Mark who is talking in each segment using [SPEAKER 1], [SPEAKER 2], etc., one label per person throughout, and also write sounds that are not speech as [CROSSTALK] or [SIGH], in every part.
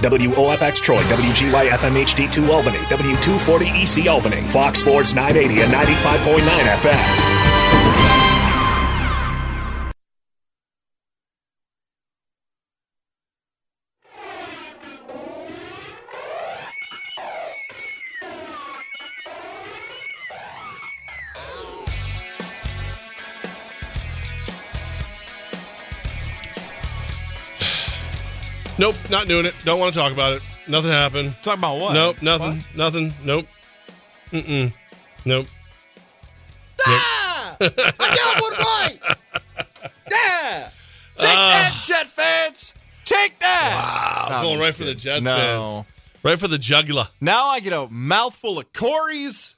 [SPEAKER 1] WOFX Troy, WGYFM HD2 Albany, W240 EC Albany, Fox Sports 980 and 95.9 FM.
[SPEAKER 2] Nope, not doing it. Don't want to talk about it. Nothing happened.
[SPEAKER 3] Talk about what?
[SPEAKER 2] Nope, nothing. Nothing. Nope. Mm-mm. Nope.
[SPEAKER 3] Ah! I got one right. [LAUGHS] Yeah. Take that, Jet fans. Take that.
[SPEAKER 2] Wow.
[SPEAKER 3] No, I'm
[SPEAKER 2] Going right for the. Jets
[SPEAKER 3] No.
[SPEAKER 2] fans. Right for the jugular.
[SPEAKER 3] Now I get a mouthful of Corey's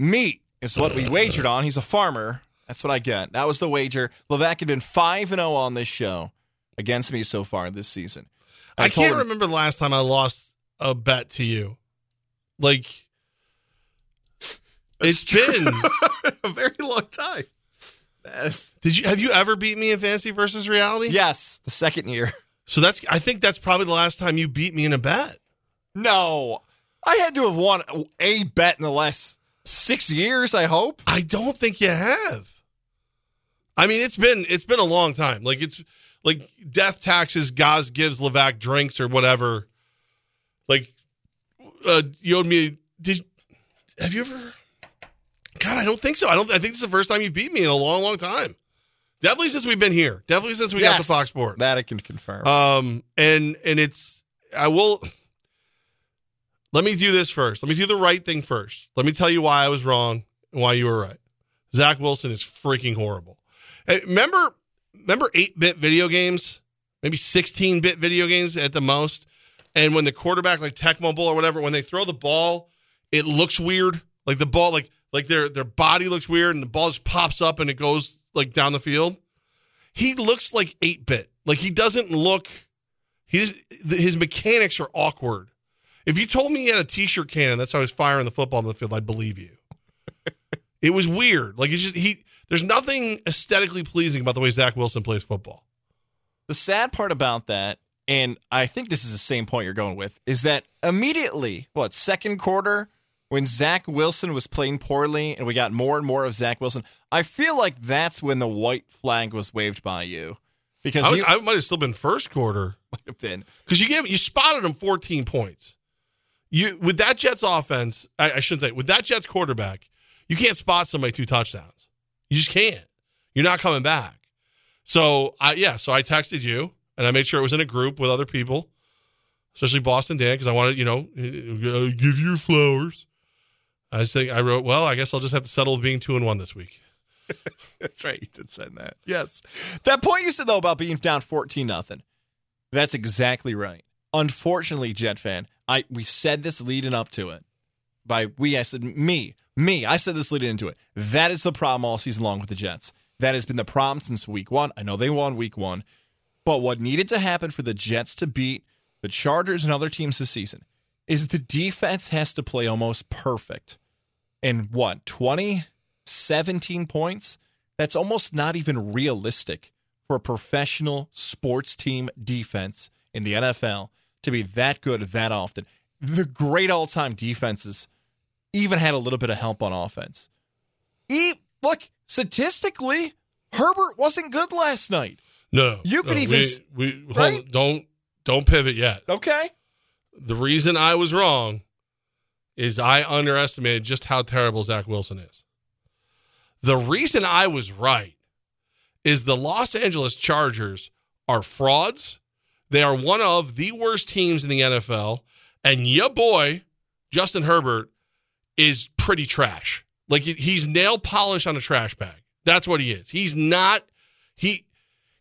[SPEAKER 3] meat. Is what we wagered on. He's a farmer. That's what I get. That was the wager. Levac had been five and zero on this show against me so far this season.
[SPEAKER 2] I,
[SPEAKER 3] told
[SPEAKER 2] can't
[SPEAKER 3] him-
[SPEAKER 2] remember the last time I lost a bet to you. Like, it's been. [LAUGHS]
[SPEAKER 3] a very long time. Yes.
[SPEAKER 2] Did you have you ever beat me in fantasy versus reality?
[SPEAKER 3] Yes, the second year.
[SPEAKER 2] So that's I think that's probably the last time you beat me in a bet.
[SPEAKER 3] No, I had to have won a bet in the last six years. I hope.
[SPEAKER 2] I don't think you have. I mean, it's been it's been a long time. Like it's like death taxes. Gaz gives Levac drinks or whatever. Like uh, you owed me. Did have you ever? God, I don't think so. I don't. I think this is the first time you've beat me in a long, long time. Definitely since we've been here. Definitely since we got the
[SPEAKER 3] Yes,
[SPEAKER 2] Fox Sports.
[SPEAKER 3] That I can confirm.
[SPEAKER 2] Um, and and it's I will. Let me do this first. Let me do the right thing first. Let me tell you why I was wrong and why you were right. Zach Wilson is freaking horrible. Hey, remember, remember eight bit video games, maybe sixteen bit video games at the most. And when the quarterback, like Tecmo Bowl or whatever, when they throw the ball, it looks weird. Like the ball, like like their their body looks weird, and the ball just pops up and it goes like down the field. He looks like eight bit. Like he doesn't look. He just, his mechanics are awkward. If you told me he had a t-shirt cannon, that's how he's firing the football in the field, I'd believe you. [LAUGHS] it was weird. Like it's just he. There's nothing aesthetically pleasing about the way Zach Wilson plays football.
[SPEAKER 3] the sad part about that, and I think this is the same point you're going with, is that immediately, what second quarter, when Zach Wilson was playing poorly, and we got more and more of Zach Wilson, I feel like that's when the white flag was waved by you, because
[SPEAKER 2] I, was-
[SPEAKER 3] you
[SPEAKER 2] I might have still been first quarter [LAUGHS]
[SPEAKER 3] might have been.
[SPEAKER 2] because you gave you spotted him 14 points. You with that Jets offense, I, I shouldn't say with that Jets quarterback, you can't spot somebody two touchdowns. You just can't. You're not coming back. So I yeah, so I texted you and I made sure it was in a group with other people, especially Boston Dan because I wanted you know give you your flowers. I say I wrote well. I guess I'll just have to settle with being two and one this week. [LAUGHS]
[SPEAKER 3] That's right. You did send that. Yes. That point you said though about being down fourteen nothing. That's exactly right. Unfortunately, Jet fan, I we said this leading up to it. By we, I said me, me. I said this leading into it. That is the problem all season long with the Jets. That has been the problem since week one. I know they won week one, but what needed to happen for the Jets to beat the Chargers and other teams this season is the defense has to play almost perfect. And what, 20, 17 points? That's almost not even realistic for a professional sports team defense in the NFL to be that good that often. The great all time defenses even had a little bit of help on offense. E- look, statistically, Herbert wasn't good last night.
[SPEAKER 2] No,
[SPEAKER 3] You could
[SPEAKER 2] no,
[SPEAKER 3] even
[SPEAKER 2] we, we
[SPEAKER 3] right?
[SPEAKER 2] on, don't don't pivot yet.
[SPEAKER 3] Okay.
[SPEAKER 2] the reason I was wrong is I underestimated just how terrible Zach Wilson is. The reason I was right is the Los Angeles Chargers are frauds. They are one of the worst teams in the NFL. And your boy, Justin Herbert, is pretty trash. Like he's nail polish on a trash bag. That's what he is. He's not he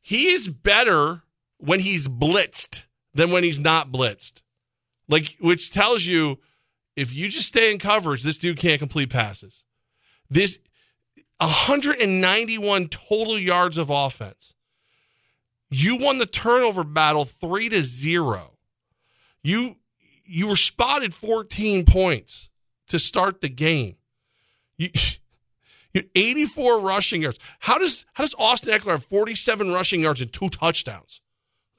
[SPEAKER 2] he is better when he's blitzed than when he's not blitzed. Like, which tells you if you just stay in coverage, this dude can't complete passes. This 191 total yards of offense. You won the turnover battle three to zero. You you were spotted 14 points to start the game. You, [LAUGHS] you 84 rushing yards. How does how does Austin Ekeler have 47 rushing yards and two touchdowns?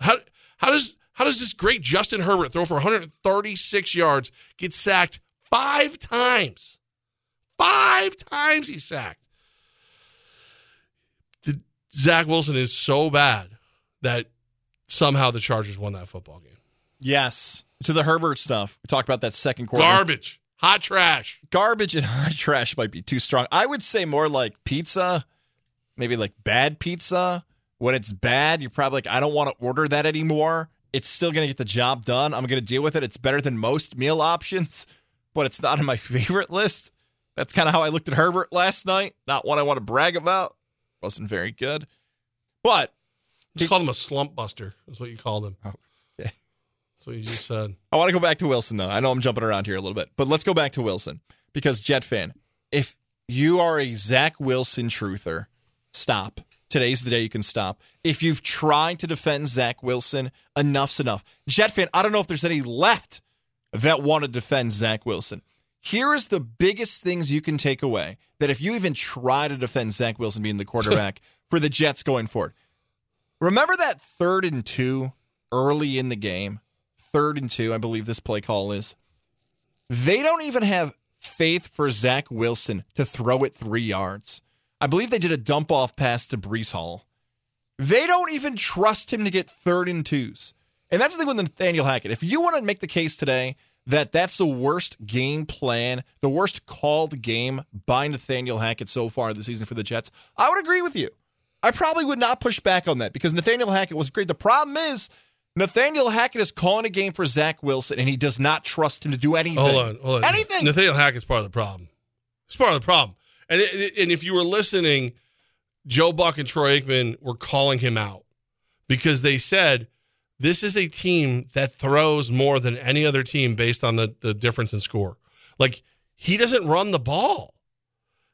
[SPEAKER 2] How how does how does this great Justin Herbert throw for 136 yards, get sacked five times? Five times he sacked. Zach Wilson is so bad that somehow the Chargers won that football game.
[SPEAKER 3] Yes. To the Herbert stuff. We talked about that second quarter.
[SPEAKER 2] Garbage. Hot trash.
[SPEAKER 3] Garbage and [LAUGHS] hot trash might be too strong. I would say more like pizza, maybe like bad pizza. When it's bad, you're probably like, I don't want to order that anymore. It's still going to get the job done. I'm going to deal with it. It's better than most meal options, but it's not on my [LAUGHS] favorite list. That's kind of how I looked at Herbert last night. Not one I want to brag about. Wasn't very good. But
[SPEAKER 2] Just call him a slump buster. That's what you call him.
[SPEAKER 3] Oh.
[SPEAKER 2] That's what you just said.
[SPEAKER 3] I want to go back to Wilson, though. I know I'm jumping around here a little bit, but let's go back to Wilson because Jet fan, if you are a Zach Wilson truther, stop. Today's the day you can stop. If you've tried to defend Zach Wilson, enough's enough. Jet fan, I don't know if there's any left that want to defend Zach Wilson. Here is the biggest things you can take away that if you even try to defend Zach Wilson being the quarterback [LAUGHS] for the Jets going forward. Remember that third and two early in the game? Third and two, I believe this play call is. They don't even have faith for Zach Wilson to throw it three yards. I believe they did a dump off pass to Breece Hall. They don't even trust him to get third and twos. And that's the thing with Nathaniel Hackett. If you want to make the case today that that's the worst game plan, the worst called game by Nathaniel Hackett so far this season for the Jets, I would agree with you. I probably would not push back on that because Nathaniel Hackett was great. The problem is Nathaniel Hackett is calling a game for Zach Wilson and he does not trust him to do anything.
[SPEAKER 2] Hold on, hold on.
[SPEAKER 3] Anything.
[SPEAKER 2] Nathaniel Hackett's part of the problem. It's part of the problem. And it, and if you were listening, Joe Buck and Troy Aikman were calling him out because they said this is a team that throws more than any other team based on the, the difference in score. Like he doesn't run the ball.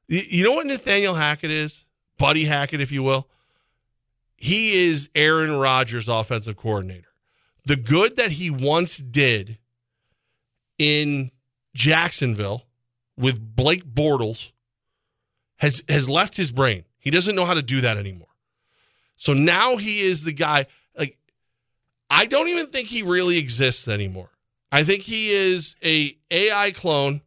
[SPEAKER 2] You, you know what Nathaniel Hackett is? Buddy Hackett, if you will. He is Aaron Rodgers' offensive coordinator. The good that he once did in Jacksonville with Blake Bortles has has left his brain. He doesn't know how to do that anymore. So now he is the guy like I don't even think he really exists anymore. I think he is a AI clone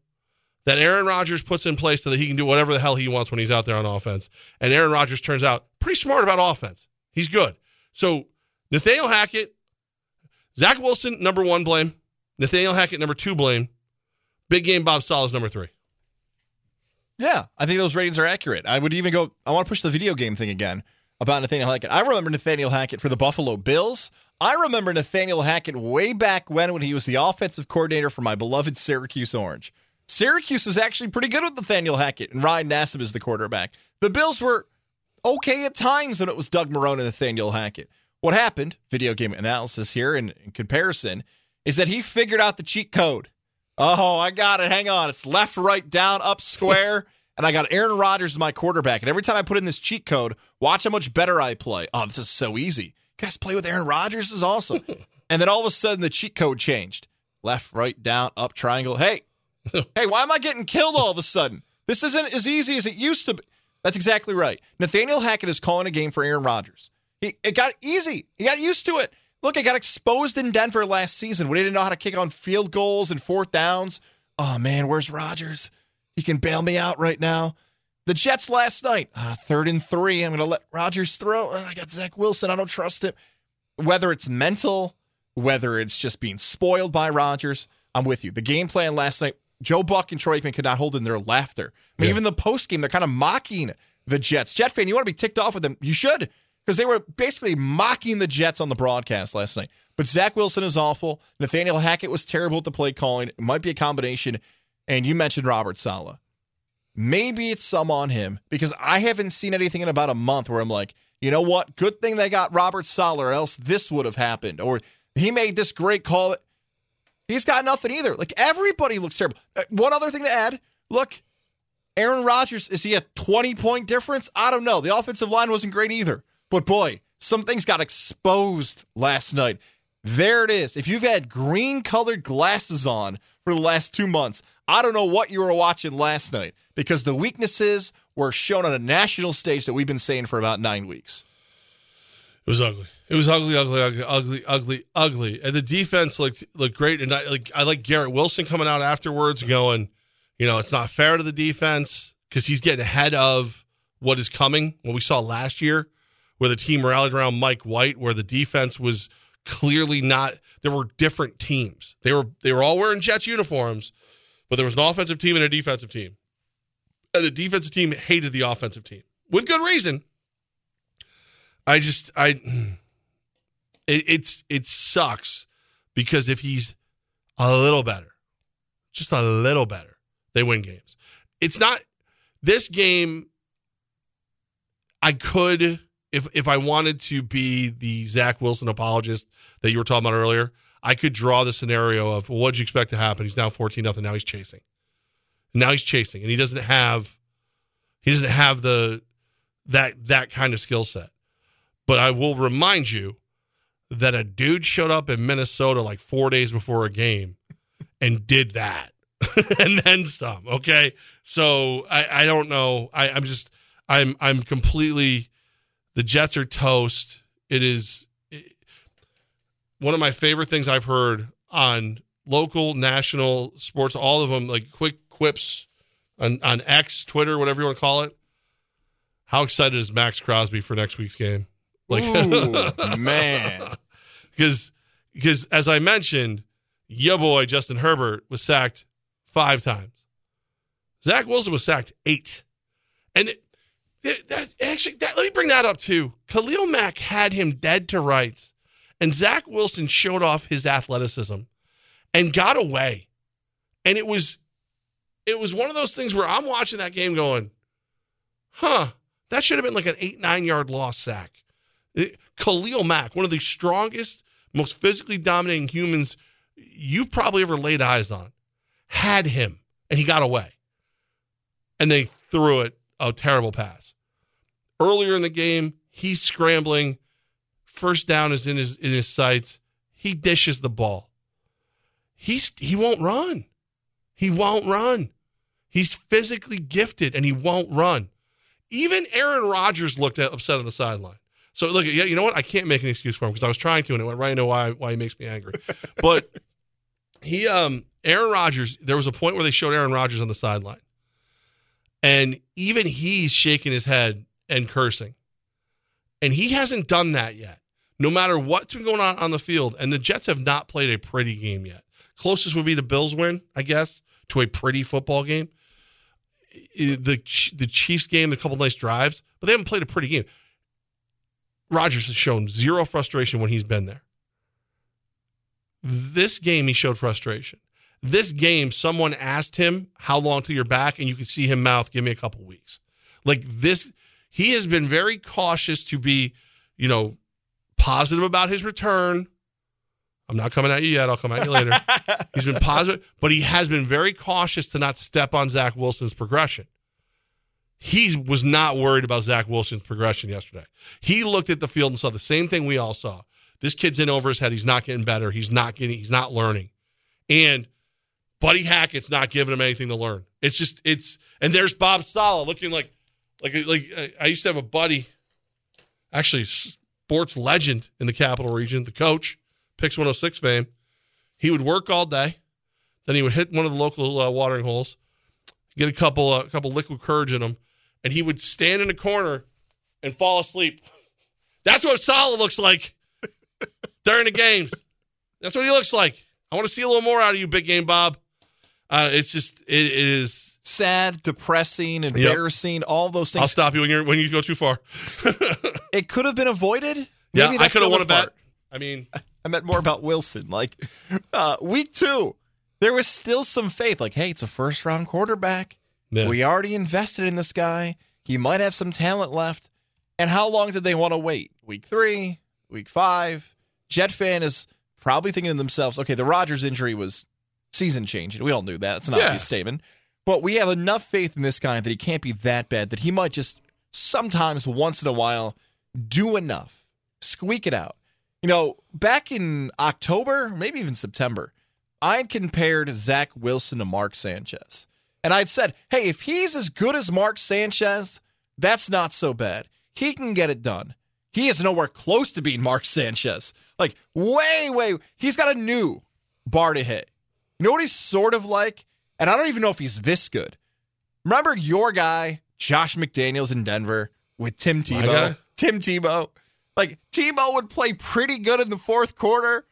[SPEAKER 2] that Aaron Rodgers puts in place so that he can do whatever the hell he wants when he's out there on offense. And Aaron Rodgers turns out pretty smart about offense. He's good. So Nathaniel Hackett, Zach Wilson, number one blame. Nathaniel Hackett, number two blame. Big game Bob Salas, number three.
[SPEAKER 3] Yeah, I think those ratings are accurate. I would even go, I want to push the video game thing again about Nathaniel Hackett. I remember Nathaniel Hackett for the Buffalo Bills. I remember Nathaniel Hackett way back when when he was the offensive coordinator for my beloved Syracuse Orange. Syracuse was actually pretty good with Nathaniel Hackett and Ryan Nassib is the quarterback. The Bills were okay at times when it was Doug Marrone and Nathaniel Hackett. What happened, video game analysis here in, in comparison, is that he figured out the cheat code. Oh, I got it. Hang on. It's left, right, down, up, square. [LAUGHS] and I got Aaron Rodgers as my quarterback. And every time I put in this cheat code, watch how much better I play. Oh, this is so easy. You guys play with Aaron Rodgers this is awesome. [LAUGHS] and then all of a sudden the cheat code changed. Left, right, down, up, triangle. Hey, [LAUGHS] hey, why am I getting killed all of a sudden? This isn't as easy as it used to be. That's exactly right. Nathaniel Hackett is calling a game for Aaron Rodgers. He, it got easy. He got used to it. Look, I got exposed in Denver last season when he didn't know how to kick on field goals and fourth downs. Oh man, where's Rodgers? He can bail me out right now. The Jets last night, uh, third and three. I'm going to let Rodgers throw. Uh, I got Zach Wilson. I don't trust him. Whether it's mental, whether it's just being spoiled by Rodgers, I'm with you. The game plan last night, Joe Buck and Troy Aikman could not hold in their laughter. I mean,
[SPEAKER 2] Yeah.
[SPEAKER 3] even the post game, they're kind of mocking the Jets. Jet fan, you want to be ticked off with them? You should, because they were basically mocking the Jets on the broadcast last night. But Zach Wilson is awful. Nathaniel Hackett was terrible at the play calling. It might be a combination. And you mentioned Robert Saleh. Maybe it's some on him because I haven't seen anything in about a month where I'm like, you know what? Good thing they got Robert Saleh, or else this would have happened. Or he made this great call. He's got nothing either. Like everybody looks terrible. Uh, One other thing to add look, Aaron Rodgers, is he a 20 point difference? I don't know. The offensive line wasn't great either. But boy, some things got exposed last night. There it is. If you've had green colored glasses on for the last two months, I don't know what you were watching last night because the weaknesses were shown on a national stage that we've been saying for about nine weeks.
[SPEAKER 2] It was ugly. It was ugly, ugly, ugly, ugly, ugly, ugly. And the defense looked looked great. And I like I like Garrett Wilson coming out afterwards, going, you know, it's not fair to the defense because he's getting ahead of what is coming. What we saw last year, where the team rallied around Mike White, where the defense was clearly not. There were different teams. They were they were all wearing Jets uniforms, but there was an offensive team and a defensive team. And the defensive team hated the offensive team with good reason. I just I it, it's it sucks because if he's a little better, just a little better, they win games. It's not this game. I could if if I wanted to be the Zach Wilson apologist that you were talking about earlier, I could draw the scenario of well, what'd you expect to happen? He's now fourteen nothing. Now he's chasing. Now he's chasing, and he doesn't have he doesn't have the that that kind of skill set. But I will remind you that a dude showed up in Minnesota like four days before a game and did that, [LAUGHS] and then some. Okay, so I, I don't know. I, I'm just I'm I'm completely. The Jets are toast. It is it, one of my favorite things I've heard on local, national sports. All of them like quick quips on on X, Twitter, whatever you want to call it. How excited is Maxx Crosby for next week's game? Like,
[SPEAKER 3] Ooh, [LAUGHS] man.
[SPEAKER 2] because because as I mentioned, your boy Justin Herbert was sacked five times. Zach Wilson was sacked eight, and it, that, that actually that, let me bring that up too. Khalil Mack had him dead to rights, and Zach Wilson showed off his athleticism and got away, and it was it was one of those things where I'm watching that game going, huh, that should have been like an eight nine yard loss sack. It, Khalil Mack, one of the strongest, most physically dominating humans you've probably ever laid eyes on, had him and he got away. And they threw it a terrible pass. Earlier in the game, he's scrambling. First down is in his in his sights. He dishes the ball. He's he won't run. He won't run. He's physically gifted and he won't run. Even Aaron Rodgers looked upset on the sideline. So look, yeah, you know what? I can't make an excuse for him because I was trying to, and it went right into why why he makes me angry. [LAUGHS] But he, um, Aaron Rodgers, there was a point where they showed Aaron Rodgers on the sideline, and even he's shaking his head and cursing, and he hasn't done that yet. No matter what's been going on on the field, and the Jets have not played a pretty game yet. Closest would be the Bills win, I guess, to a pretty football game. The the Chiefs game, a couple nice drives, but they haven't played a pretty game. Rodgers has shown zero frustration when he's been there. This game, he showed frustration. This game, someone asked him how long till you're back, and you could see him mouth, "Give me a couple weeks." Like this, he has been very cautious to be, you know, positive about his return. I'm not coming at you yet. I'll come at you later. [LAUGHS] He's been positive, but he has been very cautious to not step on Zach Wilson's progression he was not worried about Zach Wilson's progression yesterday. He looked at the field and saw the same thing we all saw. This kid's in over his head. He's not getting better. He's not getting. He's not learning. And Buddy Hackett's not giving him anything to learn. It's just it's and there's Bob Saleh looking like like like I used to have a buddy, actually sports legend in the capital region, the coach, PYX 106 fame. He would work all day, then he would hit one of the local uh, watering holes, get a couple a uh, couple liquid courage in him and he would stand in a corner and fall asleep. That's what Saleh looks like during the games. That's what he looks like. I want to see a little more out of you, big game Bob. Uh, it's just it, it is
[SPEAKER 3] sad, depressing, embarrassing. Yep. All those things.
[SPEAKER 2] I'll stop you when you when you go too far. [LAUGHS]
[SPEAKER 3] it could have been avoided.
[SPEAKER 2] Maybe yeah, I could have won a bet. I mean,
[SPEAKER 3] I meant more about Wilson. Like uh, week two, there was still some faith. Like, hey, it's a first round quarterback. Yeah. We already invested in this guy. He might have some talent left. And how long did they want to wait? Week three, week five. Jet fan is probably thinking to themselves, okay, the Rodgers injury was season changing. We all knew that. It's an yeah. obvious statement. But we have enough faith in this guy that he can't be that bad, that he might just sometimes, once in a while, do enough, squeak it out. You know, back in October, maybe even September, I had compared Zach Wilson to Mark Sanchez. And I'd said, hey, if he's as good as Mark Sanchez, that's not so bad. He can get it done. He is nowhere close to being Mark Sanchez. Like, way, way. He's got a new bar to hit. You know what he's sort of like? And I don't even know if he's this good. Remember your guy, Josh McDaniels in Denver with Tim? Tebow? Tim Tebow. Like, Tebow would play pretty good in the fourth quarter,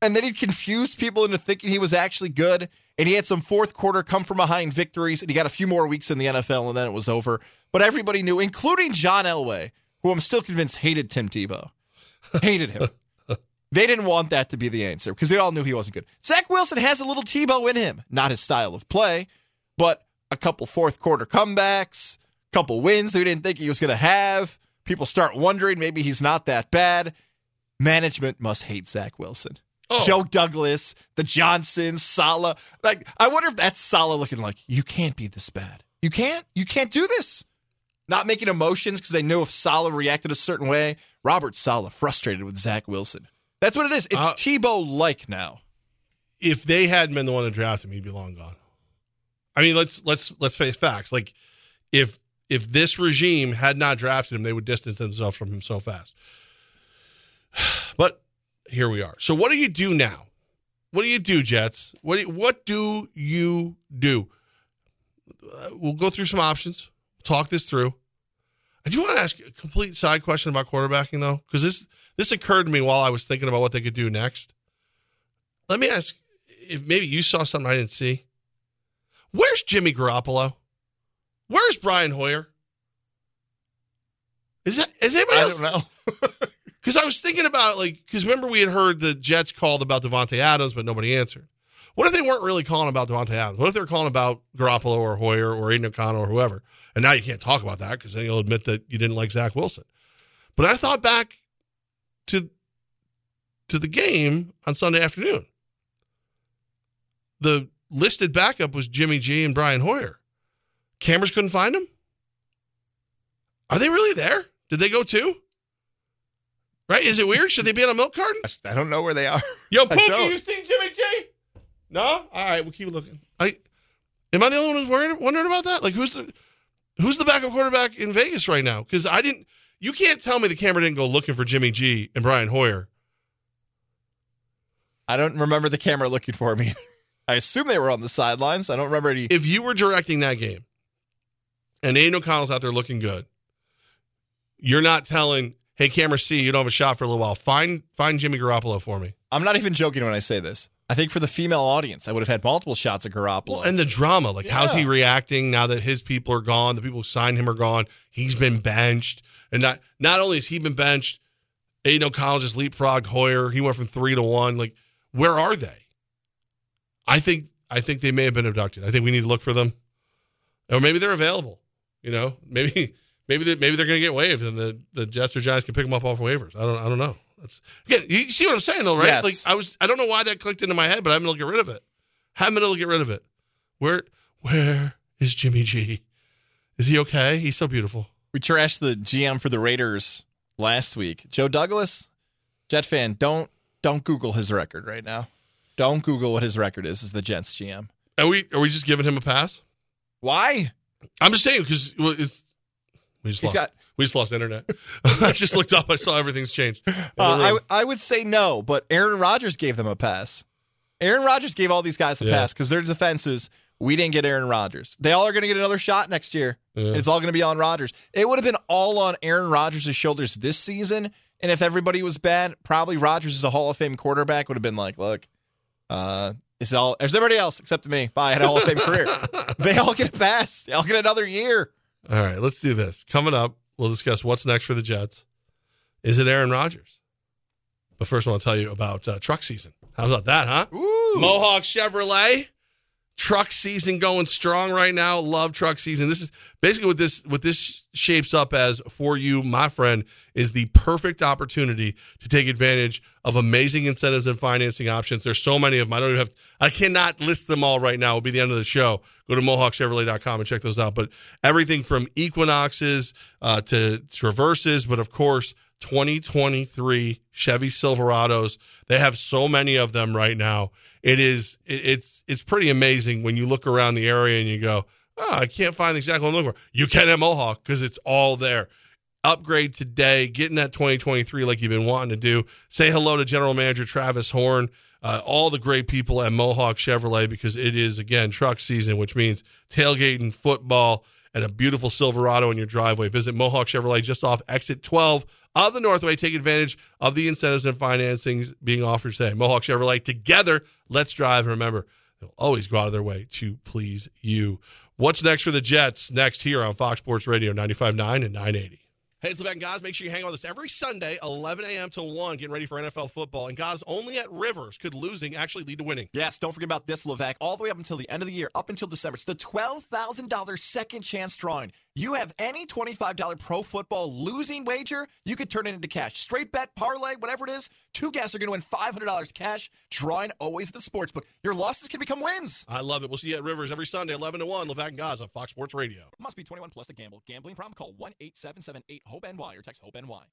[SPEAKER 3] and then he'd confuse people into thinking he was actually good. And he had some fourth quarter come from behind victories, and he got a few more weeks in the NFL, and then it was over. But everybody knew, including John Elway, who I'm still convinced hated Tim Tebow. Hated him. [LAUGHS] They didn't want that to be the answer because they all knew he wasn't good. Zach Wilson has a little Tebow in him. Not his style of play, but a couple fourth quarter comebacks, a couple wins that we didn't think he was going to have. People start wondering maybe he's not that bad. Management must hate Zach Wilson.
[SPEAKER 2] Oh.
[SPEAKER 3] Joe Douglas, the Johnsons, Saleh. Like, I wonder if that's Saleh looking like, you can't be this bad. You can't. You can't do this. Not making emotions because they knew if Saleh reacted a certain way. Robert Saleh frustrated with Zach Wilson. That's what it is. It's
[SPEAKER 2] Uh,
[SPEAKER 3] Tebow like now.
[SPEAKER 2] if they hadn't been the one to draft him, he'd be long gone. I mean, let's let's let's face facts. Like if if this regime had not drafted him, they would distance themselves from him so fast. [SIGHS] But here we are. So what do you do now? What do you do, Jets? What do you, what do you do? Uh, we'll go through some options. Talk this through. I do want to ask a complete side question about quarterbacking though, because this this occurred to me while I was thinking about what they could do next. Let me ask if maybe you saw something I didn't see. Where's Jimmy Garoppolo? Where's Brian Hoyer? Is that is anybody
[SPEAKER 3] I
[SPEAKER 2] else?
[SPEAKER 3] don't know. [LAUGHS]
[SPEAKER 2] Because I was thinking about it, like, because remember we had heard the Jets called about Davante Adams, but nobody answered. What if they weren't really calling about Davante Adams? What if they were calling about Garoppolo or Hoyer or Aidan O'Connell or whoever? And now you can't talk about that because then you'll admit that you didn't like Zach Wilson. But I thought back to to the game on Sunday afternoon. The listed backup was Jimmy G and Brian Hoyer. Cameras couldn't find them. Are they really there? Did they go too? Right? Is it weird? Should they be on a milk carton?
[SPEAKER 3] I don't know where they are.
[SPEAKER 2] Yo, [LAUGHS] Pookie, you seen Jimmy G? No? All right, we'll keep looking. I am I the only one who's worried, wondering about that? Like who's the who's the backup quarterback in Vegas right now? Because I didn't you can't tell me the camera didn't go looking for Jimmy G and Brian Hoyer.
[SPEAKER 3] I don't remember the camera looking for me. [LAUGHS] I assume they were on the sidelines. I don't remember any.
[SPEAKER 2] If you were directing that game and Aidan O'Connell's out there looking good, you're not telling, hey, camera C, you don't have a shot for a little while. Find find Jimmy Garoppolo for me.
[SPEAKER 3] I'm not even joking when I say this. I think for the female audience, I would have had multiple shots of Garoppolo.
[SPEAKER 2] And the drama, like how's he reacting now that his people are gone, the people who signed him are gone, he's been benched. And not not only has he been benched, Aidan O'Connell just leapfrogged Hoyer. He went from three to one. Like, where are they? I think I think they may have been abducted. I think we need to look for them. Or maybe they're available. You know, maybe [LAUGHS] maybe they, maybe they're going to get waived, and the, the Jets or Giants can pick them up off waivers. I don't I don't know. That's again, you see what I'm saying though, right?
[SPEAKER 3] Yes.
[SPEAKER 2] Like I was I don't know why that clicked into my head, but I'm going to get rid of it. I'm going to get rid of it. Where where is Jimmy G? Is he okay? He's so beautiful.
[SPEAKER 3] We trashed the GM for the Raiders last week. Joe Douglas, Jet fan, don't don't Google his record right now. Don't Google what his record is as the Jets GM.
[SPEAKER 2] Are we are we just giving him a pass?
[SPEAKER 3] Why?
[SPEAKER 2] I'm just saying because well, it's we just
[SPEAKER 3] He's
[SPEAKER 2] lost
[SPEAKER 3] got-
[SPEAKER 2] we just lost internet. [LAUGHS] I just looked up. I saw everything's changed.
[SPEAKER 3] Uh, I. I would say no, but Aaron Rodgers gave them a pass. Aaron Rodgers gave all these guys a
[SPEAKER 2] Yeah.
[SPEAKER 3] pass because their defense is we didn't get Aaron Rodgers. They all are going to get another shot next year.
[SPEAKER 2] Yeah.
[SPEAKER 3] It's all going to be on Rodgers. It would have been all on Aaron Rodgers' shoulders this season. And if everybody was bad, probably Rodgers as a Hall of Fame quarterback would have been like, look, uh, it's all there's everybody else except me. Bye. I had a Hall of Fame career. [LAUGHS] They all get a pass. They all get another year.
[SPEAKER 2] All right, let's do this. Coming up, we'll discuss what's next for the Jets. Is it Aaron Rodgers? But first, I want to tell you about uh, truck season. How about that, huh?
[SPEAKER 3] Ooh.
[SPEAKER 2] Mohawk Chevrolet truck season going strong right now. Love truck season. This is basically what this what this shapes up as for you, my friend, is the perfect opportunity to take advantage of amazing incentives and financing options. There's so many of them. I don't have I cannot list them all right now. It'll be the end of the show. Go to mohawkchevrolet.com and check those out. But everything from Equinoxes uh, to Traverses, but of course 2023 Chevy Silverados. They have so many of them right now. It is it, it's it's pretty amazing when you look around the area and you go, oh, I can't find exactly what I'm looking for. You can at Mohawk because it's all there. Upgrade today. getting that 2023 like you've been wanting to do. Say hello to General Manager Travis Horn, uh, all the great people at Mohawk Chevrolet because it is, again, truck season, which means tailgating, football, and a beautiful Silverado in your driveway. Visit Mohawk Chevrolet just off exit 12 of the Northway. Take advantage of the incentives and financings being offered today. Mohawk Chevrolet, together, let's drive. And remember, they'll always go out of their way to please you. What's next for the Jets? Next here on Fox Sports Radio 95.9 and 980. Hey, it's guys. Make sure you hang with us every Sunday, 11 a.m. to 1, getting ready for NFL football. And guys, only at Rivers could losing actually lead to winning.
[SPEAKER 3] Yes, don't forget about this, Levac. All the way up until the end of the year, up until December. It's the $12,000 second chance drawing. You have any $25 pro football losing wager, you could turn it into cash. Straight bet, parlay, whatever it is. Two guests are going to win $500 cash. Drawing always the sports book. Your losses can become wins.
[SPEAKER 2] I love it. We'll see you at Rivers every Sunday, 11 to 1. Levac and on Fox Sports Radio.
[SPEAKER 3] Must be 21 plus to gamble. Gambling problem? Call 1 877 8 HOPE NY or text HOPE NY.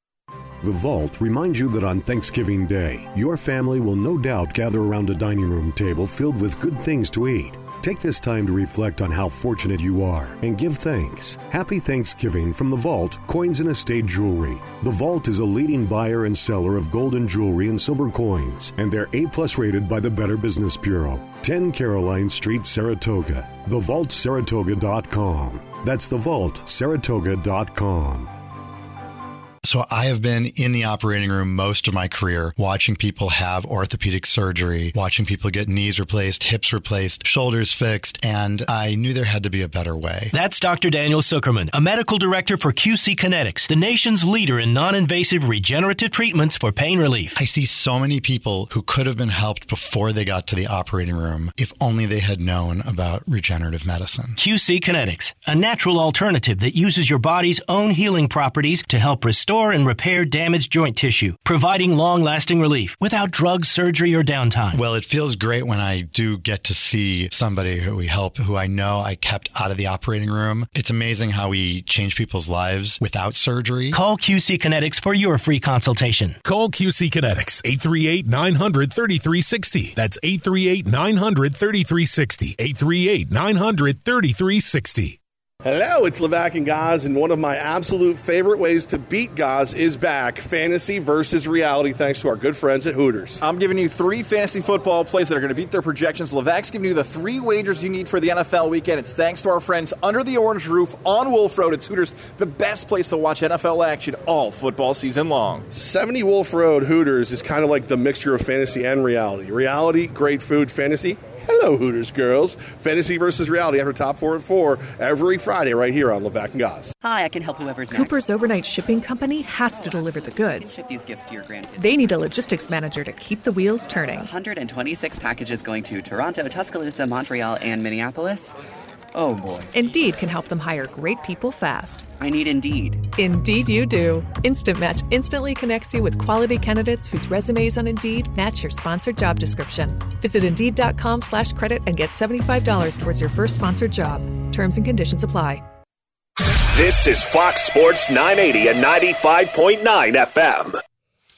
[SPEAKER 4] The Vault reminds you that on Thanksgiving Day, your family will no doubt gather around a dining room table filled with good things to eat. Take this time to reflect on how fortunate you are and give thanks. Happy Thanksgiving from The Vault Coins and Estate Jewelry. The Vault is a leading buyer and seller of golden jewelry and silver coins, and they're A plus rated by the Better Business Bureau. 10 Caroline Street, Saratoga. TheVaultSaratoga.com. That's TheVaultSaratoga.com.
[SPEAKER 5] So I have been in the operating room most of my career, watching people have orthopedic surgery, watching people get knees replaced, hips replaced, shoulders fixed, and I knew there had to be a better way.
[SPEAKER 6] That's Dr. Daniel Zuckerman, a medical director for QC Kinetics, the nation's leader in non-invasive regenerative treatments for pain relief.
[SPEAKER 5] I see so many people who could have been helped before they got to the operating room if only they had known about regenerative medicine.
[SPEAKER 6] QC Kinetics, a natural alternative that uses your body's own healing properties to help restore and repair damaged joint tissue, providing long lasting relief without drugs, surgery, or downtime.
[SPEAKER 5] Well, it feels great when I do get to see somebody who we help, who I know I kept out of the operating room. It's amazing how we change people's lives without surgery.
[SPEAKER 6] Call QC Kinetics for your free consultation.
[SPEAKER 7] Call QC Kinetics 838 900 3360. That's 838 900 3360. 838 900 3360.
[SPEAKER 8] Hello, it's Levac and Gaz, and one of my absolute favorite ways to beat Gaz is back fantasy versus reality, thanks to our good friends at Hooters.
[SPEAKER 3] I'm giving you three fantasy football plays that are going to beat their projections. Levac's giving you the three wagers you need for the NFL weekend. It's thanks to our friends under the orange roof on Wolf Road. It's Hooters, the best place to watch NFL action all football season long.
[SPEAKER 8] 70 Wolf Road Hooters is kind of like the mixture of fantasy and reality. Reality, great food, fantasy, Hello, Hooters girls. Fantasy versus reality after top four and four every Friday right here on Levac and Goss.
[SPEAKER 9] Hi, I can help whoever's
[SPEAKER 10] Cooper's overnight shipping company has to deliver the goods.
[SPEAKER 9] Ship these gifts to your grandkids.
[SPEAKER 10] They need a logistics manager to keep the wheels turning.
[SPEAKER 9] 126 packages going to Toronto, Tuscaloosa, Montreal, and Minneapolis. Oh boy.
[SPEAKER 10] Indeed can help them hire great people fast.
[SPEAKER 9] I need Indeed.
[SPEAKER 10] Indeed, you do. Instant Match instantly connects you with quality candidates whose resumes on Indeed match your sponsored job description. Visit Indeed.com slash credit and get $75 towards your first sponsored job. Terms and conditions apply.
[SPEAKER 1] This is Fox Sports 980 and 95.9 FM.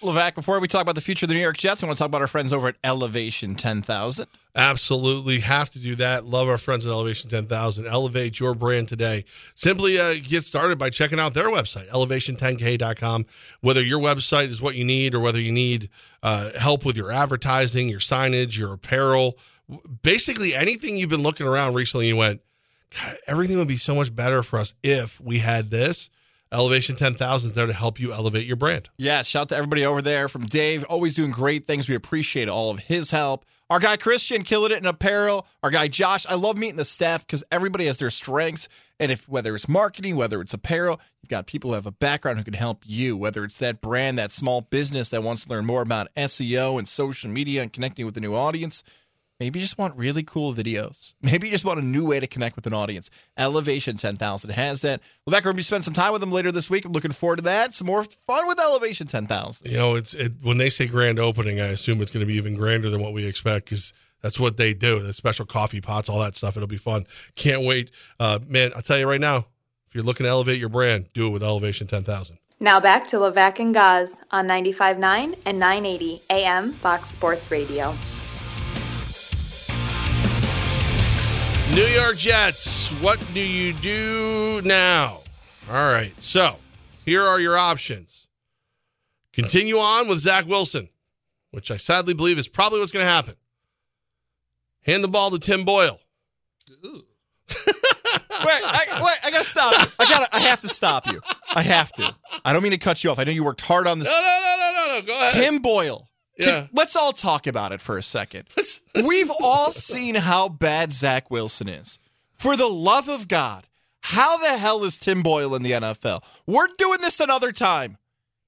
[SPEAKER 3] Levac, before we talk about the future of the New York Jets, I want to talk about our friends over at Elevation 10,000.
[SPEAKER 2] Absolutely. Have to do that. Love our friends at Elevation 10,000. Elevate your brand today. Simply uh, get started by checking out their website, elevation10k.com. Whether your website is what you need or whether you need uh, help with your advertising, your signage, your apparel, basically anything you've been looking around recently, you went, everything would be so much better for us if we had this. Elevation 10,000 is there to help you elevate your brand.
[SPEAKER 3] Yeah, shout out to everybody over there from Dave, always doing great things. We appreciate all of his help. Our guy Christian killing it in apparel. Our guy Josh, I love meeting the staff because everybody has their strengths. And if whether it's marketing, whether it's apparel, you've got people who have a background who can help you. Whether it's that brand, that small business that wants to learn more about SEO and social media and connecting with a new audience. Maybe you just want really cool videos. [LAUGHS] Maybe you just want a new way to connect with an audience. Elevation 10,000 has that. Levac, we're going to spend some time with them later this week. I'm looking forward to that. Some more fun with Elevation 10,000.
[SPEAKER 2] You know, it's it, when they say grand opening, I assume it's going to be even grander than what we expect because that's what they do. The special coffee pots, all that stuff. It'll be fun. Can't wait. Uh, man, I'll tell you right now, if you're looking to elevate your brand, do it with Elevation 10,000.
[SPEAKER 11] Now back to Levac and Gaz on 95.9 and 980 AM Fox Sports Radio.
[SPEAKER 2] New York Jets, what do you do now? All right, so here are your options. Continue on with Zach Wilson, which I sadly believe is probably what's going to happen. Hand the ball to Tim Boyle. [LAUGHS]
[SPEAKER 3] wait, I, wait, I gotta stop. You. I gotta. I have to stop you. I have to. I don't mean to cut you off. I know you worked hard on this.
[SPEAKER 2] No, no, no, no, no, no. Go ahead.
[SPEAKER 3] Tim Boyle.
[SPEAKER 2] Yeah.
[SPEAKER 3] let's all talk about it for a second. [LAUGHS] We've all seen how bad Zach Wilson is. For the love of God, how the hell is Tim Boyle in the NFL? We're doing this another time.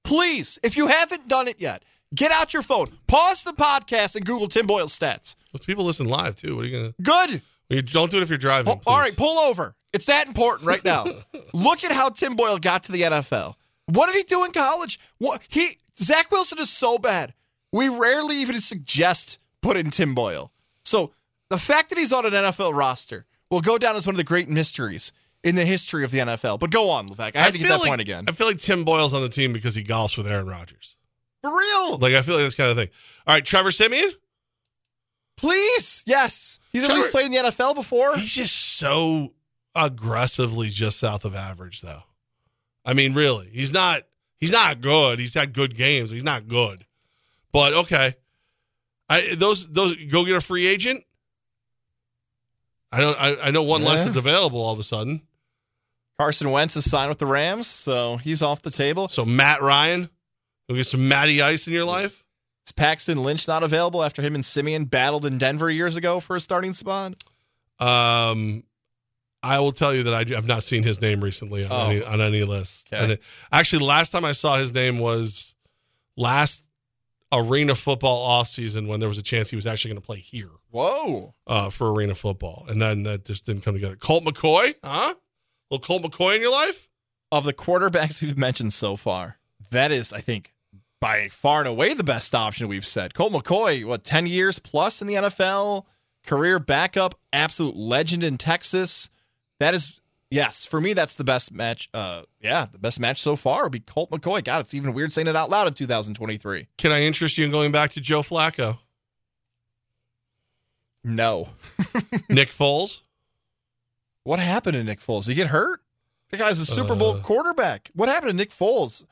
[SPEAKER 3] Please, if you haven't done it yet, get out your phone, pause the podcast, and Google Tim Boyle stats.
[SPEAKER 2] Those people listen live too. What are you gonna?
[SPEAKER 3] Good.
[SPEAKER 2] You don't do it if you're driving.
[SPEAKER 3] Oh, all right, pull over. It's that important right now. [LAUGHS] Look at how Tim Boyle got to the NFL. What did he do in college? What he Zach Wilson is so bad. We rarely even suggest putting Tim Boyle. So the fact that he's on an NFL roster will go down as one of the great mysteries in the history of the NFL. But go on, Levac. I had to get that
[SPEAKER 2] like-
[SPEAKER 3] point again.
[SPEAKER 2] I feel like Tim Boyle's on the team because he golfs with Aaron Rodgers.
[SPEAKER 3] For real.
[SPEAKER 2] Like I feel like this kind of thing. All right, Trevor Siemian.
[SPEAKER 3] Please. Yes. He's at least played in the NFL before.
[SPEAKER 2] He's just so aggressively just south of average, though. I mean, really, he's not. He's not good. He's had good games. He's not good. But okay, I those those go get a free agent. I don't. I, I know one less is available all of a sudden.
[SPEAKER 3] Carson Wentz is signed with the Rams, so he's off the table.
[SPEAKER 2] So Matt Ryan, go get some Matty Ice in your life.
[SPEAKER 3] Is Paxton Lynch not available after him and Siemian battled in Denver years ago for a starting spot?
[SPEAKER 2] Um, I will tell you that I I've not seen his name recently on,
[SPEAKER 3] Oh.
[SPEAKER 2] any, on any list.
[SPEAKER 3] Okay.
[SPEAKER 2] And it, actually, the last time I saw his name was last arena football offseason when there was a chance he was actually going to play here
[SPEAKER 3] Whoa.
[SPEAKER 2] uh, for arena football, and then that just didn't come together. Colt McCoy, huh? Little Colt McCoy in your life?
[SPEAKER 3] Of the quarterbacks we've mentioned so far, that is, I think, by far and away the best option we've said. Colt McCoy, what, 10 years plus in the NFL? Career backup, absolute legend in Texas. That is, yes, for me, that's the best match. Uh, yeah, the best match so far would be Colt McCoy. God, it's even weird saying it out loud in 2023.
[SPEAKER 2] Can I interest you in going back to Joe Flacco,
[SPEAKER 3] No. [LAUGHS]
[SPEAKER 2] Nick Foles?
[SPEAKER 3] What happened to Nick Foles? Did he get hurt? The guy's a Super Bowl
[SPEAKER 2] Uh.
[SPEAKER 3] quarterback. What happened to Nick Foles?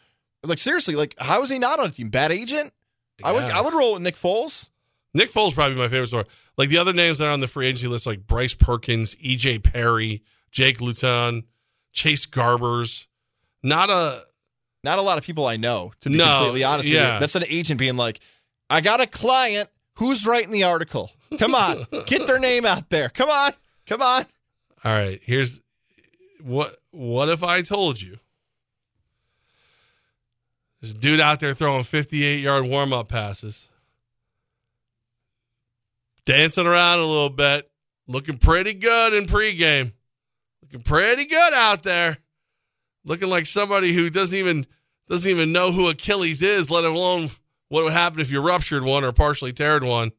[SPEAKER 3] Like seriously, like how is he not on a team? Bad agent? I would I would roll with Nick Foles.
[SPEAKER 2] Nick Foles probably my favorite story. Like the other names that are on the free agency list, like Bryce Perkins, EJ Perry, Jake Luton, Chase Garbers. Not a
[SPEAKER 3] Not a lot of people I know, to be
[SPEAKER 2] No,
[SPEAKER 3] completely honest with
[SPEAKER 2] yeah.
[SPEAKER 3] you. That's an agent being like, I got a client who's writing the article. Come on, [LAUGHS] get their name out there. Come on, come on.
[SPEAKER 2] All right, here's what what if I told you? This dude out there throwing 58 yard warm up passes, dancing around a little bit, looking pretty good in pregame, looking pretty good out there, looking like somebody who doesn't even doesn't even know who Achilles is, let alone what would happen if you ruptured one or partially teared one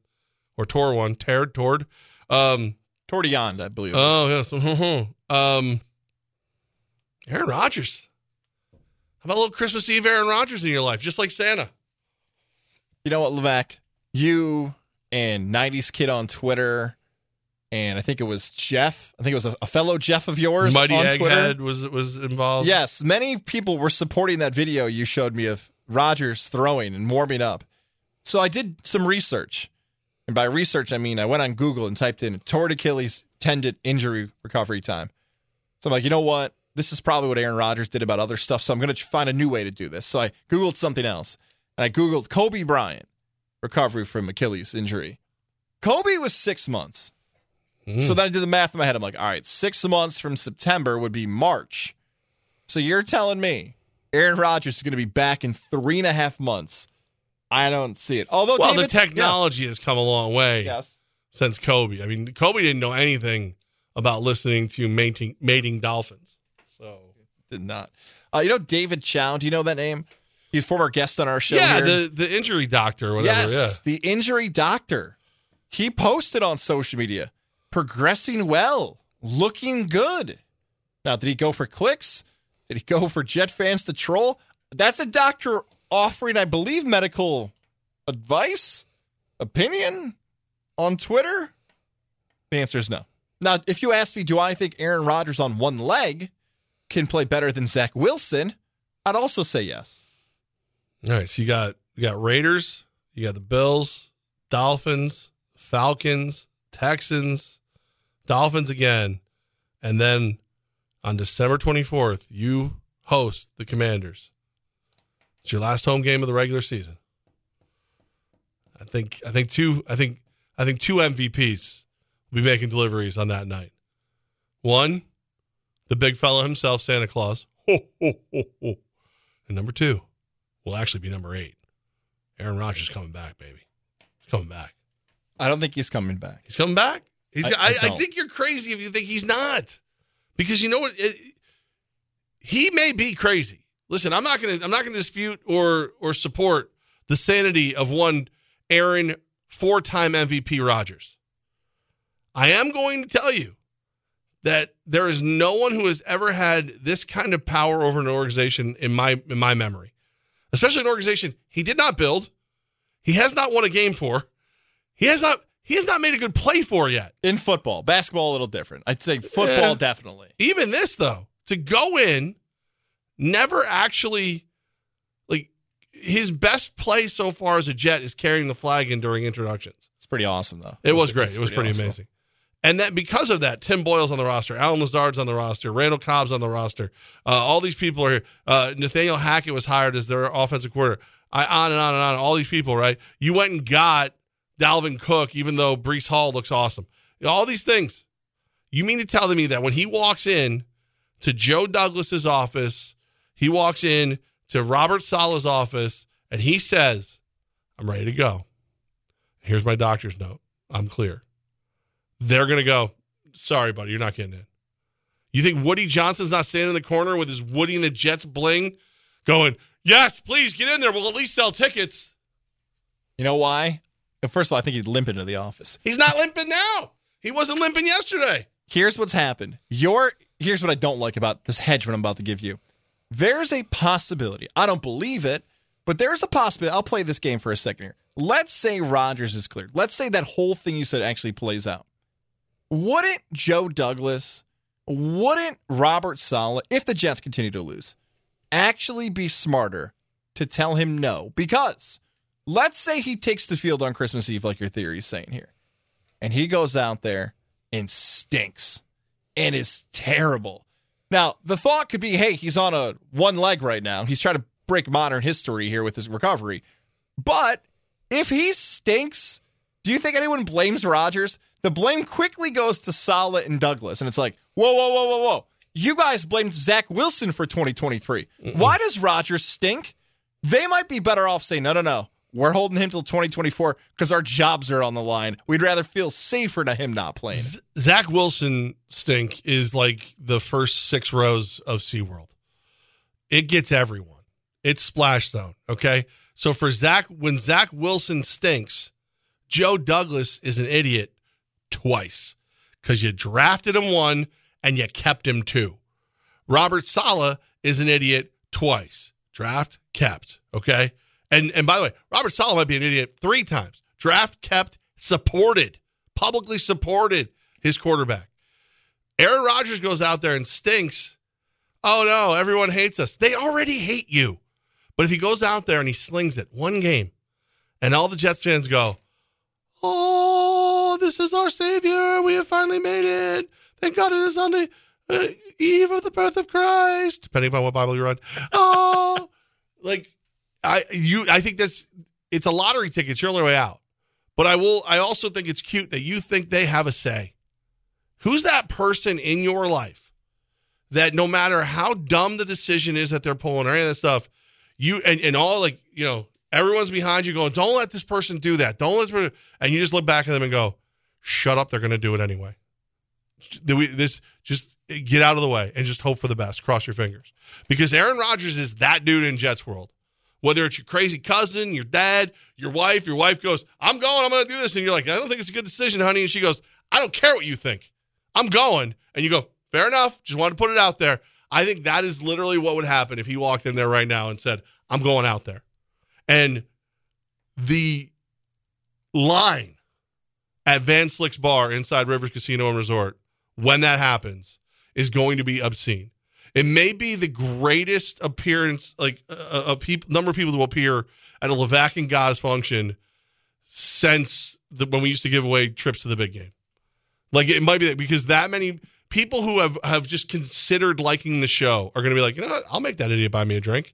[SPEAKER 2] or tore one, teared, tored. Um,
[SPEAKER 3] Tordion, I believe.
[SPEAKER 2] Oh yes. um, Aaron Rodgers. How about a little Christmas Eve Aaron Rodgers in your life, just like Santa?
[SPEAKER 3] You know what, Levac? You and 90s Kid on Twitter, and I think it was Jeff. I think it was a, a fellow Jeff of yours
[SPEAKER 2] Mighty
[SPEAKER 3] on Twitter.
[SPEAKER 2] Egghead was was involved.
[SPEAKER 3] Yes, many people were supporting that video you showed me of Rodgers throwing and warming up. So I did some research. And by research, I mean I went on Google and typed in torn Achilles tendon injury recovery time. So I'm like, you know what? This is probably what Aaron Rodgers did about other stuff. So I'm going to find a new way to do this. So I Googled something else. And I Googled Kobe Bryant recovery from Achilles injury. Kobe was six months. So then I did the math in my head. I'm like, all right, six months from September would be March. So you're telling me Aaron Rodgers is going to be back in three and a half months? I don't see it. Although
[SPEAKER 2] Well,
[SPEAKER 3] David,
[SPEAKER 2] the technology has come a long way
[SPEAKER 3] Yes.
[SPEAKER 2] since Kobe. I mean, Kobe didn't know anything about listening to mating mating dolphins. So
[SPEAKER 3] Did not. Uh, you know David Chao? Do you know that name? He's former guest on our show.
[SPEAKER 2] yeah,
[SPEAKER 3] here.
[SPEAKER 2] the the injury doctor, or whatever.
[SPEAKER 3] yes, the injury doctor. He posted on social media, progressing well, looking good. Now, did he go for clicks? Did he go for Jet fans to troll? That's a doctor offering, I believe, medical advice, opinion on Twitter. The answer is no. Now, if you ask me, do I think Aaron Rodgers on one leg can play better than Zach Wilson? I'd also say yes.
[SPEAKER 2] All right, so you got you got Raiders, you got the Bills, Dolphins, Falcons, Texans, Dolphins again, and then on December 24th, you host the Commanders. It's your last home game of the regular season. I think I think two I think I think two MVPs will be making deliveries on that night. One, the big fella himself, Santa Claus. Ho, ho, ho, ho. And number two will actually be number eight. Aaron Rodgers coming back, baby. He's coming back.
[SPEAKER 3] I don't think he's coming back.
[SPEAKER 2] He's coming back. He's.
[SPEAKER 3] I-
[SPEAKER 2] I,
[SPEAKER 3] I
[SPEAKER 2] I, think you're crazy if you think he's not, because you know what? It, he may be crazy. Listen, I'm not gonna. I'm not gonna dispute or or support the sanity of one Aaron four-time MVP Rodgers. I am going to tell you that there is no one who has ever had this kind of power over an organization in my in my memory, especially an organization he did not build, he has not won a game for, he has not he has not made a good play for yet.
[SPEAKER 3] In football, basketball a little different. I'd say football
[SPEAKER 2] Yeah.
[SPEAKER 3] definitely.
[SPEAKER 2] Even this though, to go in, never actually like his best play so far as a Jet is carrying the flag in during introductions.
[SPEAKER 3] It's pretty awesome though.
[SPEAKER 2] It was
[SPEAKER 3] It's
[SPEAKER 2] great. It was pretty
[SPEAKER 3] awesome.
[SPEAKER 2] amazing. And that because of that, Tim Boyle's on the roster, Allen Lazard's on the roster, Randall Cobb's on the roster. Uh, all these people are here. Uh, Nathaniel Hackett was hired as their offensive coordinator. I on and on and on. All these people, right? You went and got Dalvin Cook, even though Breece Hall looks awesome. All these things. You mean to tell me that when he walks in to Joe Douglas's office, he walks in to Robert Saleh's office, and he says, "I'm ready to go. Here's my doctor's note. I'm clear." they're going to go, sorry, buddy, you're not getting in. You think Woody Johnson's not standing in the corner with his Woody and the Jets bling going, yes, please get in there. We'll at least sell tickets.
[SPEAKER 3] You know why? First of all, I think he'd limp into the office.
[SPEAKER 2] He's not limping now. He wasn't limping yesterday.
[SPEAKER 3] Here's what's happened. Your here's what I don't like about this hedge what I'm about to give you. There's a possibility. I don't believe it, but there's a possibility. I'll play this game for a second here. Let's say Rodgers is cleared. Let's say that whole thing you said actually plays out. Wouldn't Joe Douglas, wouldn't Robert Saleh, if the Jets continue to lose, actually be smarter to tell him no? Because let's say he takes the field on Christmas Eve, like your theory is saying here, and he goes out there and stinks and is terrible. Now, the thought could be, hey, he's on a one leg right now. He's trying to break modern history here with his recovery. But if he stinks, do you think anyone blames Rodgers? The blame quickly goes to Saleh and Douglas, and it's like, whoa, whoa, whoa, whoa, whoa. You guys blamed Zach Wilson for 2023. Why does Rodgers stink? They might be better off saying, no, no, no. We're holding him till 2024 because our jobs are on the line. We'd rather feel safer to him not playing.
[SPEAKER 2] Z- Zach Wilson stink is like the first six rows of SeaWorld. It gets everyone. It's splash zone. Okay. So for Zach, when Zach Wilson stinks, Joe Douglas is an idiot twice because you drafted him one and you kept him two. Robert Saleh is an idiot twice. Draft kept. Okay. And and by the way, Robert Saleh might be an idiot three times. Draft kept, supported, publicly supported his quarterback. Aaron Rodgers goes out there and stinks. Oh no, everyone hates us. They already hate you. But if he goes out there and he slings it one game, and all the Jets fans go, Oh, this is our savior. We have finally made it. Thank God it is on the uh, eve of the birth of Christ, depending upon what Bible you read. Oh, [LAUGHS] like I you I think that's it's a lottery ticket. It's your only way out. But I will I also think it's cute that you think they have a say. Who's that person in your life that no matter how dumb the decision is that they're pulling or any of that stuff, you and, and all like, you know, everyone's behind you going, Don't let this person do that. Don't let this and you just look back at them and go, Shut up, they're gonna do it anyway. Do we this just get out of the way and just hope for the best. Cross your fingers. Because Aaron Rodgers is that dude in Jets world. Whether it's your crazy cousin, your dad, your wife, your wife goes, I'm going, I'm going to do this. And you're like, I don't think it's a good decision, honey. And she goes, I don't care what you think. I'm going. And you go, fair enough. Just wanted to put it out there. I think that is literally what would happen if he walked in there right now and said, I'm going out there. And the line at Van Slyck's bar inside Rivers Casino and Resort when that happens is going to be obscene. It may be the greatest appearance, like uh, uh, a, a peop, number of people will appear at a Levac and Gaz function since the, when we used to give away trips to the big game. Like it might be that because that many people who have have just considered liking the show are going to be like, you know what? I'll make that idiot buy me a drink.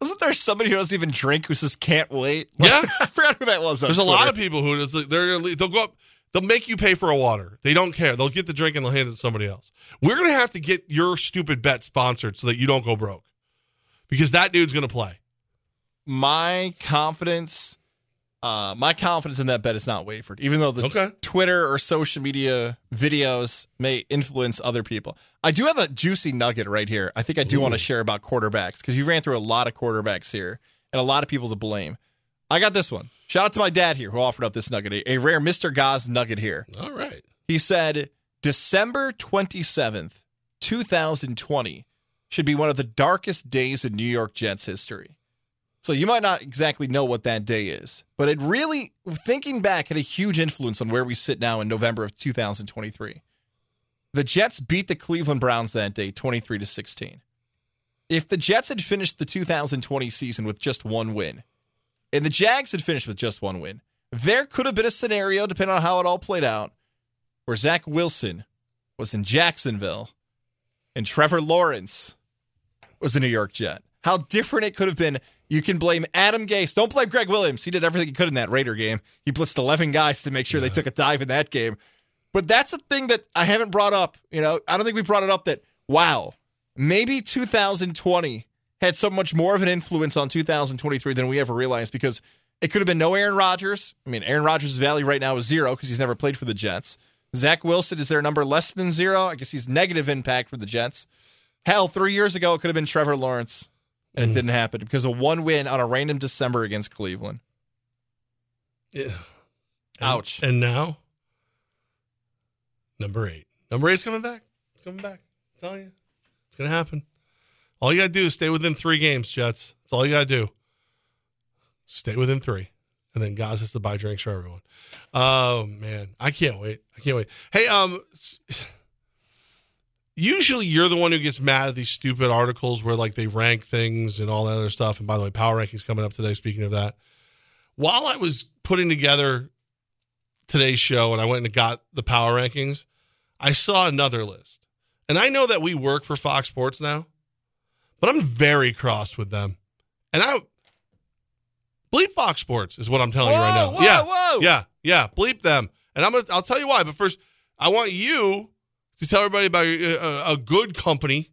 [SPEAKER 3] Wasn't there somebody who doesn't even drink who says can't wait?
[SPEAKER 2] Yeah. [LAUGHS]
[SPEAKER 3] I forgot who that was.
[SPEAKER 2] There's a lot of people who just, they're they'll go up. They'll make you pay for a water. They don't care. They'll get the drink and they'll hand it to somebody else. We're gonna have to get your stupid bet sponsored so that you don't go broke, because that dude's gonna play.
[SPEAKER 3] my confidence uh my confidence in that bet is not wavered even though the
[SPEAKER 2] Okay.
[SPEAKER 3] twitter or social media videos may influence other people i do have a juicy nugget right here i think i do want to share about quarterbacks because you ran through a lot of quarterbacks here and a lot of people to blame i got this one shout out to my dad here who offered up this nugget a rare mr Gaz nugget here
[SPEAKER 2] All right.
[SPEAKER 3] he said December 27th, 2020 should be one of the darkest days in New York Jets history. So you might not exactly know what that day is, but it really, thinking back, had a huge influence on where we sit now in November of 2023. The Jets beat the Cleveland Browns that day 23 to 16. If the Jets had finished the 2020 season with just one win, and the Jags had finished with just one win, there could have been a scenario, depending on how it all played out, where Zach Wilson was in Jacksonville and Trevor Lawrence was a New York Jet. How different it could have been. You can blame Adam Gase. Don't blame Gregg Williams. He did everything he could in that Raider game. He blitzed 11 guys to make sure they took a dive in that game. But that's a thing that I haven't brought up. You know, I don't think we brought it up that, wow, maybe 2020 had so much more of an influence on 2023 than we ever realized because it could have been no Aaron Rodgers. I mean, Aaron Rodgers' value right now is zero because he's never played for the Jets. Zach Wilson, is their number less than zero? I guess he's negative impact for the Jets. Hell, three years ago, it could have been Trevor Lawrence, and it mm. didn't happen because of one win on a random December against Cleveland.
[SPEAKER 2] Yeah.
[SPEAKER 3] Ouch.
[SPEAKER 2] And now, number eight. Number eight's coming back. It's coming back. I'm telling you, it's gonna happen. All you gotta do is stay within three games, Jets. That's all you gotta do. Stay within three, and then Gaz has to buy drinks for everyone. Oh man, I can't wait. I can't wait. Hey, um, usually you're the one who gets mad at these stupid articles where like they rank things and all that other stuff. And by the way, power rankings coming up today. Speaking of that, while I was putting together today's show and I went and got the power rankings, I saw another list. And I know that we work for Fox Sports now, but I'm very cross with them. And I bleep Fox Sports is what I'm telling you right now.
[SPEAKER 3] Whoa, whoa,
[SPEAKER 2] yeah.
[SPEAKER 3] whoa.
[SPEAKER 2] Yeah. Yeah. Bleep them. And I'm gonna I'll tell you why. But first, I want you to tell everybody about a, uh, a good company,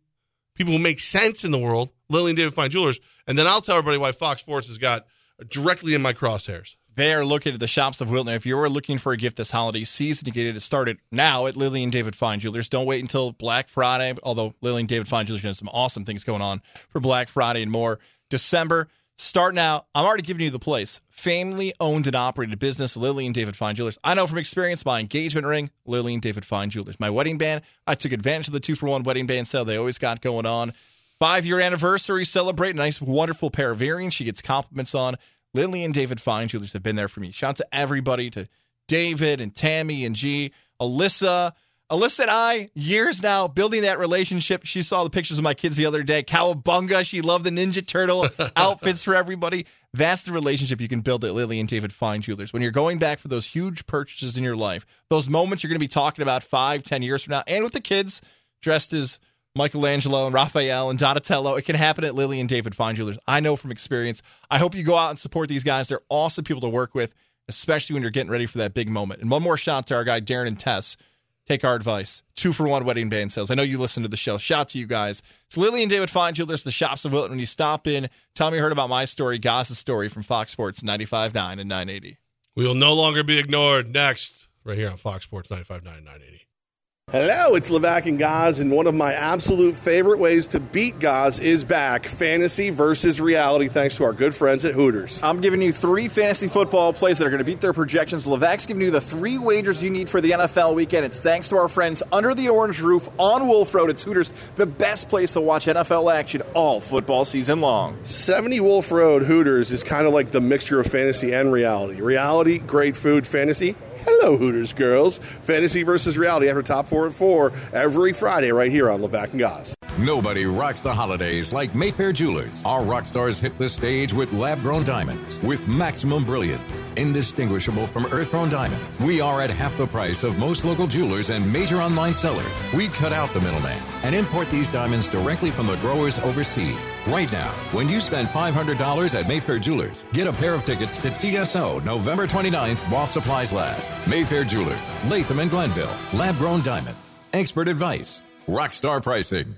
[SPEAKER 2] people who make sense in the world, Lily and David Fine Jewelers, and then I'll tell everybody why Fox Sports has got directly in my crosshairs.
[SPEAKER 3] They are located at the shops of Wilton. If you're looking for a gift this holiday season, you get it started now at Lily and David Fine Jewelers. Don't wait until Black Friday, although Lily and David Fine Jewelers have some awesome things going on for Black Friday and more. December, start now. I'm already giving you the place. Family owned and operated business, Lily and David Fine Jewelers. I know from experience, my engagement ring, Lily and David Fine Jewelers. My wedding band, I took advantage of the two for one wedding band sale they always got going on. Five year anniversary, celebrate nice, wonderful pair of earrings. She gets compliments on. Lily and David Fine Jewelers have been there for me. Shout out to everybody, to David and Tammy and G, Alyssa. Alyssa and I, years now, building that relationship. She saw the pictures of my kids the other day. Cowabunga. She loved the Ninja Turtle [LAUGHS] outfits for everybody. That's the relationship you can build at Lily and David Fine Jewelers. When you're going back for those huge purchases in your life, those moments you're going to be talking about five, ten years from now, and with the kids dressed as Michelangelo and Raphael and Donatello. It can happen at Lily and David Fine Jewelers. I know from experience. I hope you go out and support these guys. They're awesome people to work with, especially when you're getting ready for that big moment. And one more shout out to our guy, Darren and Tess. Take our advice. Two for one wedding band sales. I know you listen to the show. Shout out to you guys. It's Lily and David Fine Jewelers, the shops of Wilton. When you stop in, tell me you heard about my story, Gaz's story from Fox Sports 95.9 and 980.
[SPEAKER 2] We will no longer be ignored. Next, right here on Fox Sports 95.9 980.
[SPEAKER 8] Hello, it's Levac and Gaz, and one of my absolute favorite ways to beat Gaz is back fantasy versus reality, thanks to our good friends at Hooters.
[SPEAKER 3] I'm giving you three fantasy football plays that are going to beat their projections. Levac's giving you the three wagers you need for the NFL weekend. It's thanks to our friends under the orange roof on Wolf Road. It's Hooters, the best place to watch NFL action all football season long.
[SPEAKER 8] 70 Wolf Road Hooters is kind of like the mixture of fantasy and reality. Reality, great food, fantasy. Hello, Hooters girls. Fantasy versus reality after top four and four every Friday right here on Levac and Gaz.
[SPEAKER 12] Nobody rocks the holidays like Mayfair Jewelers. Our rock stars hit the stage with lab grown diamonds with maximum brilliance, indistinguishable from earth grown diamonds. We are at half the price of most local jewelers and major online sellers. We cut out the middleman and import these diamonds directly from the growers overseas. Right now, when you spend $500 at Mayfair Jewelers, get a pair of tickets to TSO November 29th while supplies last. Mayfair Jewelers, Latham and Glenville, lab grown diamonds, expert advice, rock star pricing.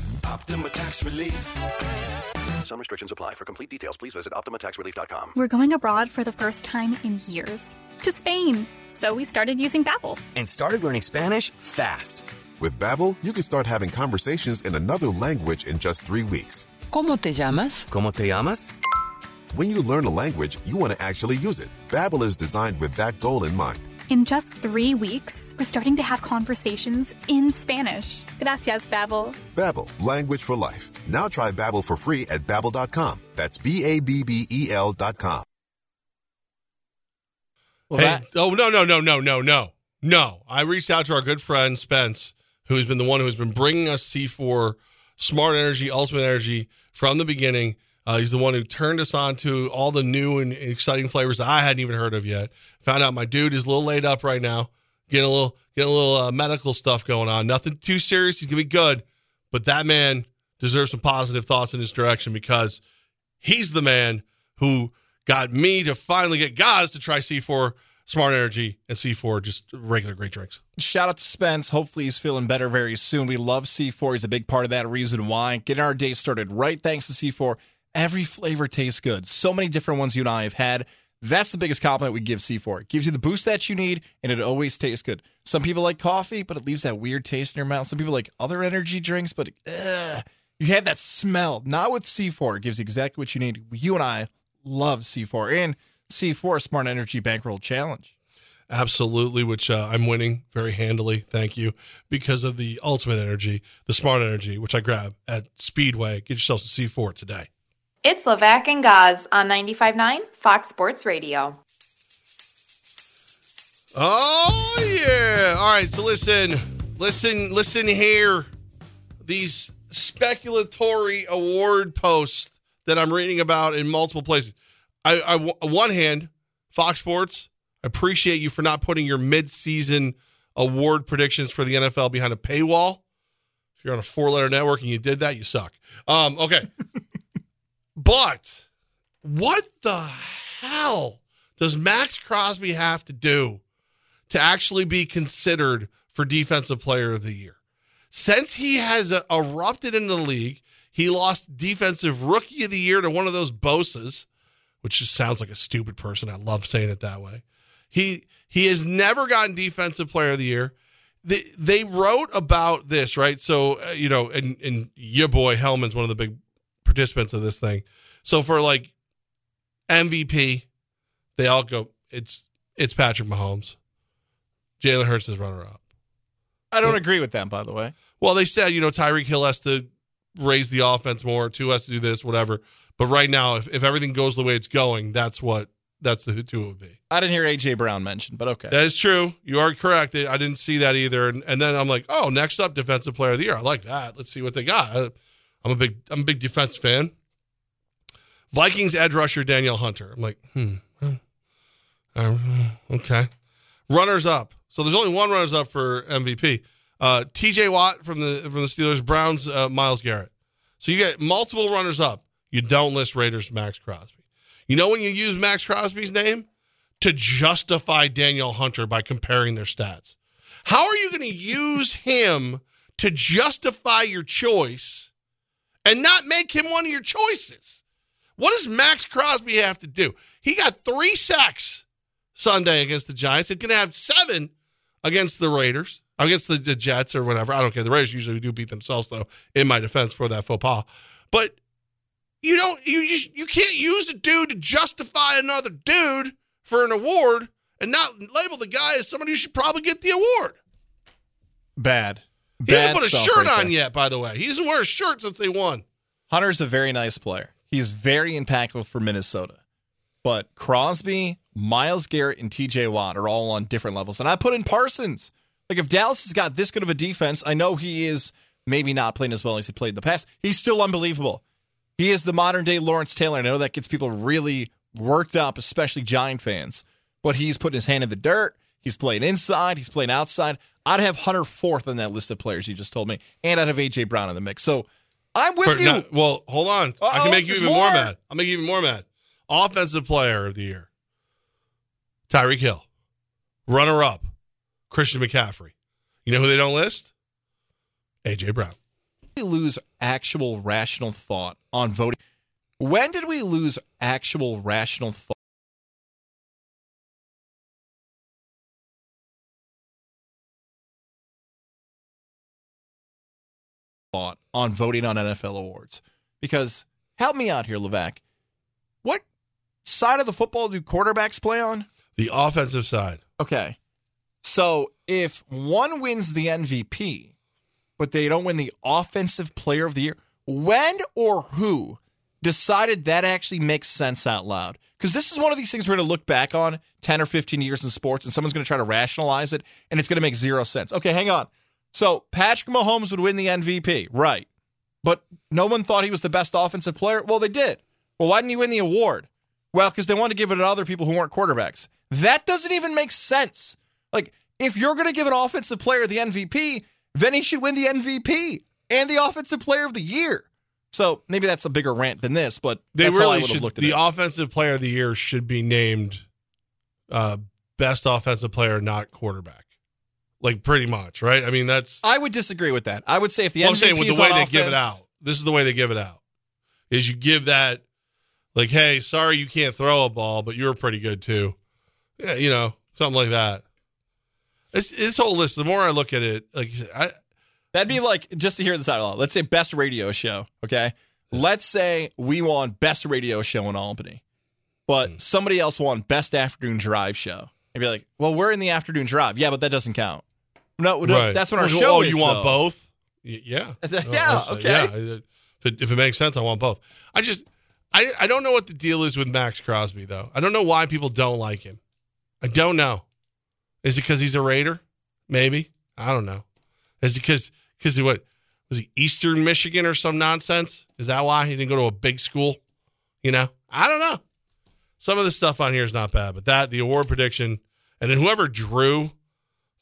[SPEAKER 13] Optima Tax Relief.
[SPEAKER 14] Some restrictions apply. For complete details, please visit OptimaTaxRelief.com.
[SPEAKER 15] We're going abroad for the first time in years to Spain. So we started using Babbel
[SPEAKER 13] and started learning Spanish fast.
[SPEAKER 16] With Babbel, you can start having conversations in another language in just three weeks.
[SPEAKER 17] ¿Cómo te llamas?
[SPEAKER 13] ¿Cómo te llamas?
[SPEAKER 16] When you learn a language, you want to actually use it. Babbel is designed with that goal in mind.
[SPEAKER 15] In just three weeks, we're starting to have conversations in Spanish. Gracias, Babbel.
[SPEAKER 16] Babbel, language for life. Now try Babbel for free at babbel.com. That's B-A-B-B-E-L dot com.
[SPEAKER 2] Well, hey, that- oh no, no, no, no, no, no, no! I reached out to our good friend Spence, who has been the one who has been bringing us C4 Smart Energy, Ultimate Energy from the beginning. Uh, he's the one who turned us on to all the new and exciting flavors that I hadn't even heard of yet. Found out my dude is a little laid up right now, getting a little getting a little uh, medical stuff going on. Nothing too serious. He's gonna be good, but that man deserves some positive thoughts in his direction because he's the man who got me to finally get guys to try C4 Smart Energy and C4 just regular great drinks.
[SPEAKER 3] Shout out to Spence. Hopefully he's feeling better very soon. We love C4. He's a big part of that reason why. Getting our day started right thanks to C4. Every flavor tastes good. So many different ones you and I have had. That's the biggest compliment we give C4. It gives you the boost that you need, and it always tastes good. Some people like coffee, but it leaves that weird taste in your mouth. Some people like other energy drinks, but you have that smell. Not with C4. It gives you exactly what you need. You and I love C4 and C4 Smart Energy Bankroll Challenge.
[SPEAKER 2] Absolutely, which uh, I'm winning very handily. Thank you. Because of the ultimate energy, the smart energy, which I grab at Speedway. Get yourself a C4 today.
[SPEAKER 11] It's Levac and Gaz on 95.9 Fox Sports Radio.
[SPEAKER 2] Oh, yeah. All right. So listen, listen, listen here. These speculatory award posts that I'm reading about in multiple places. I, I on one hand, Fox Sports, I appreciate you for not putting your mid-season award predictions for the NFL behind a paywall. If you're on a four-letter network and you did that, you suck. Um, okay. [LAUGHS] But what the hell does Maxx Crosby have to do to actually be considered for Defensive Player of the Year? Since he has uh, erupted in the league, he lost Defensive Rookie of the Year to one of those Bosa's, which just sounds like a stupid person. I love saying it that way. He he has never gotten Defensive Player of the Year. They, they wrote about this, right? So, uh, you know, and, and your boy Hellman's one of the big participants of this thing. So for like MVP, they all go. It's it's Patrick Mahomes. Jalen Hurts is runner up.
[SPEAKER 3] I don't agree with them, by the way.
[SPEAKER 2] Well, they said you know Tyreek Hill has to raise the offense more. Two has to do this, whatever. But right now, if, if everything goes the way it's going, that's what that's the two would be.
[SPEAKER 3] I didn't hear AJ Brown mentioned, but okay.
[SPEAKER 2] That is true. You are correct. I didn't see that either. And, and then I'm like, oh, next up, defensive player of the year. I like that. Let's see what they got. I'm a big I'm a big defense fan. Vikings edge rusher Danielle Hunter. I'm like, hmm, okay. Runners up. So there's only one runners up for MVP. Uh, T.J. Watt from the from the Steelers. Browns uh, Myles Garrett. So you get multiple runners up. You don't list Raiders Maxx Crosby. You know when you use Maxx Crosby's name? To justify Danielle Hunter by comparing their stats. How are you going to use him to justify your choice and not make him one of your choices? What does Maxx Crosby have to do? He got three sacks Sunday against the Giants. He's going to have seven against the Raiders, against the, the Jets or whatever. I don't care. The Raiders usually do beat themselves, though, in my defense for that faux pas. But you don't you just you can't use a dude to justify another dude for an award and not label the guy as somebody who should probably get the award.
[SPEAKER 3] Bad.
[SPEAKER 2] He hasn't put a shirt
[SPEAKER 3] right
[SPEAKER 2] on
[SPEAKER 3] there.
[SPEAKER 2] yet, by the way. He doesn't wear a shirt since they won.
[SPEAKER 3] Hunter's a very nice player. He's very impactful for Minnesota. But Crosby, Myles Garrett, and TJ Watt are all on different levels. And I put in Parsons. Like, if Dallas has got this good of a defense, I know he is maybe not playing as well as he played in the past. He's still unbelievable. He is the modern day Lawrence Taylor. I know that gets people really worked up, especially Giant fans. But he's putting his hand in the dirt. He's playing inside. He's playing outside. I'd have Hunter fourth on that list of players you just told me, and I'd have AJ Brown in the mix. So I'm with you.
[SPEAKER 2] no, well, hold on. I
[SPEAKER 3] Uh-oh,
[SPEAKER 2] can make you even more.
[SPEAKER 3] more.
[SPEAKER 2] mad. I'll make you even more mad. Offensive player of the year. Tyreek Hill. Runner up. Christian McCaffrey. You know who they don't list? AJ Brown.
[SPEAKER 3] we lose actual rational thought on voting? When did we lose actual rational thought? Thought on voting on NFL awards because help me out here, Levac. What side of the football do quarterbacks play on?
[SPEAKER 2] The offensive side.
[SPEAKER 3] Okay. So if one wins the MVP, but they don't win the offensive player of the year, when or who decided that actually makes sense out loud? Because this is one of these things we're going to look back on 10 or 15 years in sports and someone's going to try to rationalize it and it's going to make zero sense. Okay, hang on. So Patrick Mahomes would win the MVP, right? But no one thought he was the best offensive player. Well, they did. Well, why didn't he win the award? Well, because they wanted to give it to other people who weren't quarterbacks. That doesn't even make sense. Like, if you're going to give an offensive player the MVP, then he should win the MVP and the offensive player of the year. So maybe that's a bigger rant than this, but
[SPEAKER 2] They
[SPEAKER 3] that's how I
[SPEAKER 2] really
[SPEAKER 3] would have
[SPEAKER 2] should.
[SPEAKER 3] looked at
[SPEAKER 2] The
[SPEAKER 3] it.
[SPEAKER 2] offensive player of the year should be named uh, best offensive player, not quarterback. Like pretty much, right? I mean, that's.
[SPEAKER 3] I would disagree with that. I would say if the
[SPEAKER 2] Well, I'm saying with
[SPEAKER 3] is
[SPEAKER 2] the way they give it out. This is the way they give it out. Is you give that, like, hey, sorry you can't throw a ball, but you were pretty good too. Yeah, you know, something like that. It's this whole list. The more I look at it, like I,
[SPEAKER 3] That'd be like just to hear this out loud. Let's say best radio show. Okay. Let's say we won best radio show in Albany, but hmm. somebody else won best afternoon drive show. I'd be like, well, we're in the afternoon drive. Yeah, but that doesn't count. No,
[SPEAKER 2] Right.
[SPEAKER 3] that's what our
[SPEAKER 2] Oh,
[SPEAKER 3] show
[SPEAKER 2] oh,
[SPEAKER 3] is.
[SPEAKER 2] you want
[SPEAKER 3] though.
[SPEAKER 2] both? Y- Yeah. [LAUGHS]
[SPEAKER 3] Yeah,
[SPEAKER 2] Oh,
[SPEAKER 3] okay.
[SPEAKER 2] Yeah. If it, if it makes sense, I want both. I just, I, I don't know what the deal is with Maxx Crosby though. I don't know why people don't like him. I don't know. Is it because he's a Raider? Maybe. I don't know. Is it because because he what was he Eastern Michigan or some nonsense? Is that why he didn't go to a big school? You know, I don't know. Some of the stuff on here is not bad, but that the award prediction and then whoever drew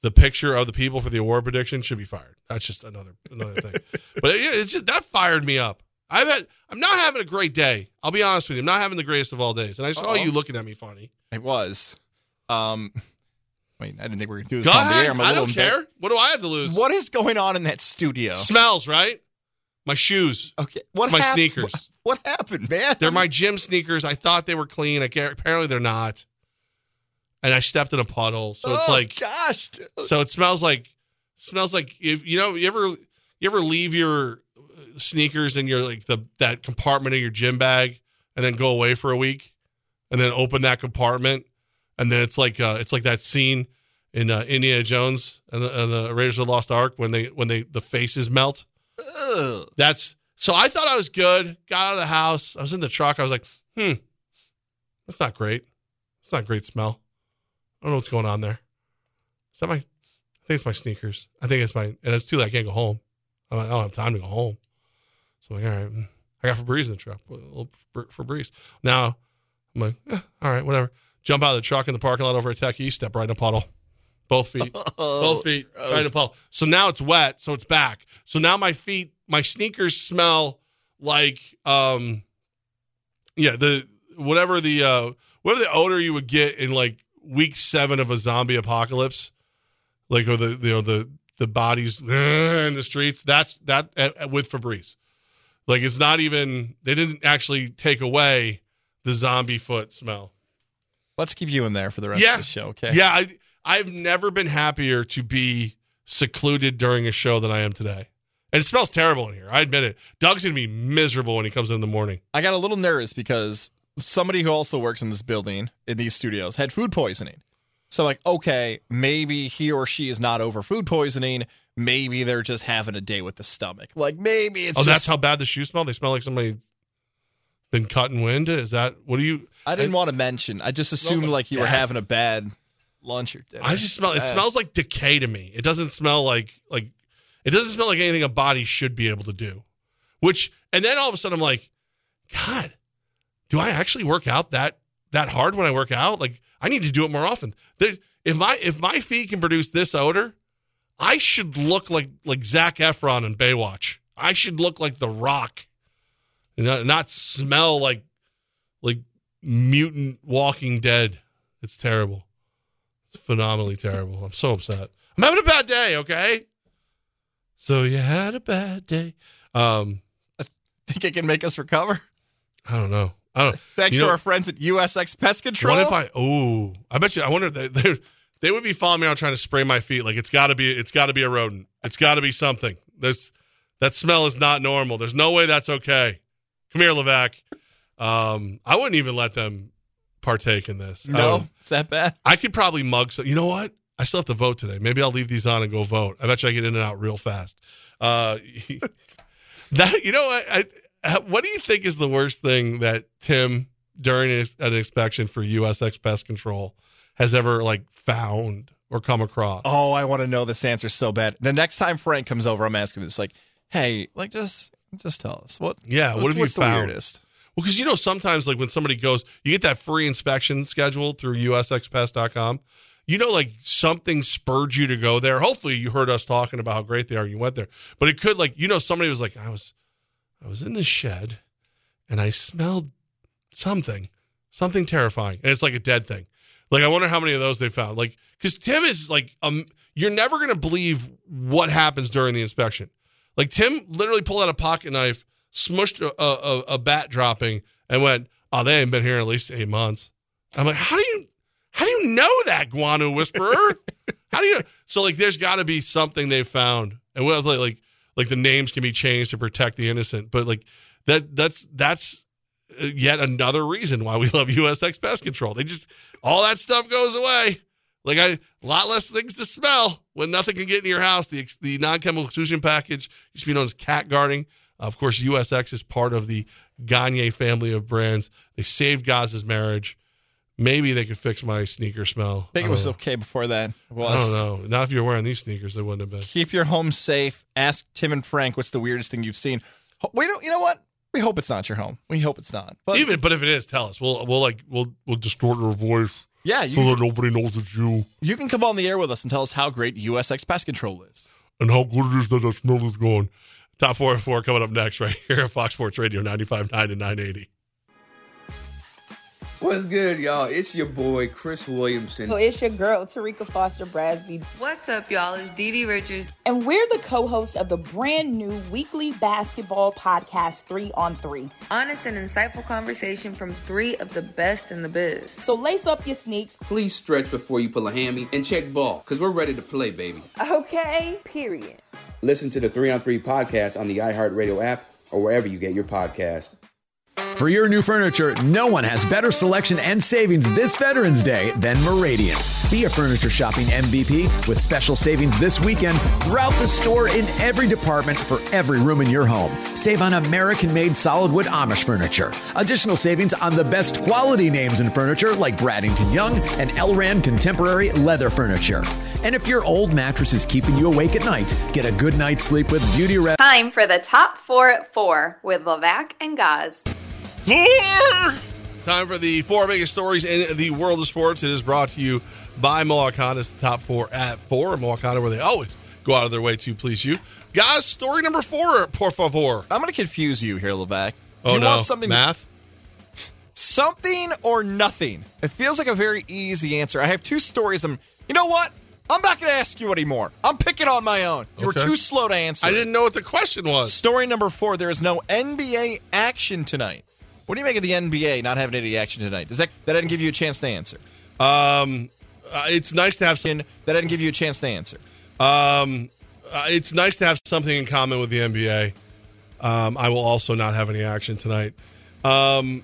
[SPEAKER 2] the picture of the people for the award prediction should be fired. That's just another another thing. [LAUGHS] But it, it's just that fired me up. I've had, I'm not having a great day. I'll be honest with you. I'm not having the greatest of all days. And I saw
[SPEAKER 3] Uh-oh.
[SPEAKER 2] you looking at me funny.
[SPEAKER 3] It was. Um, wait, I didn't think we were going to do
[SPEAKER 2] Go
[SPEAKER 3] this on the air. I'm a
[SPEAKER 2] I
[SPEAKER 3] little
[SPEAKER 2] don't care. What do I have to lose?
[SPEAKER 3] What is going on in that studio?
[SPEAKER 2] Smells, right? My shoes.
[SPEAKER 3] Okay. What
[SPEAKER 2] my
[SPEAKER 3] hap-
[SPEAKER 2] sneakers.
[SPEAKER 3] What happened, man?
[SPEAKER 2] They're my gym sneakers. I thought they were clean. I apparently they're not. And I stepped in a puddle, so it's
[SPEAKER 3] Oh,
[SPEAKER 2] like
[SPEAKER 3] gosh. dude.
[SPEAKER 2] So it smells like smells like if you know you ever you ever leave your sneakers in your like the that compartment of your gym bag and then go away for a week and then open that compartment and then it's like uh it's like that scene in uh, Indiana Jones and the, and the Raiders of the Lost Ark when they when they the faces melt.
[SPEAKER 3] Ugh.
[SPEAKER 2] That's so I thought I was good. Got out of the house. I was in the truck. I was like, hmm, that's not great. It's not a great smell. I don't know what's going on there. Is that my? I think it's my sneakers. I think it's my, and it's too late. I can't go home. I'm like, I don't have time to go home. So I'm like, all right, mm, I got Febreze in the truck. A little Fe- Febreze. Now I'm like, eh, all right, whatever. Jump out of the truck in the parking lot over at Tech East. Step right in a puddle. Both feet. [LAUGHS] Both feet. Right in a puddle. So now it's wet. So it's back. So now my feet, my sneakers smell like, um, yeah, the whatever the uh, whatever the odor you would get in like week seven of a zombie apocalypse, like or the you know the the bodies [LAUGHS] in the streets. That's that uh, with Febreze. Like it's not even they didn't actually take away the zombie foot smell.
[SPEAKER 3] Let's keep you in there for the rest
[SPEAKER 2] yeah,
[SPEAKER 3] of the show, okay?
[SPEAKER 2] Yeah, I I've never been happier to be secluded during a show than I am today. And it smells terrible in here. I admit it. Doug's gonna be miserable when he comes in the morning.
[SPEAKER 3] I got a little nervous because somebody who also works in this building in these studios had food poisoning. So like, okay, maybe he or she is not over food poisoning. Maybe they're just having a day with the stomach. Like maybe it's
[SPEAKER 2] oh,
[SPEAKER 3] just,
[SPEAKER 2] that's how bad the shoes smell. They smell like somebody been cut cutting wind. Is that what do you?
[SPEAKER 3] I didn't want to mention. I just assumed
[SPEAKER 2] like
[SPEAKER 3] like, you were having a bad lunch or dinner.
[SPEAKER 2] I just smell. It smells like decay to me. It doesn't smell like like. It doesn't smell like anything a body should be able to do. Which and then all of a sudden I'm like, God, do I actually work out that that hard when I work out? Like I need to do it more often. If my if my feet can produce this odor, I should look like like Zac Efron in Baywatch. I should look like The Rock, and not, not smell like like mutant Walking Dead. It's terrible. It's phenomenally terrible. I'm so upset. I'm having a bad day. Okay. So you had a bad day. Um, I [LAUGHS]
[SPEAKER 3] think it can make us recover.
[SPEAKER 2] I don't know. I don't. [LAUGHS]
[SPEAKER 3] Thanks
[SPEAKER 2] you
[SPEAKER 3] to
[SPEAKER 2] know-
[SPEAKER 3] our friends at USX Pest Control.
[SPEAKER 2] What if I? Oh, I bet you. I wonder. They, they, they would be following me around trying to spray my feet. Like it's got to be. It's got to be a rodent. It's got to be something. There's that smell is not normal. There's no way that's okay. Come here, Levac. Um, I wouldn't even let them partake in this.
[SPEAKER 3] No, it's that bad.
[SPEAKER 2] I could probably mug. Some, you know what? I still have to vote today. Maybe I'll leave these on and go vote. I bet you I get in and out real fast. Uh, [LAUGHS] that you know what? I, I, what do you think is the worst thing that Tim during an inspection for USX Pest Control has ever like found or come across?
[SPEAKER 3] Oh, I want to know this answer so bad. The next time Frank comes over, I'm asking this like, hey, like just just tell us what.
[SPEAKER 2] Yeah, what have you
[SPEAKER 3] what's the
[SPEAKER 2] found?
[SPEAKER 3] weirdest?
[SPEAKER 2] Well, because you know sometimes like when somebody goes, you get that free inspection scheduled through usxpest.com. You know, like something spurred you to go there. Hopefully, you heard us talking about how great they are. and You went there, but it could like you know somebody was like, I was, I was in the shed, and I smelled something, something terrifying, and it's like a dead thing. Like I wonder how many of those they found. Like because Tim is like, um, you're never gonna believe what happens during the inspection. Like Tim literally pulled out a pocket knife, smushed a, a, a bat dropping, and went, "Oh, they ain't been here in at least eight months." I'm like, "How do you, how do you know that, Guano Whisperer? [LAUGHS] how do you?" So like, there's got to be something they found, and what like like like the names can be changed to protect the innocent, but like that that's that's uh, yet another reason why we [LAUGHS] love USX Pest Control. They just all that stuff goes away. Like I, a lot less things to smell when nothing can get in your house. The the non chemical exclusion package used to be known as cat guarding. of course, USX is part of the Gagne family of brands. They saved Gaz's marriage. Maybe they could fix my sneaker smell.
[SPEAKER 3] I think it was
[SPEAKER 2] know.
[SPEAKER 3] okay before that.
[SPEAKER 2] I don't know. Not if you're wearing these sneakers, they wouldn't have been.
[SPEAKER 3] Keep your home safe. Ask Tim and Frank what's the weirdest thing you've seen. We don't. You know what? We hope it's not your home. We hope it's not. But
[SPEAKER 2] Even, but if it is, tell us. We'll we'll like we'll we'll distort your voice.
[SPEAKER 3] Yeah,
[SPEAKER 2] so
[SPEAKER 3] you-
[SPEAKER 2] that nobody knows it's you.
[SPEAKER 3] you can come on the air with us and tell us how great USX Pest Control is.
[SPEAKER 2] and how good it is that the smell is gone. Top four and four coming up next, right here at Fox Sports Radio 95.9 and 980.
[SPEAKER 17] What's good, y'all? It's your boy Chris Williamson.
[SPEAKER 18] So it's your girl, Tarika Foster Brasby.
[SPEAKER 19] What's up, y'all? It's Dee Dee Richards.
[SPEAKER 18] And we're the co hosts of the brand new weekly basketball podcast, Three on Three.
[SPEAKER 19] Honest and insightful conversation from three of the best in the biz.
[SPEAKER 18] So lace up your sneaks.
[SPEAKER 17] Please stretch before you pull a hammy and check ball, because we're ready to play, baby.
[SPEAKER 18] Okay, period.
[SPEAKER 17] Listen to the 3 on 3 podcast on the iHeartRadio app or wherever you get your podcast.
[SPEAKER 20] For your new furniture, no one has better selection and savings this Veterans Day than Meridians. Be a furniture shopping MVP with special savings this weekend throughout the store in every department for every room in your home. Save on American made solid wood Amish furniture. Additional savings on the best quality names in furniture like Bradington Young and Elran Contemporary Leather Furniture. And if your old mattress is keeping you awake at night, get a good night's sleep with Beauty Rest.
[SPEAKER 11] Time for the top four at four with Levac and Gaz.
[SPEAKER 2] Time for the four biggest stories in the world of sports. It is brought to you by Honda. It's the top four at four. Honda, where they always go out of their way to please you. Guys, story number four, por favor.
[SPEAKER 3] I'm going to confuse you here, Levac.
[SPEAKER 2] Oh,
[SPEAKER 3] you
[SPEAKER 2] no.
[SPEAKER 3] Want something
[SPEAKER 2] Math?
[SPEAKER 3] Something or nothing. It feels like a very easy answer. I have two stories. I'm. You know what? I'm not going to ask you anymore. I'm picking on my own. You
[SPEAKER 2] Okay.
[SPEAKER 3] were too slow to answer.
[SPEAKER 2] I didn't know what the question was.
[SPEAKER 3] Story number four. There is no NBA action tonight. What do you make of the NBA not having any action tonight? Does that that didn't give you a chance to answer?
[SPEAKER 2] Um, uh, it's nice to have some.
[SPEAKER 3] That didn't give you a chance to answer.
[SPEAKER 2] Um, uh, it's nice to have something in common with the NBA. Um, I will also not have any action tonight. Um,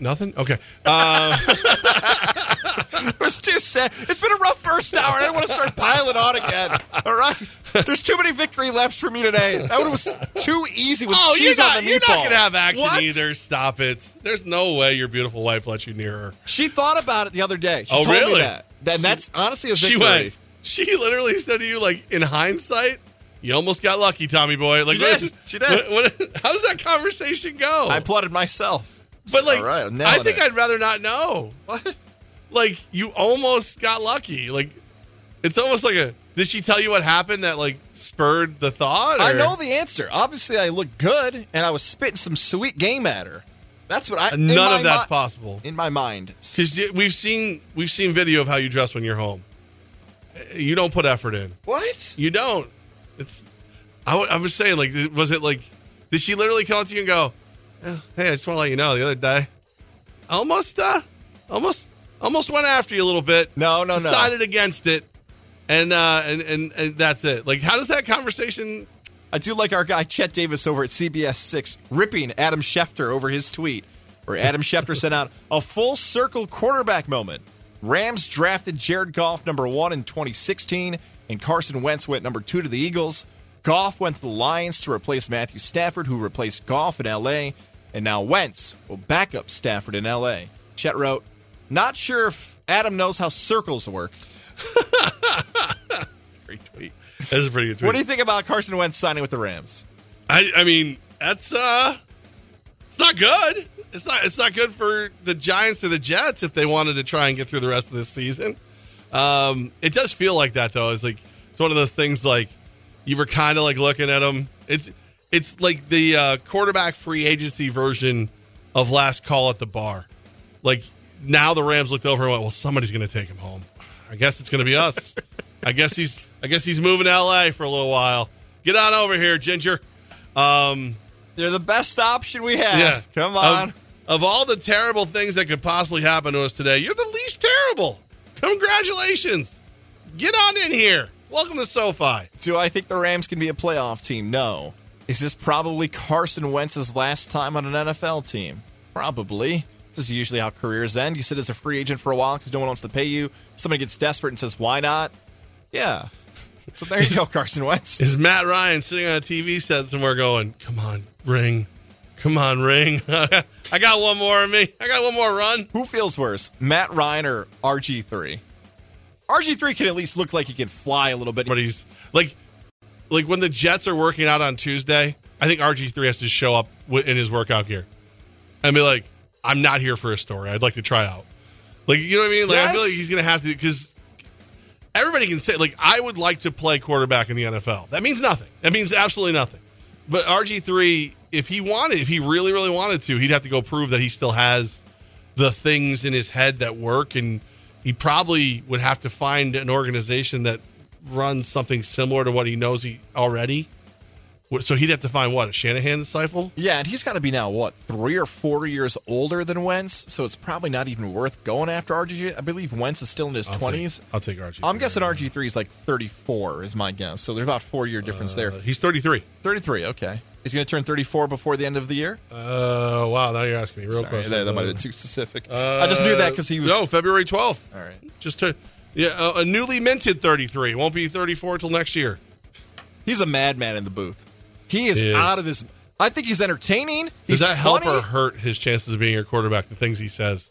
[SPEAKER 2] nothing. Okay. Uh, [LAUGHS]
[SPEAKER 3] it was too sad. It's been a rough first hour. I don't want to start piling on again. All right. There's too many victory laps for me today. That one was too easy with
[SPEAKER 2] oh, you're
[SPEAKER 3] cheese
[SPEAKER 2] not,
[SPEAKER 3] on the
[SPEAKER 2] you're
[SPEAKER 3] meatball.
[SPEAKER 2] not gonna have action
[SPEAKER 3] What?
[SPEAKER 2] either. Stop it. There's no way your beautiful wife lets you near her.
[SPEAKER 3] She thought about it the other day. She
[SPEAKER 2] Oh,
[SPEAKER 3] told
[SPEAKER 2] really?
[SPEAKER 3] me that. Then that's honestly a victory.
[SPEAKER 2] She went. She literally said to you, like in hindsight, you almost got lucky, Tommy boy. Like,
[SPEAKER 3] She did.
[SPEAKER 2] what-
[SPEAKER 3] She did.
[SPEAKER 2] what- what- how does that conversation go?
[SPEAKER 3] I applauded myself.
[SPEAKER 2] But like,
[SPEAKER 3] right,
[SPEAKER 2] I think
[SPEAKER 3] it.
[SPEAKER 2] I'd rather not know.
[SPEAKER 3] What?
[SPEAKER 2] Like, you almost got lucky. Like, it's almost like a. Did she tell you what happened that like spurred the thought?
[SPEAKER 3] I know the answer. Obviously, I looked good, and I was spitting some sweet game at her. That's what I.
[SPEAKER 2] None of that's
[SPEAKER 3] mi-
[SPEAKER 2] possible.
[SPEAKER 3] In my mind,
[SPEAKER 2] Because we've seen we've seen video of how you dress when you're home. You don't put effort in.
[SPEAKER 3] what?
[SPEAKER 2] You don't. It's. I, w- I was saying, like, was it like? Did she literally come up to you and go, "Eh, "Hey, I just want to let you know, the other day, almost, uh, almost, almost went after you a little bit.
[SPEAKER 3] No, no, no.
[SPEAKER 2] Decided against it, and uh, and and and that's it. Like, how does that conversation?
[SPEAKER 3] I do like our guy Chet Davis over at CBS Six ripping Adam Schefter over his tweet, where Adam [LAUGHS] Schefter sent out a full circle quarterback moment. Rams drafted Jared Goff number one in 2016, and Carson Wentz went number two to the Eagles. Goff went to the Lions to replace Matthew Stafford, who replaced Goff in LA, and now Wentz will back up Stafford in LA. Chet wrote, "Not sure if Adam knows how circles work." [LAUGHS] Great tweet.
[SPEAKER 2] That's a pretty good. Tweet.
[SPEAKER 3] What do you think about Carson Wentz signing with the Rams?
[SPEAKER 2] I I mean, that's uh, it's not good. It's not. It's not good for the Giants or the Jets if they wanted to try and get through the rest of this season. Um, it does feel like that though. It's like it's one of those things like you were kind of like looking at them. It's it's like the uh, quarterback free agency version of last call at the bar. Like now the Rams looked over and went, "Well, somebody's going to take him home. I guess it's going to be us. I guess he's I guess he's moving to L.A. for a little while. Get on over here, Ginger." Um,
[SPEAKER 3] They're the best option we have.
[SPEAKER 2] yeah.
[SPEAKER 3] Come on.
[SPEAKER 2] Of, of all the terrible things that could possibly happen to us today, you're the least terrible. Congratulations. Get on in here. Welcome to SoFi.
[SPEAKER 3] Do I think the Rams can be a playoff team? No. Is this probably Carson Wentz's last time on an NFL team? Probably. This is usually how careers end. You sit as a free agent for a while because no one wants to pay you. Somebody gets desperate and says, why not? Yeah. So there you go, Carson Wentz.
[SPEAKER 2] Is Matt Ryan sitting on a TV set somewhere going, come on, ring. Come on, ring. [LAUGHS] I got one more in me. I got one more run.
[SPEAKER 3] Who feels worse, Matt Ryan or RG3? RG3 can at least look like he can fly a little bit.
[SPEAKER 2] But he's like, like when the Jets are working out on Tuesday, I think RG3 has to show up in his workout gear and be like, I'm not here for a story. I'd like to try out. Like, you know what I mean? Like, I feel like he's going to have to, because everybody can say, like, I would like to play quarterback in the NFL. That means nothing. That means absolutely nothing. But RG3, if he wanted, if he really, really wanted to, he'd have to go prove that he still has the things in his head that work. And he probably would have to find an organization that runs something similar to what he knows he already. So he'd have to find what a Shanahan disciple.
[SPEAKER 3] Yeah, and he's got to be now what three or four years older than Wentz, so it's probably not even worth going after RG. I believe Wentz is still in his twenties.
[SPEAKER 2] I'll take RG.
[SPEAKER 3] I'm guessing RG three is like 34 is my guess. So there's about four year difference there.
[SPEAKER 2] Uh, he's 33.
[SPEAKER 3] 33. Okay, he's going to turn 34 before the end of the year.
[SPEAKER 2] Uh, wow. Now you're asking me real quick.
[SPEAKER 3] that, that might uh, have been too specific. Uh, I just knew that because he was.
[SPEAKER 2] no February 12th.
[SPEAKER 3] All right.
[SPEAKER 2] Just to yeah, a, a newly minted 33. Won't be 34 till next year.
[SPEAKER 3] He's a madman in the booth. He is
[SPEAKER 2] is.
[SPEAKER 3] out of his. I think he's entertaining.
[SPEAKER 2] Does that help
[SPEAKER 3] funny.
[SPEAKER 2] or hurt his chances of being your quarterback? The things he says.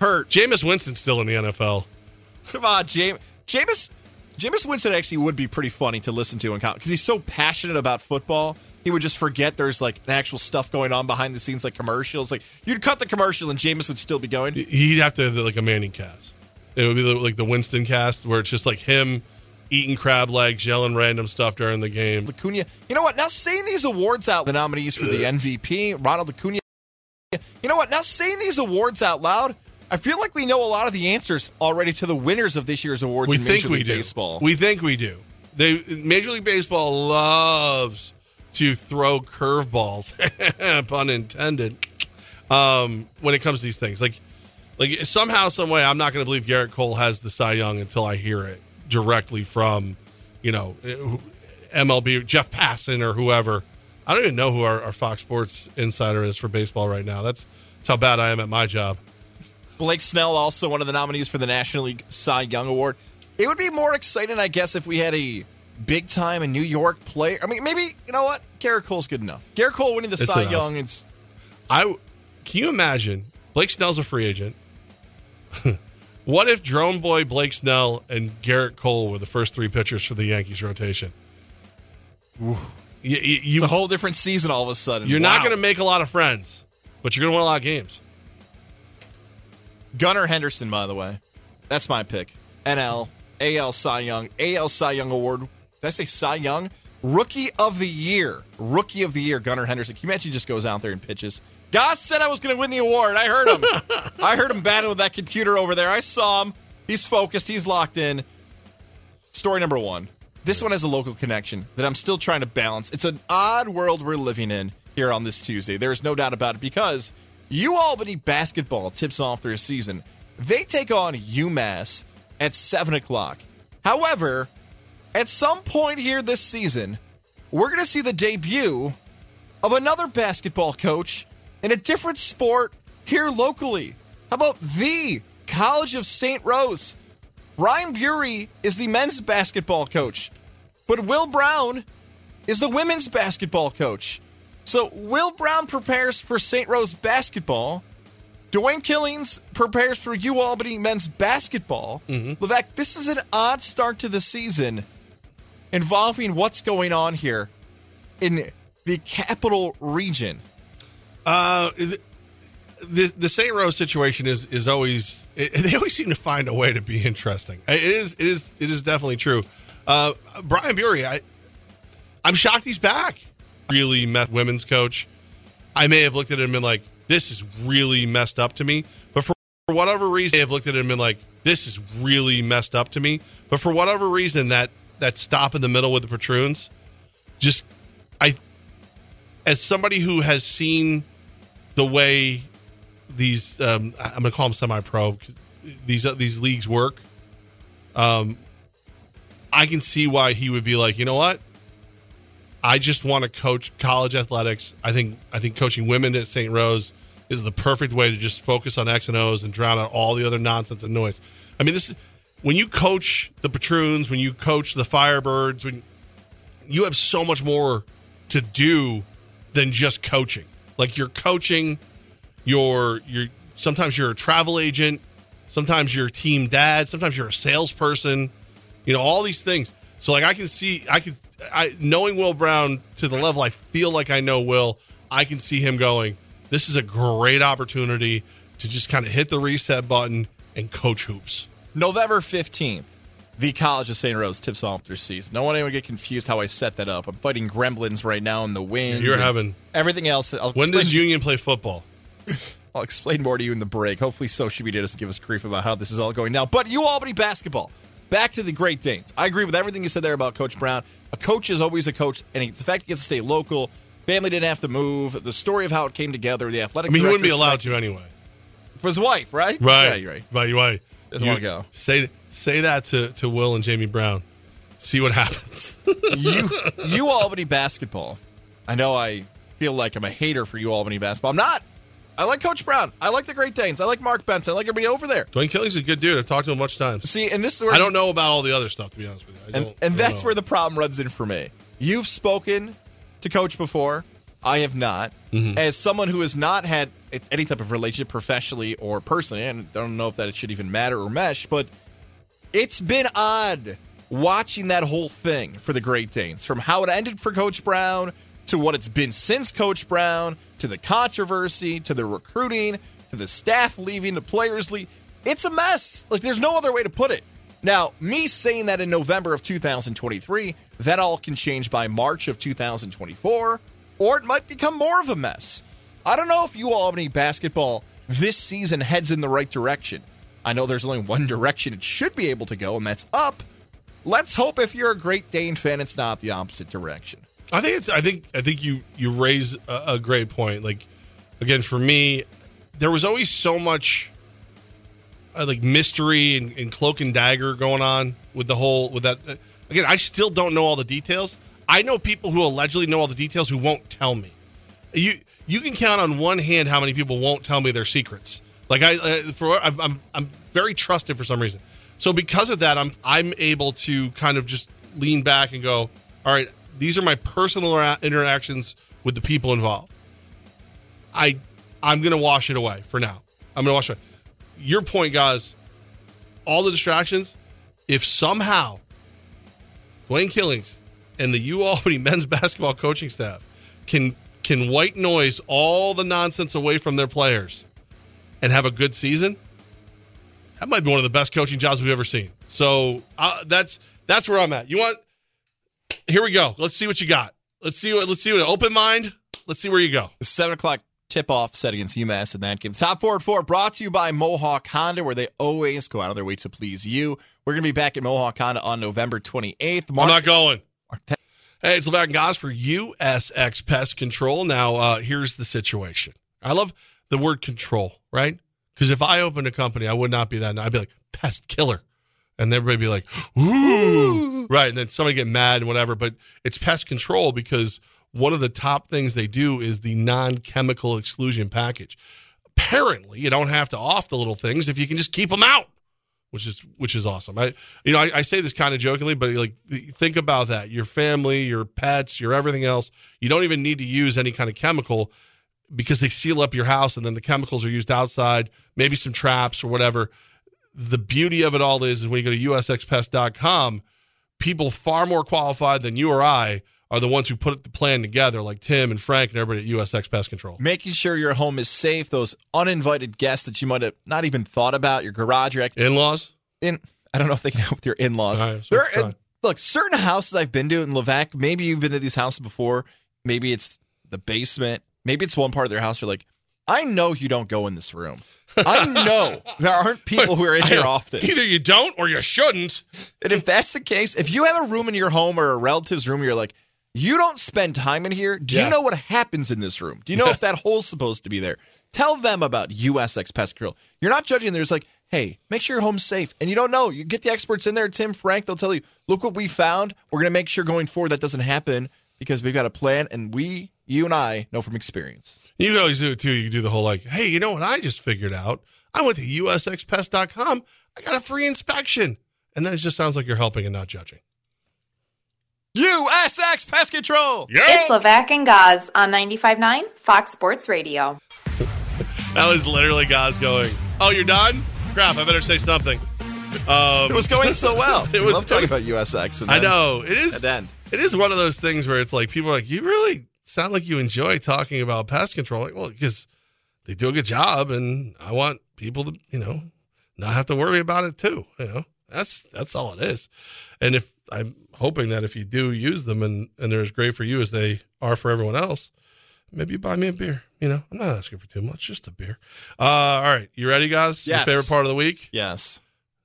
[SPEAKER 3] Hurt.
[SPEAKER 2] Jameis Winston's still in the NFL.
[SPEAKER 3] Come on, James. Jameis. Jameis Winston actually would be pretty funny to listen to because he's so passionate about football. He would just forget there's like actual stuff going on behind the scenes, like commercials. Like you'd cut the commercial and Jameis would still be going.
[SPEAKER 2] He'd have to have like a Manning cast. It would be like the Winston cast, where it's just like him eating crab legs, yelling random stuff during the game.
[SPEAKER 3] Acuna. You know what? Now saying these awards out, the nominees for the MVP, Ronald Acuna. You You know what? Now saying these awards out loud, I feel like we know a lot of the answers already to the winners of this year's awards
[SPEAKER 2] We
[SPEAKER 3] in
[SPEAKER 2] think
[SPEAKER 3] Major
[SPEAKER 2] we
[SPEAKER 3] League
[SPEAKER 2] do.
[SPEAKER 3] Baseball.
[SPEAKER 2] We think we do. They Major League Baseball loves to throw curveballs, [LAUGHS] pun intended, um, when it comes to these things. Like, like somehow, some way, I'm not going to believe Gerrit Cole has the Cy Young until I hear it directly from, you know, MLB Jeff Passan or whoever. I don't even know who our, our Fox Sports insider is for baseball right now. That's that's how bad I am at my job.
[SPEAKER 3] Blake Snell, also one of the nominees for the National League Cy Young Award. It would be more exciting, I guess, if we had a big time in New York player. I mean, maybe you know what? Gerrit Cole's good enough. Gerrit Cole winning the
[SPEAKER 2] It's
[SPEAKER 3] Cy
[SPEAKER 2] enough.
[SPEAKER 3] Young. It's
[SPEAKER 2] I can you imagine Blake Snell's a free agent. [LAUGHS] what if Drone Boy, Blake Snell, and Gerrit Cole were the first three pitchers for the Yankees rotation? You, you, you-
[SPEAKER 3] it's a whole different season all of a sudden.
[SPEAKER 2] you're not going to make a lot of friends, but you're going to win a lot of games.
[SPEAKER 3] Gunnar Henderson, by the way. That's my pick. NL, AL Cy Young, AL Cy Young Award. Did I say Cy Young? Rookie of the Year. Rookie of the Year, Gunnar Henderson. Can you imagine he just goes out there and pitches? Goss said I was going to win the award. I heard him. [LAUGHS] I heard him batting with that computer over there. I saw him. He's focused. He's locked in. Story number one. This one has a local connection that I'm still trying to balance. It's an odd world we're living in here on this Tuesday. There's no doubt about it because U Albany basketball tips off their season. They take on UMass at 7 o'clock. However, at some point here this season, we're going to see the debut of another basketball coach in a different sport here locally. How about the College of St. Rose? Ryan Bury is the men's basketball coach, but Will Brown is the women's basketball coach. So Will Brown prepares for St. Rose basketball. Dwayne Killings prepares for U Albany men's basketball. Mm-hmm. Levac, this is an odd start to the season involving what's going on here in the capital region.
[SPEAKER 2] Uh, the the St. Rose situation is is always it, [LAUGHS] they always seem to find a way to be interesting. It is it is it is definitely true. Uh, Brian Bury, I I'm shocked he's back. Really messed women's coach. I may have looked at him and been like, this is really messed up to me. But for, for whatever reason, I have looked at him and been like, this is really messed up to me. But for whatever reason, that that stop in the middle with the patroons, just I as somebody who has seen the way these um, I'm to call them semi-pro these uh, these leagues work. Um, I can see why he would be like, you know what? I just want to coach college athletics. I think I think coaching women at St. Rose is the perfect way to just focus on X and O's and drown out all the other nonsense and noise. I mean, this is when you coach the patroons, when you coach the Firebirds, when you have so much more to do than just coaching. Like you're coaching, you're you're sometimes you're a travel agent, sometimes you're a team dad, sometimes you're a salesperson, you know, all these things. So like I can see I can I knowing Will Brown to the level I feel like I know Will, I can see him going, This is a great opportunity to just kind of hit the reset button and coach hoops.
[SPEAKER 3] November 15th, the College of St. Rose tips off their season. No one anyone get confused how I set that up. I'm fighting gremlins right now in the wind.
[SPEAKER 2] You're having
[SPEAKER 3] everything else. I'll
[SPEAKER 2] when
[SPEAKER 3] explain,
[SPEAKER 2] does Union play football? [LAUGHS]
[SPEAKER 3] I'll explain more to you in the break. Hopefully, social media doesn't give us grief about how this is all going now. But U Albany basketball. Back to the Great Danes. I agree with everything you said there about Coach Brown. A coach is always a coach, and the fact he gets to stay local, family didn't have to move, the story of how it came together, the athletic.
[SPEAKER 2] I mean, he wouldn't be allowed to anyway.
[SPEAKER 3] for his wife, right?
[SPEAKER 2] Right.
[SPEAKER 3] Yeah, you're right.
[SPEAKER 2] Right. Right.
[SPEAKER 3] Doesn't
[SPEAKER 2] You-
[SPEAKER 3] wanna go.
[SPEAKER 2] Say say that to, to Will and Jamie Brown. See what happens. [LAUGHS]
[SPEAKER 3] you you [LAUGHS] Albany basketball. I know I feel like I'm a hater for U Albany basketball. I'm not. I like Coach Brown. I like the Great Danes. I like Mark Benson. I like everybody over there.
[SPEAKER 2] Dwayne Killings is a good dude. I've talked to him a bunch of times.
[SPEAKER 3] See, and this is where
[SPEAKER 2] I don't know about all the other stuff to be honest with you. I
[SPEAKER 3] and, and that's
[SPEAKER 2] know.
[SPEAKER 3] where the problem runs in for me. You've spoken to Coach before. I have not.
[SPEAKER 2] Mm-hmm.
[SPEAKER 3] As someone who has not had any type of relationship professionally or personally, and I don't know if that it should even matter or mesh, but it's been odd watching that whole thing for the Great Danes from how it ended for Coach Brown to what it's been since Coach Brown to the controversy to the recruiting to the staff leaving, the players leave. It's a mess. Like, there's no other way to put it. Now, me saying that in November of 2023, that all can change by March of 2024, or it might become more of a mess. I don't know if U Albany basketball this season heads in the right direction. I know there's only one direction it should be able to go, and that's up. Let's hope if you're a Great Dane fan, it's not the opposite direction.
[SPEAKER 2] I think it's. I think. I think you you raise a, a great point. Like again, for me, there was always so much uh, like mystery and, and cloak and dagger going on with the whole with that. Uh, again, I still don't know all the details. I know people who allegedly know all the details who won't tell me. You you can count on one hand how many people won't tell me their secrets. Like I, uh, for I'm, I'm I'm very trusted for some reason. So because of that, I'm I'm able to kind of just lean back and go, all right, these are my personal interactions with the people involved. I I'm gonna wash it away for now. I'm gonna wash it. Away. Your point, guys. All the distractions. If somehow Dwayne Killings and the U Albany [LAUGHS] men's basketball coaching staff can can white noise all the nonsense away from their players and have a good season, that might be one of the best coaching jobs we've ever seen. So uh, that's that's where I'm at. You want? Here we go. Let's see what you got. Let's see what. Let's see what. Open mind. Let's see where you go.
[SPEAKER 3] Seven o'clock tip off set against UMass in that game. Top four at four brought to you by Mohawk Honda, where they always go out of their way to please you. We're going to be back at Mohawk Honda on November 28th.
[SPEAKER 2] Mark- I'm not going. Hey, it's Levac and Goz for USX Pest Control. Now, uh, here's the situation. I love the word control, right? Because if I opened a company, I would not be that. I'd be like pest killer, and everybody be like, "Ooh," right? And then somebody get mad and whatever. But it's pest control because one of the top things they do is the non-chemical exclusion package. Apparently, you don't have to off the little things if you can just keep them out, which is which is awesome. I you know I, I say this kind of jokingly, but like think about that: your family, your pets, your everything else. You don't even need to use any kind of chemical because they seal up your house and then the chemicals are used outside, maybe some traps or whatever. The beauty of it all is, is when you go to usxpest.com, people far more qualified than you or I are the ones who put the plan together, like Tim and Frank and everybody at USX Pest Control.
[SPEAKER 3] Making sure your home is safe, those uninvited guests that you might have not even thought about, your garage, your
[SPEAKER 2] in laws.
[SPEAKER 3] In I don't know if they can help with your in laws.
[SPEAKER 2] Right, so
[SPEAKER 3] look, certain houses I've been to in Levac, maybe you've been to these houses before. Maybe it's the basement Maybe it's one part of their house. You're like, I know you don't go in this room. I know there aren't people who are in here [LAUGHS] often.
[SPEAKER 2] Either you don't or you shouldn't.
[SPEAKER 3] And if that's the case, if you have a room in your home or a relative's room, you're like, you don't spend time in here. Do
[SPEAKER 2] Yeah.
[SPEAKER 3] you know what happens in this room? Do you know if [LAUGHS] that hole's supposed to be there? Tell them about USX Pest Control. You're not judging. There's like, hey, make sure your home's safe. And you don't know. You get the experts in there, Tim, Frank. They'll tell you, look what we found. We're going to make sure going forward that doesn't happen because we've got a plan and we, you and I, know from experience.
[SPEAKER 2] You can always do it too. You can do the whole like, hey, you know what I just figured out? I went to usxpest.com. I got a free inspection. And then it just sounds like you're helping and not judging.
[SPEAKER 3] USX Pest Control.
[SPEAKER 11] It's Levac and Gaz on 95.9 Fox Sports Radio. [LAUGHS]
[SPEAKER 2] That was literally guys going, oh, you're done? Crap, I better say something. Um,
[SPEAKER 3] It was going so well. [LAUGHS]
[SPEAKER 2] It
[SPEAKER 3] We
[SPEAKER 2] was
[SPEAKER 3] love talking
[SPEAKER 2] it was-
[SPEAKER 3] about USX. And
[SPEAKER 2] I know. It is.
[SPEAKER 3] At the end.
[SPEAKER 2] It is one of those things where it's like people are like, you really sound like you enjoy talking about pest control. Like, well, because they do a good job, and I want people to, you know, not have to worry about it too. You know, that's that's all it is. And if I'm hoping that if you do use them and and they're as great for you as they are for everyone else, maybe you buy me a beer. You know, I'm not asking for too much, just a beer. Uh, all right, you ready, guys?
[SPEAKER 3] Yes.
[SPEAKER 2] Your favorite part of the week?
[SPEAKER 3] Yes.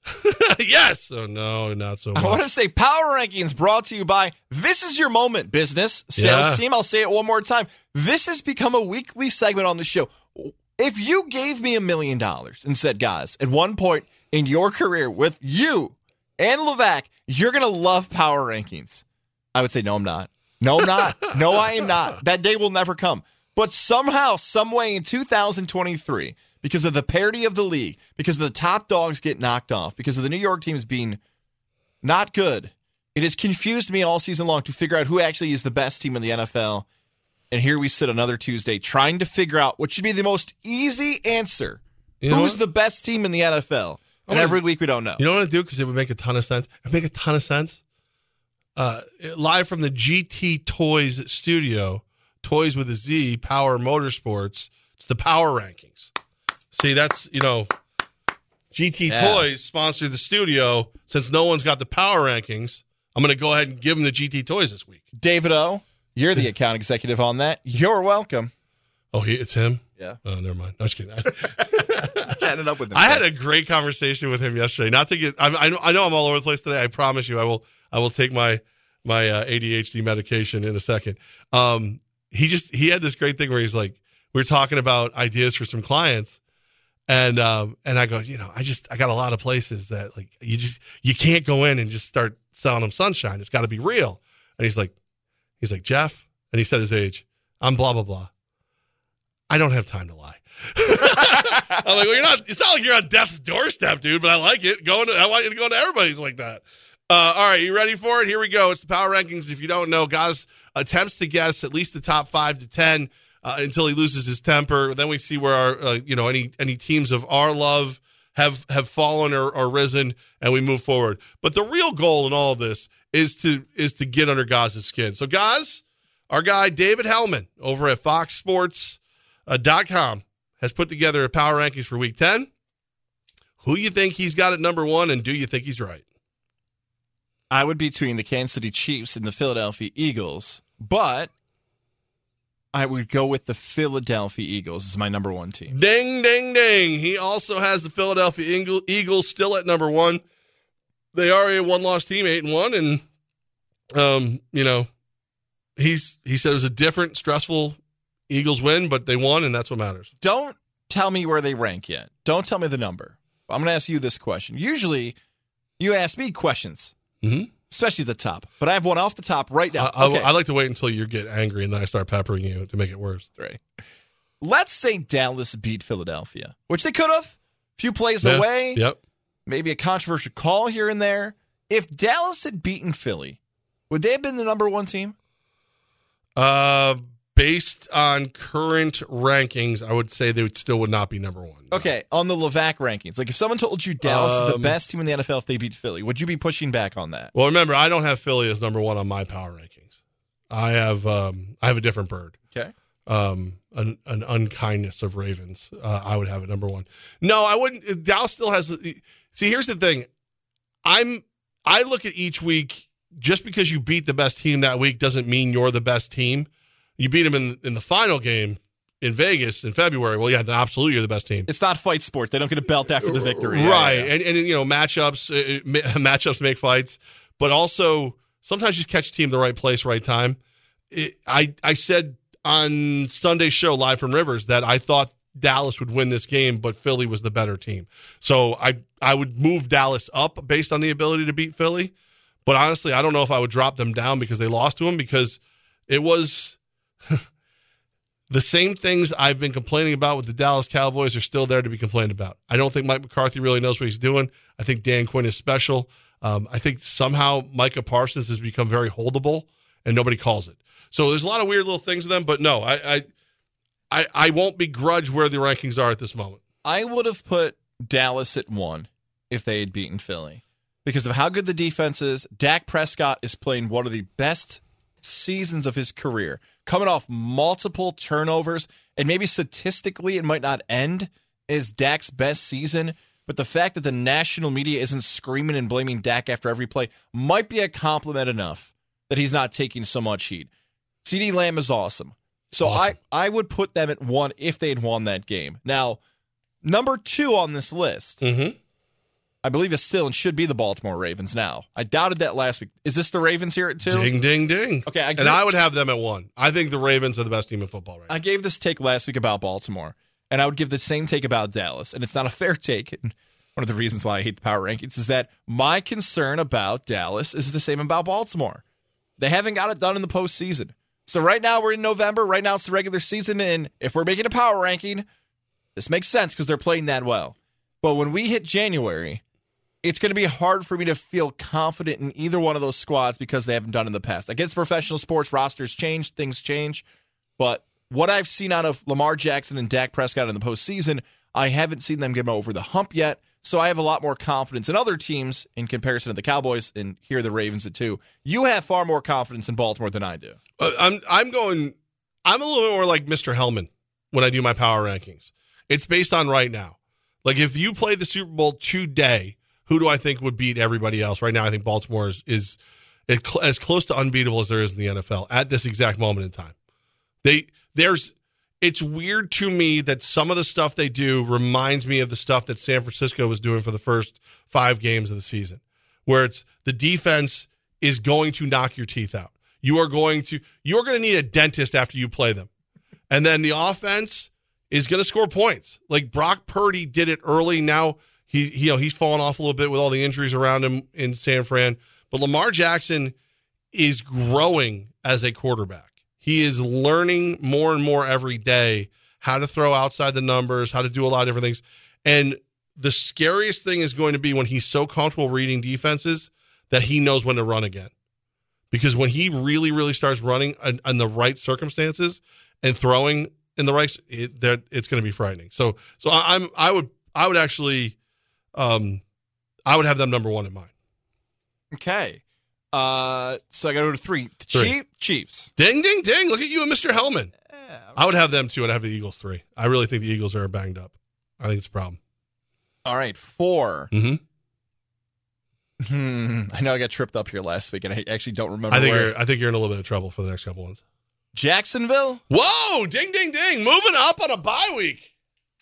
[SPEAKER 3] [LAUGHS]
[SPEAKER 2] yes. Oh no, not so much.
[SPEAKER 3] I want to say Power Rankings brought to you by This Is Your Moment Business Sales
[SPEAKER 2] Yeah.
[SPEAKER 3] Team. I'll say it one more time. This has become a weekly segment on the show. If you gave me a million dollars and said, guys, at one point in your career with you and Levac, you're going to love Power Rankings, I would say, no, I'm not. No, I'm not. [LAUGHS] no, I am not. That day will never come. But somehow, someway in 2023, because of the parity of the league, because of the top dogs get knocked off, because of the New York teams being not good. It has confused me all season long to figure out who actually is the best team in the NFL. And here we sit another Tuesday trying to figure out what should be the most easy answer.
[SPEAKER 2] You know
[SPEAKER 3] Who's
[SPEAKER 2] what?
[SPEAKER 3] the best team in the NFL? And every week we don't know.
[SPEAKER 2] You know what I do because it would make a ton of sense. It would make a ton of sense. Uh, live from the GT Toys studio, Toys with a Z, Power Motorsports. It's the Power Rankings. See, that's you know, GT
[SPEAKER 3] Yeah.
[SPEAKER 2] Toys sponsored the studio. Since no one's got the Power Rankings, I'm going to go ahead and give them the GT Toys this week.
[SPEAKER 3] David O, you're the account executive on that. You're welcome.
[SPEAKER 2] Oh, he, it's him.
[SPEAKER 3] Yeah.
[SPEAKER 2] Oh, never mind. No, just kidding. [LAUGHS]
[SPEAKER 3] Chatting up with him.
[SPEAKER 2] I had a great conversation with him yesterday. Not to get, I, I, know, I know I'm all over the place today. I promise you, I will, I will take my my uh, ADHD medication in a second. Um, he just he had this great thing where he's like, we are talking about ideas for some clients, and um, and I go, you know, I just I got a lot of places that like you just you can't go in and just start selling them sunshine. It's got to be real. And he's like, he's like Jeff, and he said his age. I'm blah blah blah. I don't have time to lie. [LAUGHS] I'm like, well, you're not. It's not like you're on death's doorstep, dude. But I like it. Going, to, I want you to go to everybody's like that. Uh, all right, you ready for it? Here we go. It's the power rankings. If you don't know, guys attempts to guess at least the top five to ten uh, until he loses his temper. Then we see where our, uh, you know, any any teams of our love have have fallen or, or risen, and we move forward. But the real goal in all this is to is to get under Gaz's skin. So, guys, our guy David Helman over at Fox Sports uh, has put together a power rankings for Week Ten. Who you think he's got at number one, and do you think he's right?
[SPEAKER 3] I would be between the Kansas City Chiefs and the Philadelphia Eagles, but I would go with the Philadelphia Eagles as my number one team.
[SPEAKER 2] Ding, ding, ding. He also has the Philadelphia Eagles still at number one. They are a one loss team, eight and one, and um, you know, he's he said it was a different, stressful Eagles win, but they won, and that's what matters.
[SPEAKER 3] Don't tell me where they rank yet. Don't tell me the number. I'm going to ask you this question. Usually, you ask me questions
[SPEAKER 2] Mm-hmm.
[SPEAKER 3] Especially the top. But I have one off the top right now.
[SPEAKER 2] I,
[SPEAKER 3] okay.
[SPEAKER 2] I, like to wait until you get angry and then I start peppering you to make it worse.
[SPEAKER 3] Right. Let's say Dallas beat Philadelphia, which they could have. Few plays
[SPEAKER 2] Yeah.
[SPEAKER 3] away.
[SPEAKER 2] Yep.
[SPEAKER 3] Maybe a controversial call here and there. If Dallas had beaten Philly, would they have been the number one team?
[SPEAKER 2] Uh, based on current rankings, I would say they would still would not be number one.
[SPEAKER 3] Okay, on the Levac rankings, like if someone told you Dallas is the
[SPEAKER 2] Um,
[SPEAKER 3] best team in the NFL if they beat Philly, would you be pushing back on that?
[SPEAKER 2] Well, remember, I don't have Philly as number one on my power rankings. I have um, I have a different bird.
[SPEAKER 3] Okay.
[SPEAKER 2] Um, an, an unkindness of Ravens. Uh, I would have it number one. No, I wouldn't. Dallas still has. See, here's the thing. I'm. I look at each week. Just because you beat the best team that week doesn't mean you're the best team. You beat them in in the final game in Vegas in February. Well, yeah, absolutely, you're the best team.
[SPEAKER 3] It's not fight sport. They don't get a belt after the victory.
[SPEAKER 2] Right?
[SPEAKER 3] yeah, yeah.
[SPEAKER 2] And and you know matchups uh, [LAUGHS] matchups make fights, but also sometimes you catch a team the right place, right time. It, I I said on Sunday's show live from Rivers that I thought Dallas would win this game, but Philly was the better team. So I I would move Dallas up based on the ability to beat Philly, but honestly, I don't know if I would drop them down because they lost to them because it was. [LAUGHS] the same things I've been complaining about with the Dallas Cowboys are still there to be complained about. I don't think Mike McCarthy really knows what he's doing. I think Dan Quinn is special. Um, I think somehow Micah Parsons has become very holdable, and nobody calls it. So there's a lot of weird little things with them, but no, I, I, I, I won't begrudge where the rankings are at this moment.
[SPEAKER 3] I would have put Dallas at one if they had beaten Philly because of how good the defense is. Dak Prescott is playing one of the best seasons of his career, coming off multiple turnovers, and maybe statistically it might not end as Dak's best season. But the fact that the national media isn't screaming and blaming Dak after every play might be a compliment enough that he's not taking so much heat. CeeDee Lamb is awesome. So I, I would put them at one if they'd won that game. Now, number two on this list,
[SPEAKER 2] Mm-hmm.
[SPEAKER 3] I believe is still and should be the Baltimore Ravens now. I doubted that last week. Is this the Ravens here at two?
[SPEAKER 2] Ding, ding, ding.
[SPEAKER 3] Okay, I
[SPEAKER 2] and. I would have them at one. I think the Ravens are the best team in football right now.
[SPEAKER 3] I gave this take last week about Baltimore, and I would give the same take about Dallas. And it's not a fair take. And one of the reasons why I hate the power rankings is that my concern about Dallas is the same about Baltimore. They haven't got it done in the postseason. So right now we're in November. Right now it's the regular season, and if we're making a power ranking, this makes sense because they're playing that well. But when we hit January, it's going to be hard for me to feel confident in either one of those squads because they haven't done in the past. Against professional sports, rosters change, things change. But what I've seen out of Lamar Jackson and Dak Prescott in the postseason, I haven't seen them get over the hump yet. So I have a lot more confidence in other teams in comparison to the Cowboys, and here the Ravens at two. You have far more confidence in Baltimore than I do.
[SPEAKER 2] Uh, I'm I'm going. I'm a little bit more like Mr. Helman when I do my power rankings. It's based on right now. Like if you play the Super Bowl today, who do I think would beat everybody else right now? I think Baltimore is is, cl- as close to unbeatable as there is in the NFL at this exact moment in time. They there's it's weird to me that some of the stuff they do reminds me of the stuff that San Francisco was doing for the first five games of the season, where it's the defense is going to knock your teeth out. You are going to you're going to need a dentist after you play them, and then the offense is going to score points. Like Brock Purdy did it early. Now he, he you know he's fallen off a little bit with all the injuries around him in San Fran, but Lamar Jackson is growing as a quarterback. He is learning more and more every day how to throw outside the numbers, how to do a lot of different things. And the scariest thing is going to be when he's so comfortable reading defenses that he knows when to run again. Because when he really, really starts running in, in the right circumstances and throwing in the right, it, that it's going to be frightening. So, so I, I'm, I would, I would actually, um, I would have them number one in mind.
[SPEAKER 3] Okay. Uh, so I got to go to three.
[SPEAKER 2] Three.
[SPEAKER 3] Chief, Chiefs.
[SPEAKER 2] Ding, ding, ding. Look at you and Mr. Helman. I would have them too. I'd have the Eagles three. I really think the Eagles are banged up. I think it's a problem.
[SPEAKER 3] All right, 4
[SPEAKER 2] Mm-hmm.
[SPEAKER 3] Hmm. [LAUGHS] I know I got tripped up here last week, and I actually don't remember.
[SPEAKER 2] I think
[SPEAKER 3] where.
[SPEAKER 2] you're, I think you're in a little bit of trouble for the next couple ones.
[SPEAKER 3] Jacksonville.
[SPEAKER 2] Whoa! Ding, ding, ding! Moving up on a bye week.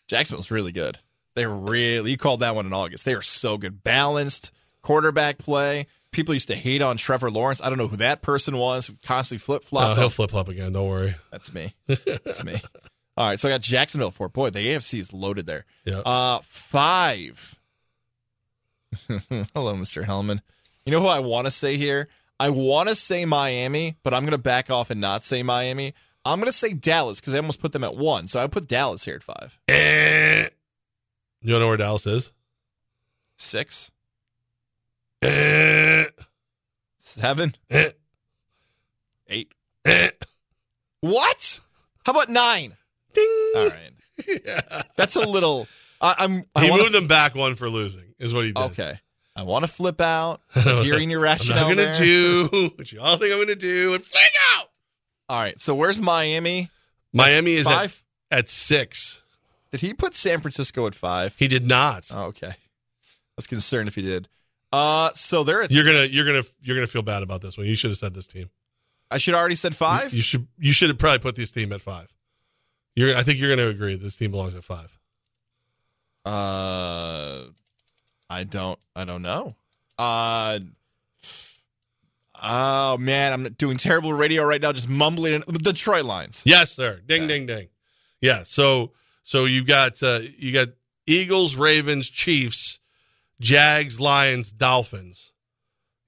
[SPEAKER 3] Jacksonville's really good. They're really. You called that one in August. They are so good, balanced quarterback play. People used to hate on Trevor Lawrence. I don't know who that person was. who Constantly flip
[SPEAKER 2] Oh,
[SPEAKER 3] flop.
[SPEAKER 2] he'll flip flop again. Don't worry.
[SPEAKER 3] That's me. [LAUGHS] That's me. All right, so I got Jacksonville four. Boy, the AFC is loaded there.
[SPEAKER 2] Yeah.
[SPEAKER 3] Uh, five. [LAUGHS] Hello, Mr. Helman. You know who I want to say here? I want to say Miami, but I'm going to back off and not say Miami. I'm going to say Dallas because I almost put them at one. So I put Dallas here at five.
[SPEAKER 2] Eh. You don't know where Dallas is?
[SPEAKER 3] Six,
[SPEAKER 2] Eh.
[SPEAKER 3] seven,
[SPEAKER 2] Eh.
[SPEAKER 3] eight.
[SPEAKER 2] Eh.
[SPEAKER 3] What? How about nine?
[SPEAKER 2] Ding.
[SPEAKER 3] All right. [LAUGHS] That's a little. I, I'm. I
[SPEAKER 2] He
[SPEAKER 3] wanna-
[SPEAKER 2] moved them back one for losing. Is what he did.
[SPEAKER 3] Okay. I want to flip out. [LAUGHS] Hearing your rationale.
[SPEAKER 2] I'm gonna do what you all think I'm gonna do and fling out.
[SPEAKER 3] All right. So where's Miami?
[SPEAKER 2] Miami is at, at six.
[SPEAKER 3] Did he put San Francisco at five?
[SPEAKER 2] He did not.
[SPEAKER 3] Oh, okay. I was concerned if he did. Uh, so they're
[SPEAKER 2] You're gonna you're gonna you're gonna feel bad about this one. You should have said this team.
[SPEAKER 3] I should already said five.
[SPEAKER 2] You should you should have probably put this team at five. You're I think you're gonna agree this team belongs at five.
[SPEAKER 3] Uh, I don't. I don't know. Uh. Oh man, I'm doing terrible radio right now. Just mumbling. In, the Detroit Lions.
[SPEAKER 2] Yes, sir. Ding ding ding. Yeah. So so you got uh, you got Eagles, Ravens, Chiefs, Jags, Lions, Dolphins.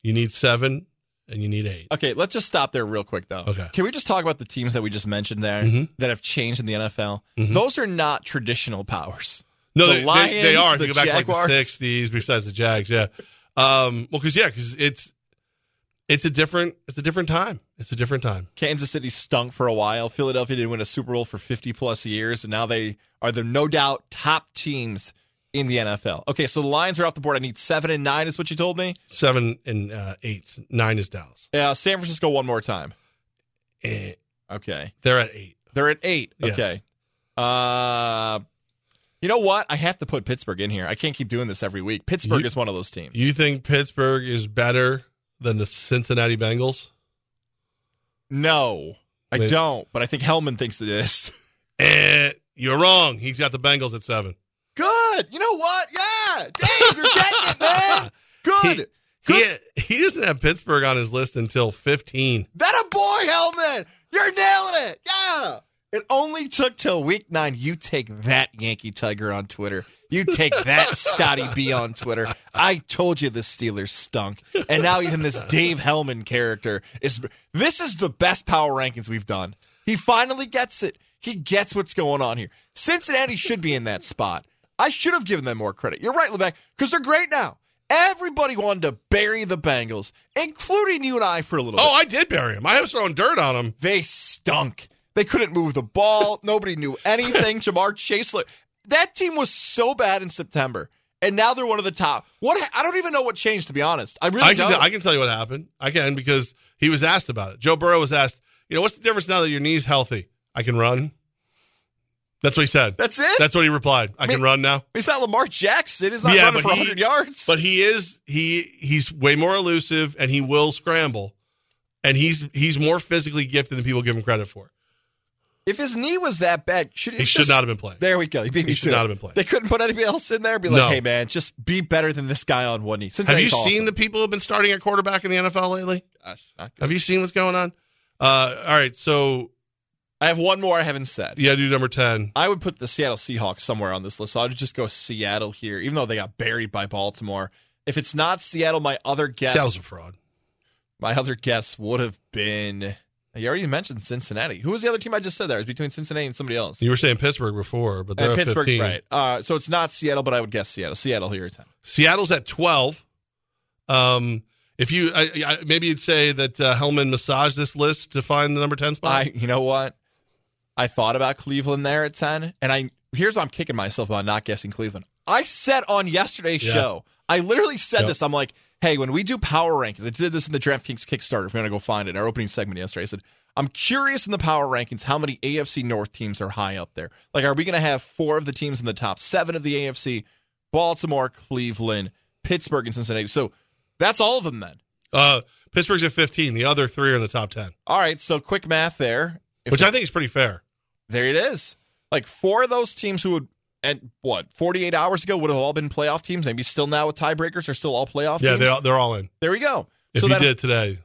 [SPEAKER 2] You need seven and you need eight.
[SPEAKER 3] Okay, let's just stop there real quick though.
[SPEAKER 2] Okay.
[SPEAKER 3] Can we just talk about the teams that we just mentioned there
[SPEAKER 2] Mhm.
[SPEAKER 3] that have changed in the NFL?
[SPEAKER 2] Mhm.
[SPEAKER 3] Those are not traditional powers.
[SPEAKER 2] No,
[SPEAKER 3] The
[SPEAKER 2] they, they-
[SPEAKER 3] Lions,
[SPEAKER 2] they are. If
[SPEAKER 3] the
[SPEAKER 2] you go back to like
[SPEAKER 3] Jaguars.
[SPEAKER 2] the '60s, besides the Jags, yeah. Um, well, because yeah, because it's it's a different it's a different time. It's a different time.
[SPEAKER 3] Kansas City stunk for a while. Philadelphia didn't win a Super Bowl for 50 plus years, and now they are the no doubt top teams in the NFL. Okay, so the Lions are off the board. I need seven and nine, is what you told me.
[SPEAKER 2] Seven and uh, eight, nine is Dallas.
[SPEAKER 3] Yeah, San Francisco one more time.
[SPEAKER 2] Eh,
[SPEAKER 3] Okay,
[SPEAKER 2] they're at eight.
[SPEAKER 3] they're at eight.
[SPEAKER 2] Yes.
[SPEAKER 3] Okay. Uh, you know what? I have to put Pittsburgh in here. I can't keep doing this every week. Pittsburgh
[SPEAKER 2] You-
[SPEAKER 3] is one of those teams.
[SPEAKER 2] You think Pittsburgh is better than the Cincinnati Bengals?
[SPEAKER 3] No, I
[SPEAKER 2] They-
[SPEAKER 3] don't. But I think Helman thinks it is.
[SPEAKER 2] Eh, you're wrong. He's got the Bengals at seven.
[SPEAKER 3] Good. You know what? Yeah, Dave, you're getting it, man. [LAUGHS] Good.
[SPEAKER 2] He he doesn't have Pittsburgh on his list until 15.
[SPEAKER 3] That a boy, Helman. You're nailing it. Yeah. It only took till week nine. You take that, Yankee Tiger on Twitter. You take that, Scotty B on Twitter. I told you the Steelers stunk. And now even this Dave Helman character is this is the best power rankings we've done. He finally gets it. He gets what's going on here. Cincinnati should be in that spot. I should have given them more credit. You're right, Levac, because they're great now. Everybody wanted to bury the Bengals, including you and I for a little oh, bit.
[SPEAKER 2] Oh, I did bury him. I was throwing dirt on them.
[SPEAKER 3] They stunk. They couldn't move the ball. Nobody knew anything. [LAUGHS] Ja'Marr Chase, look, that team was so bad in September, and now they're one of the top. What? I don't even know what changed. To be honest, I really
[SPEAKER 2] I can,
[SPEAKER 3] don't.
[SPEAKER 2] I can tell you what happened. I can because he was asked about it. Joe Burrow was asked, you know, what's the difference now that your knee's healthy? I can run. That's what he said.
[SPEAKER 3] That's it.
[SPEAKER 2] That's what he replied. I,
[SPEAKER 3] mean-
[SPEAKER 2] can run now.
[SPEAKER 3] He's not Lamar Jackson. He's not
[SPEAKER 2] Yeah,
[SPEAKER 3] running for
[SPEAKER 2] he-
[SPEAKER 3] 100 yards.
[SPEAKER 2] But he is he he's way more elusive and he will scramble. And he's he's more physically gifted than people give him credit for.
[SPEAKER 3] If his knee was that bad, should
[SPEAKER 2] He should not have been playing.
[SPEAKER 3] There we go. He
[SPEAKER 2] He should
[SPEAKER 3] to
[SPEAKER 2] not have been playing.
[SPEAKER 3] They couldn't put anybody else in there. Be like,
[SPEAKER 2] No.
[SPEAKER 3] hey man, just be better than this guy on one knee.
[SPEAKER 2] Have
[SPEAKER 3] Cincinnati's
[SPEAKER 2] you
[SPEAKER 3] awesome.
[SPEAKER 2] seen the people who've been starting at quarterback in the NFL lately?
[SPEAKER 3] Gosh.
[SPEAKER 2] Have you seen what's going on? Uh, all right, so
[SPEAKER 3] I have one more I haven't said.
[SPEAKER 2] yeah, do number ten.
[SPEAKER 3] I would put the Seattle Seahawks somewhere on this list. So I would just go Seattle here, even though they got buried by Baltimore. If it's not Seattle, my other guess,
[SPEAKER 2] Seattle's a fraud.
[SPEAKER 3] my other guess would have been. You already mentioned Cincinnati. Who was the other team I just said there? It was between Cincinnati and somebody else.
[SPEAKER 2] You were saying Pittsburgh before, but they're
[SPEAKER 3] Pittsburgh,
[SPEAKER 2] 15.
[SPEAKER 3] right? Uh, so it's not Seattle, but I would guess Seattle. Seattle here at ten.
[SPEAKER 2] Seattle's at twelve. Um, if you I, I, maybe you'd say that uh, Helman massaged this list to find the number ten spot.
[SPEAKER 3] I, you know what? I thought about Cleveland there at ten, and I here's why I'm kicking myself about not guessing Cleveland. I said on yesterday's
[SPEAKER 2] Yeah.
[SPEAKER 3] show, I literally said
[SPEAKER 2] Yep.
[SPEAKER 3] this. I'm like, hey, when we do power rankings, I did this in the DraftKings Kickstarter. If you want to go find it, in our opening segment yesterday, I said. I'm curious in the power rankings how many AFC North teams are high up there. Like, are we going to have four of the teams in the top seven of the AFC? Baltimore, Cleveland, Pittsburgh, and Cincinnati. So that's all of them then.
[SPEAKER 2] uh, Pittsburgh's at fifteen. The other three are in the top ten,
[SPEAKER 3] All right, so quick math there. If
[SPEAKER 2] which I think is pretty fair.
[SPEAKER 3] There it is. Like four of those teams who would, and what, 48 hours ago would have all been playoff teams, maybe still now with tiebreakers are still all playoff
[SPEAKER 2] Yeah,
[SPEAKER 3] teams.
[SPEAKER 2] they're all, they're all in.
[SPEAKER 3] there we go.
[SPEAKER 2] If
[SPEAKER 3] so
[SPEAKER 2] you
[SPEAKER 3] that,
[SPEAKER 2] did it today,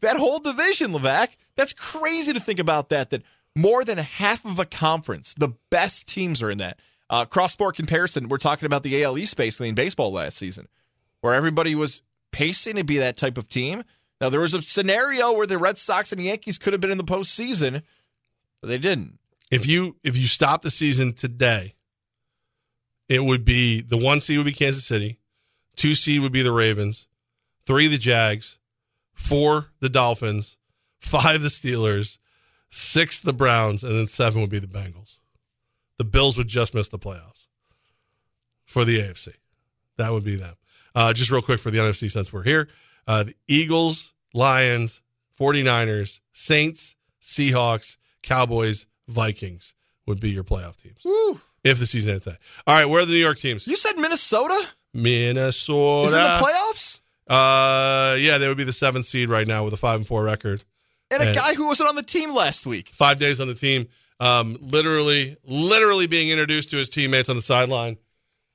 [SPEAKER 3] that whole division, Levac, that's crazy to think about that, that more than half of a conference, the best teams are in that. Uh, Cross sport comparison, we're talking about the AL East basically in baseball last season, where everybody was pacing to be that type of team. Now, there was a scenario where the Red Sox and Yankees could have been in the postseason, but they didn't.
[SPEAKER 2] if you if you stop the season today, it would be the one seed would be Kansas City, two seed would be the Ravens, three the Jags, four the Dolphins, five the Steelers, six the Browns, and then seven would be the Bengals. The Bills would just miss the playoffs for the AFC. That would be them. Uh, just real quick for the NFC since we're here. Uh, the Eagles, Lions, 49ers, Saints, Seahawks, Cowboys, Vikings would be your playoff teams
[SPEAKER 3] Woo.
[SPEAKER 2] If the season ends today. All right, where are the New York teams?
[SPEAKER 3] You said Minnesota
[SPEAKER 2] Minnesota.
[SPEAKER 3] is in the playoffs?
[SPEAKER 2] Uh, yeah, they would be the seventh seed right now with a five and four record.
[SPEAKER 3] And a
[SPEAKER 2] And-
[SPEAKER 3] guy who wasn't on the team last week.
[SPEAKER 2] Five days on the team, um, literally, literally being introduced to his teammates on the sideline.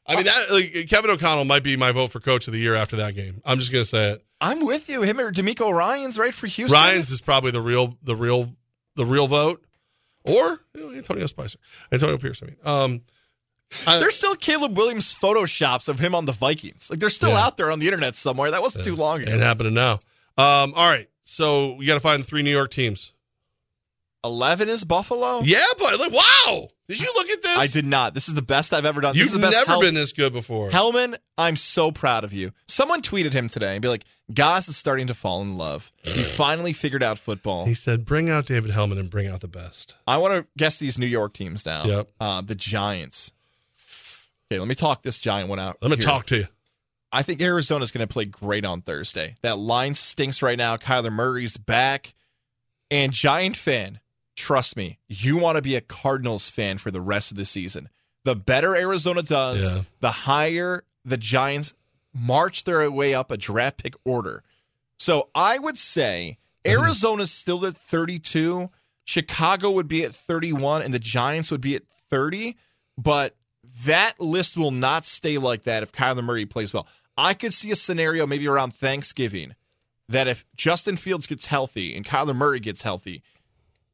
[SPEAKER 2] I mean, that like, Kevin O'Connell might be my vote for coach of the year after that game. I'm just gonna say it.
[SPEAKER 3] I'm with you. Him or DeMeco Ryans right for Houston.
[SPEAKER 2] Ryans is probably the real, the real, the real vote, or you know, Antonio Spicer, Antonio Pierce. I mean, um, I-
[SPEAKER 3] There's still Caleb Williams photoshops of him on the Vikings. Like they're still
[SPEAKER 2] Yeah.
[SPEAKER 3] out there on the internet somewhere. That wasn't too long ago.
[SPEAKER 2] It happening now. Um, all right, so we got to find the three New York teams.
[SPEAKER 3] Eleven is Buffalo.
[SPEAKER 2] Yeah, but like, wow, did you look at this?
[SPEAKER 3] I did not. This is the best I've ever done. this
[SPEAKER 2] You've
[SPEAKER 3] is the best
[SPEAKER 2] never
[SPEAKER 3] Hel-
[SPEAKER 2] been this good before.
[SPEAKER 3] Helman, I'm so proud of you. Someone tweeted him today and be like, Goss is starting to fall in love. He finally figured out football.
[SPEAKER 2] He said, "Bring out David Helman and bring out the best."
[SPEAKER 3] I want to guess these New York teams now.
[SPEAKER 2] Yep.
[SPEAKER 3] Uh, the Giants. Okay, let me talk this Giant one out.
[SPEAKER 2] Let me
[SPEAKER 3] here.
[SPEAKER 2] talk to you.
[SPEAKER 3] I think Arizona's going to play great on Thursday. That line stinks right now. Kyler Murray's back. And Giant fan, trust me, you want to be a Cardinals fan for the rest of the season. The better Arizona does,
[SPEAKER 2] Yeah.
[SPEAKER 3] the higher the Giants march their way up a draft pick order. So I would say
[SPEAKER 2] Mm-hmm.
[SPEAKER 3] Arizona's still at 32. Chicago would be at 31, and the Giants would be at 30. But that list will not stay like that if Kyler Murray plays well. I could see a scenario maybe around Thanksgiving that if Justin Fields gets healthy and Kyler Murray gets healthy,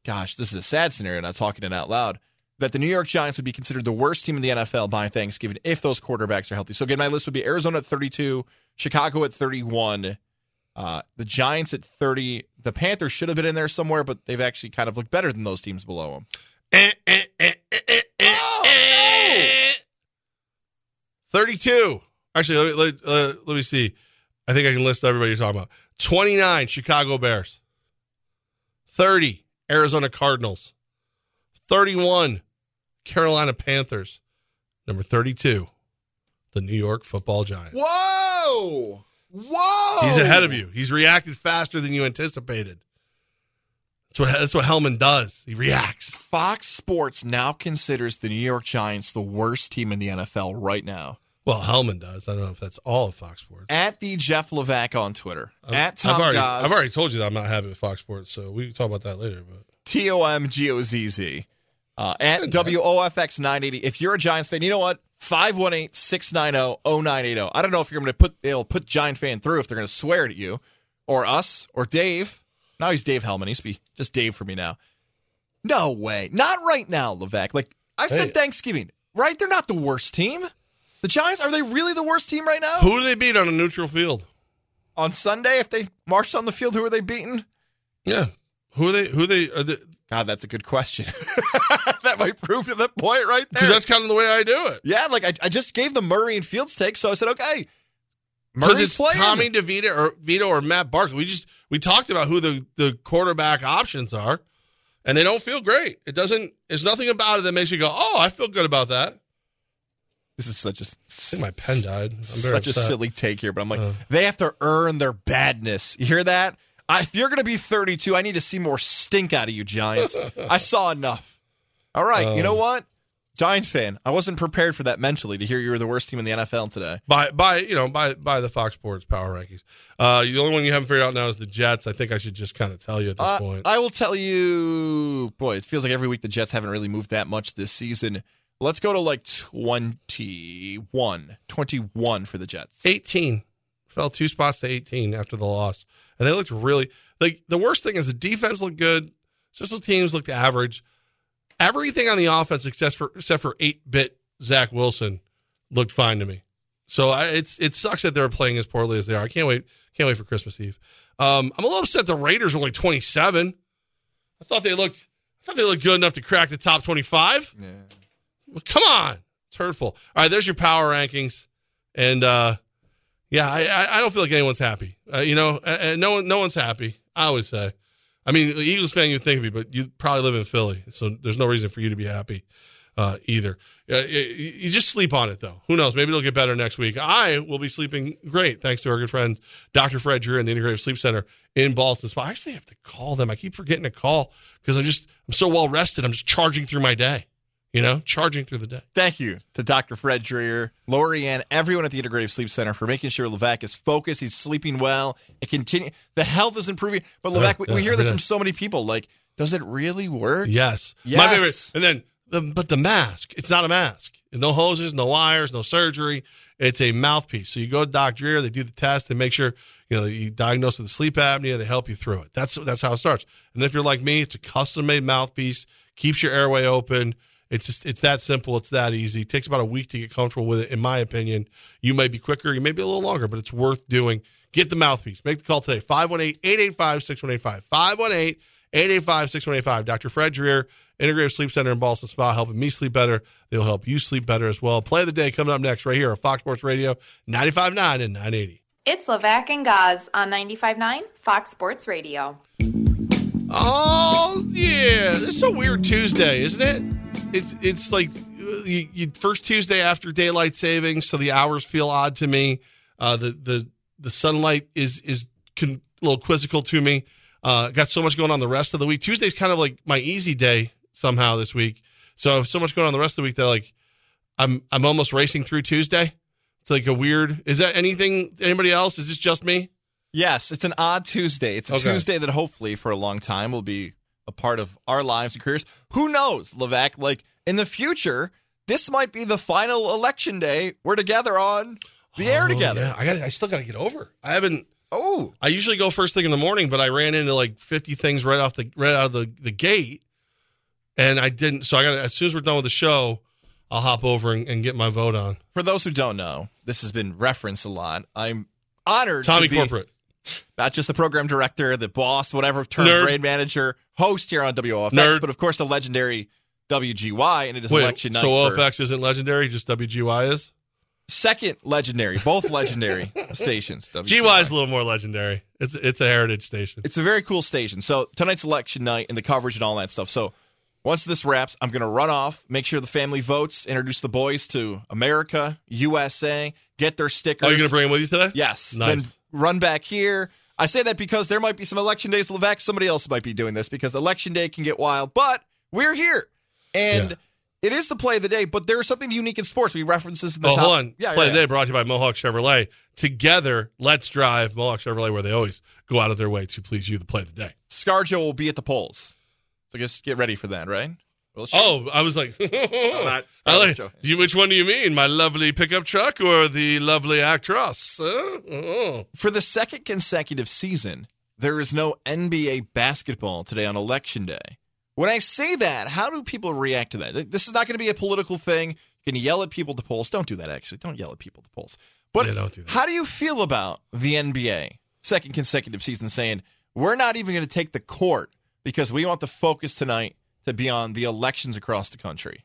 [SPEAKER 3] gosh, this is a sad scenario, not talking it out loud, that the New York Giants would be considered the worst team in the NFL by Thanksgiving if those quarterbacks are healthy. So again, my list would be Arizona at 32, Chicago at 31, uh, the Giants at 30. The Panthers should have been in there somewhere, but they've actually kind of looked better than those teams below them.
[SPEAKER 2] Thirty-two. Actually, let me, let, uh, let me see. I think I can list everybody you're talking about. Twenty-nine Chicago Bears. Thirty Arizona Cardinals. Thirty-one Carolina Panthers. Number thirty-two, the New York Football Giants.
[SPEAKER 3] Whoa! Whoa!
[SPEAKER 2] He's ahead of you. He's reacted faster than you anticipated. That's what that's what Helman does. He reacts.
[SPEAKER 3] Fox Sports now considers the New York Giants the worst team in the NFL right now.
[SPEAKER 2] Well, Helman does. I don't know if that's all of Fox Sports.
[SPEAKER 3] At the Jeff Levac on Twitter. at Tom
[SPEAKER 2] I've already. I've already told you that I'm not happy with Fox Sports, so we can talk about that later. But
[SPEAKER 3] T O M G O Z Z. Uh, at WOFX 980. If you're a Giants fan, you know what? 518 690 0980. I don't know if you're going to put, they'll put Giant fan through if they're going to swear at you or us or Dave. Now he's Dave Helman. He used to be just Dave for me now. No way. Not right now, Levac. Like I said
[SPEAKER 2] Hey.
[SPEAKER 3] Thanksgiving, right? They're not the worst team. The Giants, are they really the worst team right now?
[SPEAKER 2] Who do they beat on a neutral field?
[SPEAKER 3] On Sunday, if they marched on the field, who are they beating?
[SPEAKER 2] Yeah. Who are they? Who are they? Are they
[SPEAKER 3] God, that's a good question. [LAUGHS] that might prove to the point right there.
[SPEAKER 2] because that's kind of the way I do it.
[SPEAKER 3] yeah, like I, I just gave the Murray and Fields take, so I said, okay, Murray's
[SPEAKER 2] it's
[SPEAKER 3] playing.
[SPEAKER 2] Tommy DeVito or Vito or Matt Barkley. We just we talked about who the the quarterback options are, and they don't feel great. It doesn't. There's nothing about it that makes you go, "Oh, I feel good about that."
[SPEAKER 3] This is such a
[SPEAKER 2] I my pen died. I'm
[SPEAKER 3] such a silly take here, but I'm like,
[SPEAKER 2] Uh.
[SPEAKER 3] they have to earn their badness. You hear that? I, if you're going to be 32, I need to see more stink out of you, Giants. [LAUGHS] I saw enough. All right, you know
[SPEAKER 2] Um,
[SPEAKER 3] what? Giant fan. I wasn't prepared for that mentally to hear you were the worst team in the NFL today.
[SPEAKER 2] by by you know by by the Fox Sports Power Rankings. Uh, the only one you haven't figured out now is the Jets. I think I should just kind of tell you at this
[SPEAKER 3] Uh,
[SPEAKER 2] point.
[SPEAKER 3] I will tell you, boy, it feels like every week the Jets haven't really moved that much this season. Let's go to like 21. 21 for the Jets.
[SPEAKER 2] 18 fell two spots to 18 after the loss, and they looked really like the worst thing is the defense looked good. Special teams looked average. Everything on the offense except for except for eight bit Zach Wilson looked fine to me. So I, it's it sucks that they're playing as poorly as they are. I can't wait can't wait for Christmas Eve. Um, I'm a little upset the Raiders are only 27. I thought they looked I thought they looked good enough to crack the top 25.
[SPEAKER 3] Yeah.
[SPEAKER 2] Well, come on, it's hurtful. All right, there's your power rankings, and uh, yeah, I, I don't feel like anyone's happy. Uh, you know, uh, no one no one's happy. I always say. I mean, Eagles fan, you'd think of me, but you probably live in Philly, so there's no reason for you to be happy uh, either. Uh, you, you just sleep on it, though. Who knows? Maybe it'll get better next week. I will be sleeping great, thanks to our good friend Dr. Fred Dreer and the Integrative Sleep Center in Ballston Spa. I actually have to call them. I keep forgetting to call because I'm just I'm so well rested. I'm just charging through my day. You know, charging through the day.
[SPEAKER 3] Thank you to Dr. Fred Dreer, Lori Ann, everyone at the Integrative Sleep Center for making sure Levac is focused. He's sleeping well. It continue. The health is improving. But Levac, we, we hear this from so many people. Like, does it really work?
[SPEAKER 2] Yes.
[SPEAKER 3] Yes.
[SPEAKER 2] My favorite. And then, the, but the mask, it's not a mask. No hoses, no wires, no surgery. It's a mouthpiece. So you go to Dr. Dreer, they do the test, they make sure, you know, you diagnose with sleep apnea, they help you through it. That's that's how it starts. And if you're like me, it's a custom made mouthpiece, keeps your airway open. It's just it's that simple, it's that easy. It takes about a week to get comfortable with it, in my opinion. You may be quicker, you may be a little longer, but it's worth doing. Get the mouthpiece. Make the call today. 518-885-6185. 518-885-6185. Dr. Fred Dreer, Integrative Sleep Center in Ballston Spa, helping me sleep better. They'll help you sleep better as well. Play of the day coming up next right here on Fox Sports Radio 95.9 and 980.
[SPEAKER 11] It's Levac and Gaz on 95.9 Fox Sports Radio.
[SPEAKER 2] Oh yeah, this is a weird Tuesday, isn't it? It's it's like you, you first Tuesday after daylight savings, so the hours feel odd to me. Uh, the the the sunlight is is con- a little quizzical to me. Uh, got so much going on the rest of the week. Tuesday's kind of like my easy day somehow this week. So I have so much going on the rest of the week that like I'm I'm almost racing through Tuesday. It's like a weird. Is that anything? Anybody else? Is this just me?
[SPEAKER 3] Yes, it's an odd Tuesday. It's a
[SPEAKER 2] Okay.
[SPEAKER 3] Tuesday that hopefully for a long time will be a part of our lives and careers. Who knows, Levac? Like in the future, this might be the final election day. We're together on the air
[SPEAKER 2] Oh,
[SPEAKER 3] together.
[SPEAKER 2] yeah. I got. I still got to get over. I haven't.
[SPEAKER 3] Oh,
[SPEAKER 2] I usually go first thing in the morning, but I ran into like fifty things right off the right out of the, the gate, and I didn't. So I got. As soon as we're done with the show, I'll hop over and, and get my vote on.
[SPEAKER 3] For those who don't know, this has been referenced a lot. I'm honored
[SPEAKER 2] Tommy
[SPEAKER 3] to be
[SPEAKER 2] Corporate.
[SPEAKER 3] not just the program director, the boss, whatever term,
[SPEAKER 2] Nerd.
[SPEAKER 3] brand manager, host here on WOFX,
[SPEAKER 2] Nerd.
[SPEAKER 3] but of course the legendary WGY, and it is
[SPEAKER 2] Wait,
[SPEAKER 3] election night.
[SPEAKER 2] so OFX isn't legendary, just WGY is.
[SPEAKER 3] second legendary, both legendary [LAUGHS] stations.
[SPEAKER 2] GY is a little more legendary. It's it's a heritage station.
[SPEAKER 3] It's a very cool station. So tonight's election night and the coverage and all that stuff. So once this wraps, I'm going to run off, make sure the family votes, introduce the boys to America, USA, get their stickers.
[SPEAKER 2] Oh, Are you going to bring them with you today?
[SPEAKER 3] Yes.
[SPEAKER 2] Nice.
[SPEAKER 3] Then run back here. I say that because there might be some election days, Levac. Somebody else might be doing this because election day can get wild, but we're here. And
[SPEAKER 2] Yeah.
[SPEAKER 3] it is the play of the day, but there's something unique in sports. We reference this in the
[SPEAKER 2] Oh,
[SPEAKER 3] top.
[SPEAKER 2] hold on.
[SPEAKER 3] Yeah,
[SPEAKER 2] Play
[SPEAKER 3] yeah,
[SPEAKER 2] the day brought to you by Mohawk Chevrolet. Together, let's drive Mohawk Chevrolet where they always go out of their way to please you, the play of the day.
[SPEAKER 3] ScarJo will be at the polls. So just get ready for that, right? Well,
[SPEAKER 2] Oh, I was like, [LAUGHS] I like you, which one do you mean? My lovely pickup truck or the lovely actress? Oh.
[SPEAKER 3] For the second consecutive season, there is no NBA basketball today on election day. When I say that, how do people react to that? This is not going to be a political thing. You can yell at people at the polls. Don't do that, actually. Don't yell at people at the polls. But
[SPEAKER 2] Yeah, don't do that.
[SPEAKER 3] how do you feel about the NBA second consecutive season saying, we're not even going to take the court because we want the focus tonight to be on the elections across the country?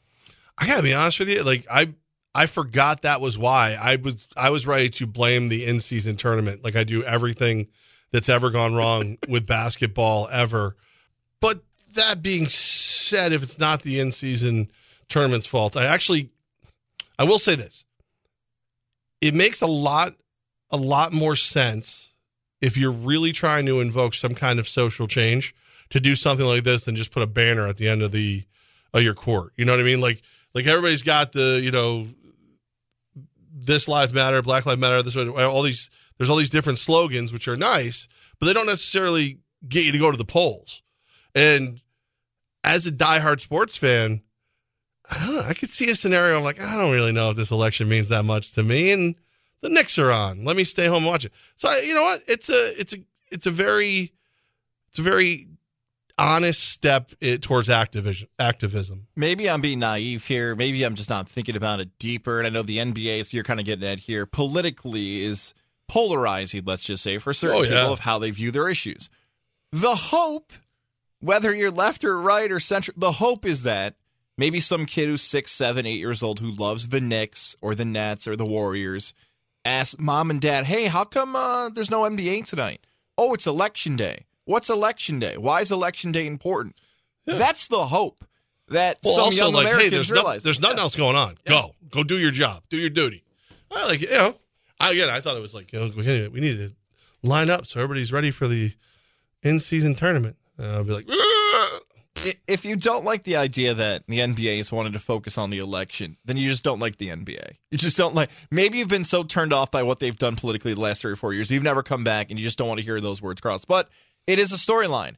[SPEAKER 2] I gotta be honest with you. Like I, I forgot that was why I was I was ready to blame the in season tournament. Like I do everything that's ever gone wrong [LAUGHS] with basketball ever. But that being said, if it's not the in season tournament's fault, I actually, I will say this: it makes a lot, a lot more sense if you're really trying to invoke some kind of social change to do something like this than just put a banner at the end of the of your court. You know what I mean? Like like everybody's got the you know this lives matter, Black Lives Matter, this all these there's all these different slogans which are nice, but they don't necessarily get you to go to the polls. And as a diehard sports fan, I don't know, I could see a scenario I'm like, I don't really know if this election means that much to me and the Knicks are on. Let me stay home and watch it. So I, you know what? It's a it's a it's a very it's a very honest step eh, towards activism activism.
[SPEAKER 3] maybe I'm being naive here. Maybe I'm just not thinking about it deeper. And I know the NBA, so you're kind of getting at here, politically is polarizing, let's just say, for certain
[SPEAKER 2] Oh, yeah.
[SPEAKER 3] people of how they view their issues. The hope, whether you're left or right or center, the hope is that maybe some kid who's six, seven, eight years old who loves the Knicks or the Nets or the Warriors asks mom and dad, hey, how come uh, there's no NBA tonight? Oh, it's election day. What's election day? Why is election day important? That's the hope that
[SPEAKER 2] Well,
[SPEAKER 3] some young
[SPEAKER 2] like, hey,
[SPEAKER 3] Americans
[SPEAKER 2] there's, no-
[SPEAKER 3] realize.
[SPEAKER 2] there's nothing else going on. Go, go, do your job, do your duty. I like, you know, I, again, I thought it was like, you know, we need, we to line up so everybody's ready for the in-season tournament. And I'll be like,
[SPEAKER 3] I- If you don't like the idea that the NBA has wanted to focus on the election, then you just don't like the NBA. You just don't like. Maybe you've been so turned off by what they've done politically the last three or four years, you've never come back, and you just don't want to hear those words crossed. But it is a storyline,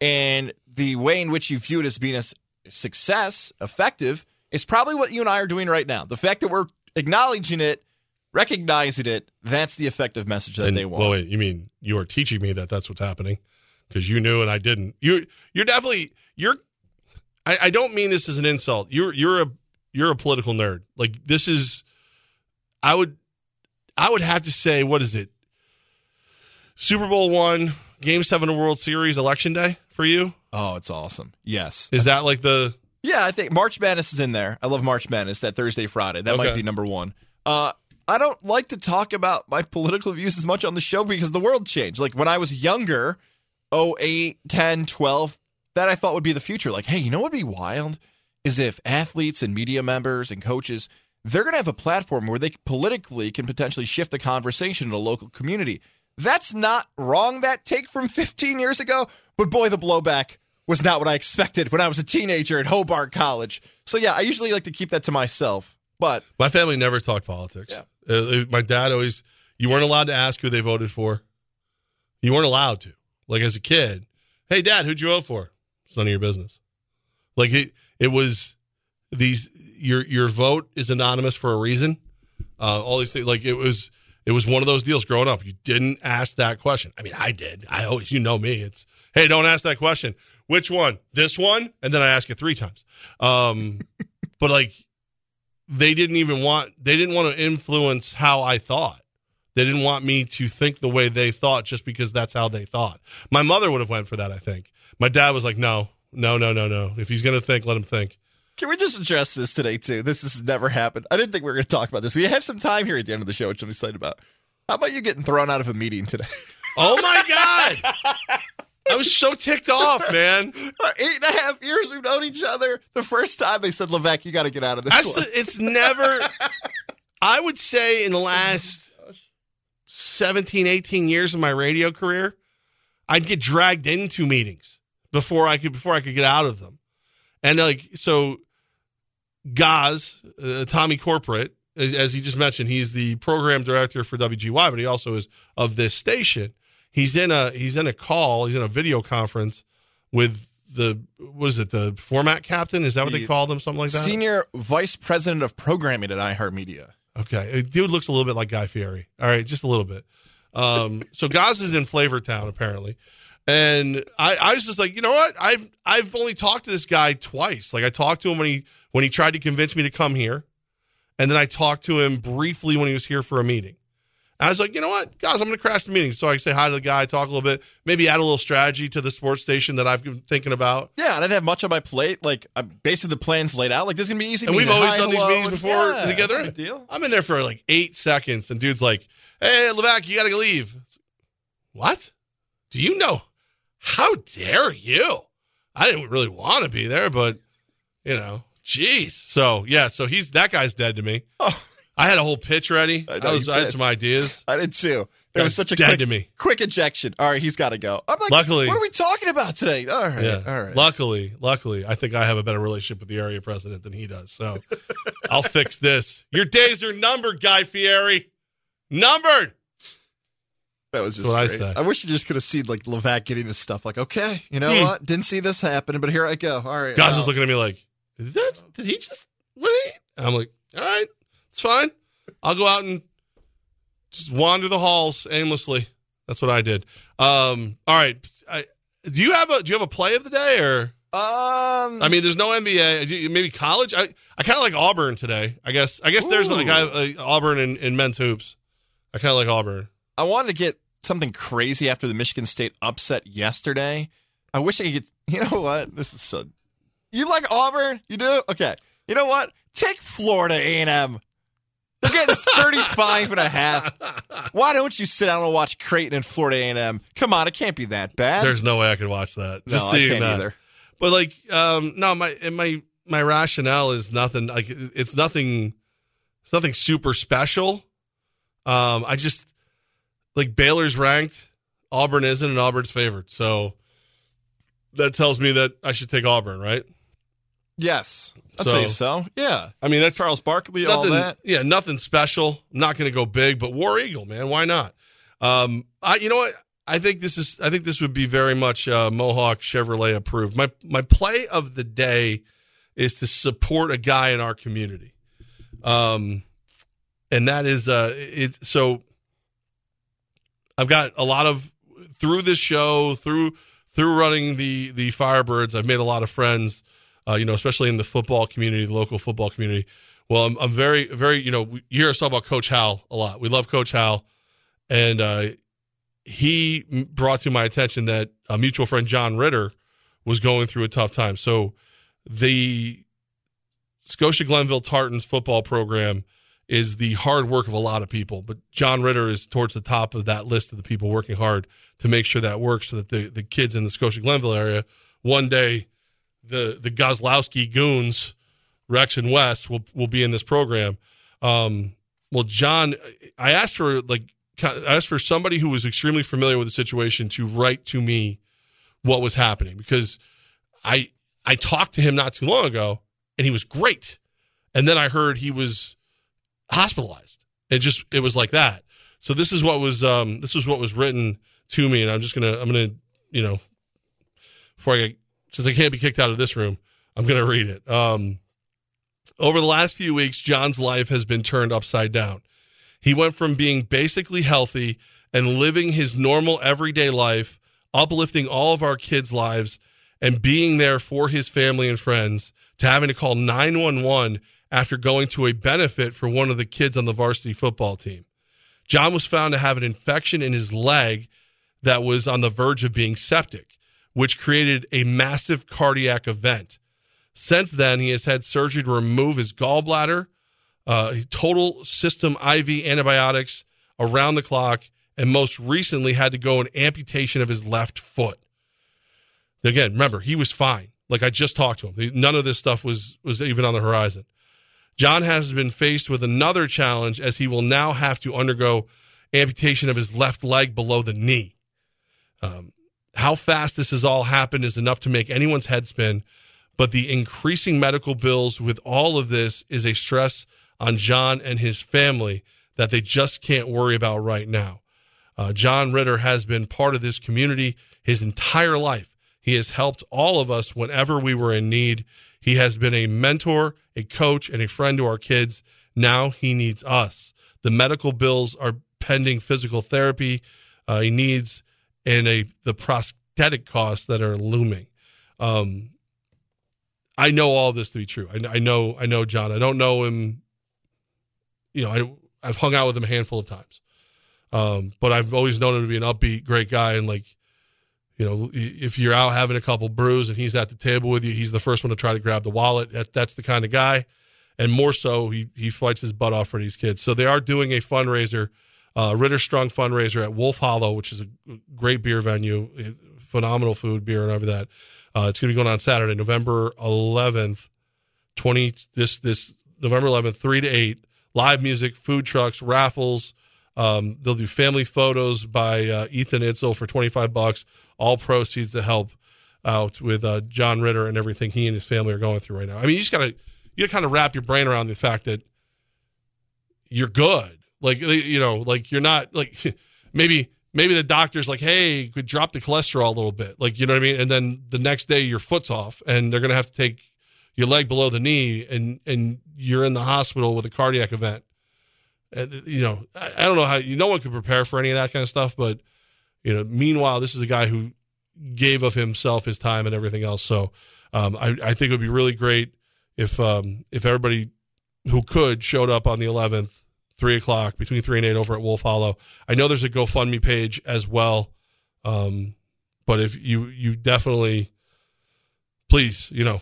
[SPEAKER 3] and the way in which you view it as being a success, effective, is probably what you and I are doing right now. The fact that we're acknowledging it, recognizing it, that's the effective message that
[SPEAKER 2] and,
[SPEAKER 3] they want.
[SPEAKER 2] well, wait, you mean you are teaching me that that's what's happening because you knew and I didn't. You, you're definitely you're. I, I don't mean this as an insult. You're you're a you're a political nerd. Like this is, I would, I would have to say, what is it? Super Bowl one, Game Seven of World Series, Election Day for you.
[SPEAKER 3] Oh, it's awesome. Yes.
[SPEAKER 2] Is that like the?
[SPEAKER 3] Yeah, I think March Madness is in there. I love March Madness, that Thursday, Friday. That might be number one. Uh, I don't like to talk about my political views as much on the show because the world changed. Like when I was younger, 08, 10, 12, that I thought would be the future. Like, hey, you know what would be wild? Is if athletes and media members and coaches, they're going to have a platform where they politically can potentially shift the conversation in a local community. That's not wrong, that take from 15 years ago, but boy, the blowback was not what I expected when I was a teenager at Hobart College. So yeah, I usually like to keep that to myself. But
[SPEAKER 2] My family never talked politics. Uh, my dad always, you weren't allowed to ask who they voted for. You weren't allowed to. Like as a kid, hey, dad, who'd you vote for? It's none of your business. Like it, it was these. Your your vote is anonymous for a reason. Uh, all these things, like it was, it was one of those deals growing up. You didn't ask that question. I mean, I did. I always, you know me. It's hey, don't ask that question. Which one? This one? And then I ask it three times. Um, [LAUGHS] but like they didn't even want they didn't want to influence how I thought. They didn't want me to think the way they thought just because that's how they thought. My mother would have went for that, I think. My dad was like, "No, no, no, no, no. If he's going to think, let him think."
[SPEAKER 3] Can we just address this today too? This has never happened. I didn't think we were going to talk about this. We have some time here at the end of the show, which I'm excited about. How about you getting thrown out of a meeting today? [LAUGHS]
[SPEAKER 2] Oh my god! I was so ticked off, man.
[SPEAKER 3] Eight and a half years we've known each other. The first time they said, Levesque, you got to get out of this one.
[SPEAKER 2] the, it's never [LAUGHS] I would say in the last 17, 18 years of my radio career, I'd get dragged into meetings before I could before I could get out of them. And like so Gaz, uh, Tommy Corporate, as, as he just mentioned, he's the program director for WGY, but he also is of this station. He's in a he's in a call, he's in a video conference with the what is it? The format captain? Is that what they
[SPEAKER 3] The
[SPEAKER 2] called him? Something like that.
[SPEAKER 3] Senior Vice President of Programming at iHeartMedia.
[SPEAKER 2] Okay, dude looks a little bit like Guy Fieri. All right, just a little bit. Um, [LAUGHS] so Gaz is in Flavortown apparently, and I, I was just like, you know what? I've I've only talked to this guy twice. Like I talked to him when he when he tried to convince me to come here, and then I talked to him briefly when he was here for a meeting. I was like, you know what, guys, I'm going to crash the meeting. So I say hi to the guy, talk a little bit, maybe add a little strategy to the sports station that I've been thinking about.
[SPEAKER 3] Yeah, I didn't have much on my plate. Like, I, basically, the plan's laid out. Like, this is gonna be easy.
[SPEAKER 2] And we've always
[SPEAKER 3] Hi,
[SPEAKER 2] done these meetings before
[SPEAKER 3] yeah,
[SPEAKER 2] together.
[SPEAKER 3] deal.
[SPEAKER 2] I'm in there for like eight seconds, and dude's like, "Hey, Levac, you got to leave." What? Do you know? How dare you? I didn't really want to be there, but you know, jeez. So yeah, so he's that guy's dead to me. Oh. I had a whole pitch ready. I,
[SPEAKER 3] know
[SPEAKER 2] was, I had some ideas. [LAUGHS]
[SPEAKER 3] I did too. It was such a
[SPEAKER 2] dead
[SPEAKER 3] quick,
[SPEAKER 2] to me.
[SPEAKER 3] quick ejection. All right, he's got to go. I'm like,
[SPEAKER 2] Luckily-
[SPEAKER 3] what are we talking about today? All right,
[SPEAKER 2] Yeah.
[SPEAKER 3] all right.
[SPEAKER 2] Luckily, luckily, I think I have a better relationship with the area president than he does. So [LAUGHS] I'll fix this. Your days are numbered, Guy Fieri. Numbered.
[SPEAKER 3] That was just
[SPEAKER 2] I.
[SPEAKER 3] I, wish you just could have seen like Levac getting his stuff. Like, okay, you know
[SPEAKER 2] Hmm.
[SPEAKER 3] what? Didn't see this happen, but here I go. All right,
[SPEAKER 2] Guys
[SPEAKER 3] wow.
[SPEAKER 2] was looking at me like, that, did he just wait? And I'm like, all right, it's fine. I'll go out and just wander the halls aimlessly. That's what I did. Um, all right. I, do you have a do you have a play of the day or?
[SPEAKER 3] Um,
[SPEAKER 2] I mean, there's no NBA. Maybe college. I, I kind of like Auburn today. I guess. I guess there's like, I, like Auburn in, in men's hoops. I kind of like Auburn.
[SPEAKER 3] I wanted to get something crazy after the Michigan State upset yesterday. I wish I could get. [LAUGHS] You know what? This is so. You like Auburn? You do? Okay. You know what? Take Florida A&M. They're getting [LAUGHS] 35 and a half. Why don't you sit down and watch Creighton and Florida A&M? Come on, it can't be that bad.
[SPEAKER 2] There's no way I could watch that.
[SPEAKER 3] No,
[SPEAKER 2] Just
[SPEAKER 3] I can't
[SPEAKER 2] that.
[SPEAKER 3] either.
[SPEAKER 2] But like, um, no, my and my my rationale is nothing. Like, it's nothing. It's nothing super special. Um, I just like Baylor's ranked, Auburn isn't, and Auburn's favored. So that tells me that I should take Auburn, right?
[SPEAKER 3] Yes. I'd
[SPEAKER 2] So-
[SPEAKER 3] say so. Yeah.
[SPEAKER 2] I mean, that's
[SPEAKER 3] Charles Barkley, all that.
[SPEAKER 2] Yeah, nothing special. I'm not going to go big, but War Eagle, man, why not? Um, I, you know what? I think this is. I think this would be very much uh, Mohawk Chevrolet approved. My my play of the day is to support a guy in our community, um, and that is uh, it. So I've got a lot of through this show through through running the the Firebirds. I've made a lot of friends, uh, you know, especially in the football community, the local football community. Well, I'm, I'm very very you know you hear us talk about Coach Hal a lot. We love Coach Hal, and uh, he brought to my attention that a mutual friend John Ritter was going through a tough time. So the Scotia Glenville Tartans football program is the hard work of a lot of people, but John Ritter is towards the top of that list of the people working hard to make sure that works so that the, the kids in the Scotia Glenville area one day the the Gozlowski goons, Rex and Wes will will be in this program. Um, well, John, I asked for like I asked for somebody who was extremely familiar with the situation to write to me what was happening because I I talked to him not too long ago and he was great, and then I heard he was hospitalized. It just it was like that. So this is what was um this is what was written to me, and I'm just gonna I'm gonna you know before I since I can't be kicked out of this room, I'm gonna read it. Um, over the last few weeks, John's life has been turned upside down. He went from being basically healthy and living his normal everyday life, uplifting all of our kids' lives, and being there for his family and friends, to having to call 911 after going to a benefit for one of the kids on the varsity football team. John was found to have an infection in his leg that was on the verge of being septic, which created a massive cardiac event. Since then, he has had surgery to remove his gallbladder, uh, total system IV antibiotics around the clock, and most recently had to go an amputation of his left foot. Again, remember, he was fine. Like I just talked to him. None of this stuff was was even on the horizon. John has been faced with another challenge as he will now have to undergo amputation of his left leg below the knee. Um, how fast this has all happened is enough to make anyone's head spin, but the increasing medical bills with all of this is a stress on John and his family that they just can't worry about right now. Uh, John Ritter has been part of this community his entire life. He has helped all of us whenever we were in need. He has been a mentor, a coach, and a friend to our kids. Now he needs us. The medical bills are pending physical therapy uh, he needs and a the prosthetic costs that are looming. Um, I know all this to be true. I, I know I know John. I don't know him. You know, I I've hung out with him a handful of times, um, but I've always known him to be an upbeat, great guy, and like you know, if you're out having a couple brews and he's at the table with you, he's the first one to try to grab the wallet. That, that's the kind of guy. And more so, he, he fights his butt off for these kids. So they are doing a fundraiser, uh, Ritter Strong fundraiser at Wolf Hollow, which is a great beer venue, phenomenal food, beer, and every that. Uh, it's going to be going on Saturday, November 11th, 20, this, this November 11th, 3 to 8. Live music, food trucks, raffles. Um, they'll do family photos by uh, Ethan Itzel for 25 bucks all proceeds to help out with uh, John Ritter and everything he and his family are going through right now. I mean, you just gotta you gotta kind of wrap your brain around the fact that you're good. Like you know, like you're not like [LAUGHS] maybe maybe the doctor's like, hey, could drop the cholesterol a little bit, like you know what I mean. And then the next day your foot's off, and they're gonna have to take your leg below the knee, and and you're in the hospital with a cardiac event. And you know, I, I don't know how you. No one could prepare for any of that kind of stuff, but you know, meanwhile, this is a guy who gave of himself, his time, and everything else. So um, I, I, think it would be really great if um, if everybody who could showed up on the 11th, three o'clock between three and eight over at Wolf Hollow. I know there's a GoFundMe page as well, um, but if you you definitely please you know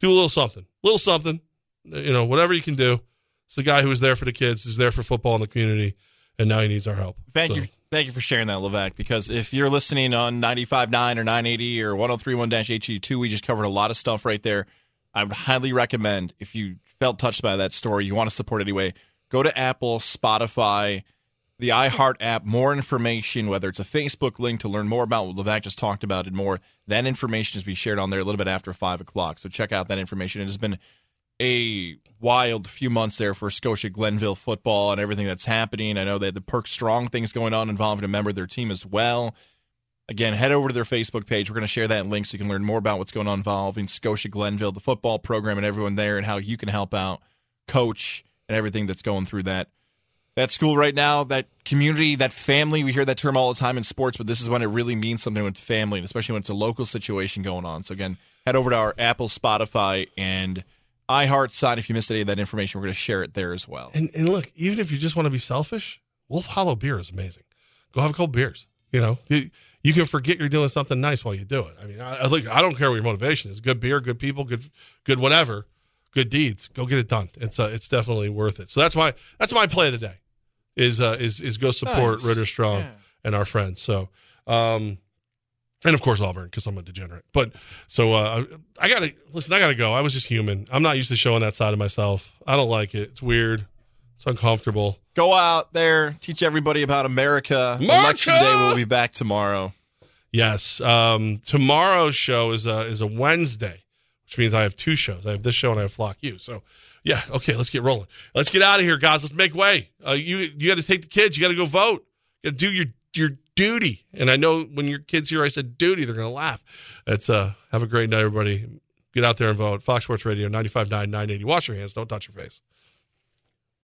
[SPEAKER 2] do a little something, little something, you know whatever you can do. It's the guy who was there for the kids, who's there for football in the community, and now he needs our help.
[SPEAKER 3] Thank
[SPEAKER 2] so.
[SPEAKER 3] you. Thank you for sharing that, Levac, because if you're listening on 95.9 or 980 or 1031-HE2, we just covered a lot of stuff right there. I would highly recommend, if you felt touched by that story, you want to support anyway, go to Apple, Spotify, the iHeart app, more information, whether it's a Facebook link to learn more about what Levac just talked about and more. That information is be shared on there a little bit after 5 o'clock. So check out that information. It has been a wild few months there for Scotia Glenville football and everything that's happening. I know they had the Perk Strong things going on involving a member of their team as well. Again, head over to their Facebook page. We're going to share that link so you can learn more about what's going on involving Scotia Glenville, the football program, and everyone there, and how you can help out, coach, and everything that's going through that that school right now, that community, that family. We hear that term all the time in sports, but this is when it really means something with family, and especially when it's a local situation going on. So again, head over to our Apple, Spotify, and iHeart side. If you missed any of that information, we're going to share it there as well.
[SPEAKER 2] And, and look, even if you just want to be selfish, Wolf Hollow beer is amazing. Go have a cold beers. You know, you, you can forget you're doing something nice while you do it. I mean, I, I look, I don't care what your motivation is. Good beer, good people, good, good whatever, good deeds. Go get it done. It's uh, it's definitely worth it. So that's my that's my play of the day, is uh, is is go support
[SPEAKER 3] Nice.
[SPEAKER 2] Ritter Strong
[SPEAKER 3] Yeah.
[SPEAKER 2] and our friends. So, um, and of course Auburn because I'm a degenerate. But so uh, I gotta listen. I gotta go. I was just human. I'm not used to showing that side of myself. I don't like it. It's weird. It's uncomfortable.
[SPEAKER 3] Go out there, teach everybody about America. Election Day, we'll be back tomorrow.
[SPEAKER 2] Yes. Um, tomorrow's show is a is a Wednesday, which means I have two shows. I have this show and I have Flock You. So yeah, okay, let's get rolling. Let's get out of here, guys. Let's make way. Uh, you you got to take the kids. You got to go vote. You got to do your your duty. And I know when your kids hear I said duty, they're going to laugh. It's uh have a great night, everybody. Get out there and vote. Fox Sports Radio 95.9, 980. Wash your hands. Don't touch your face.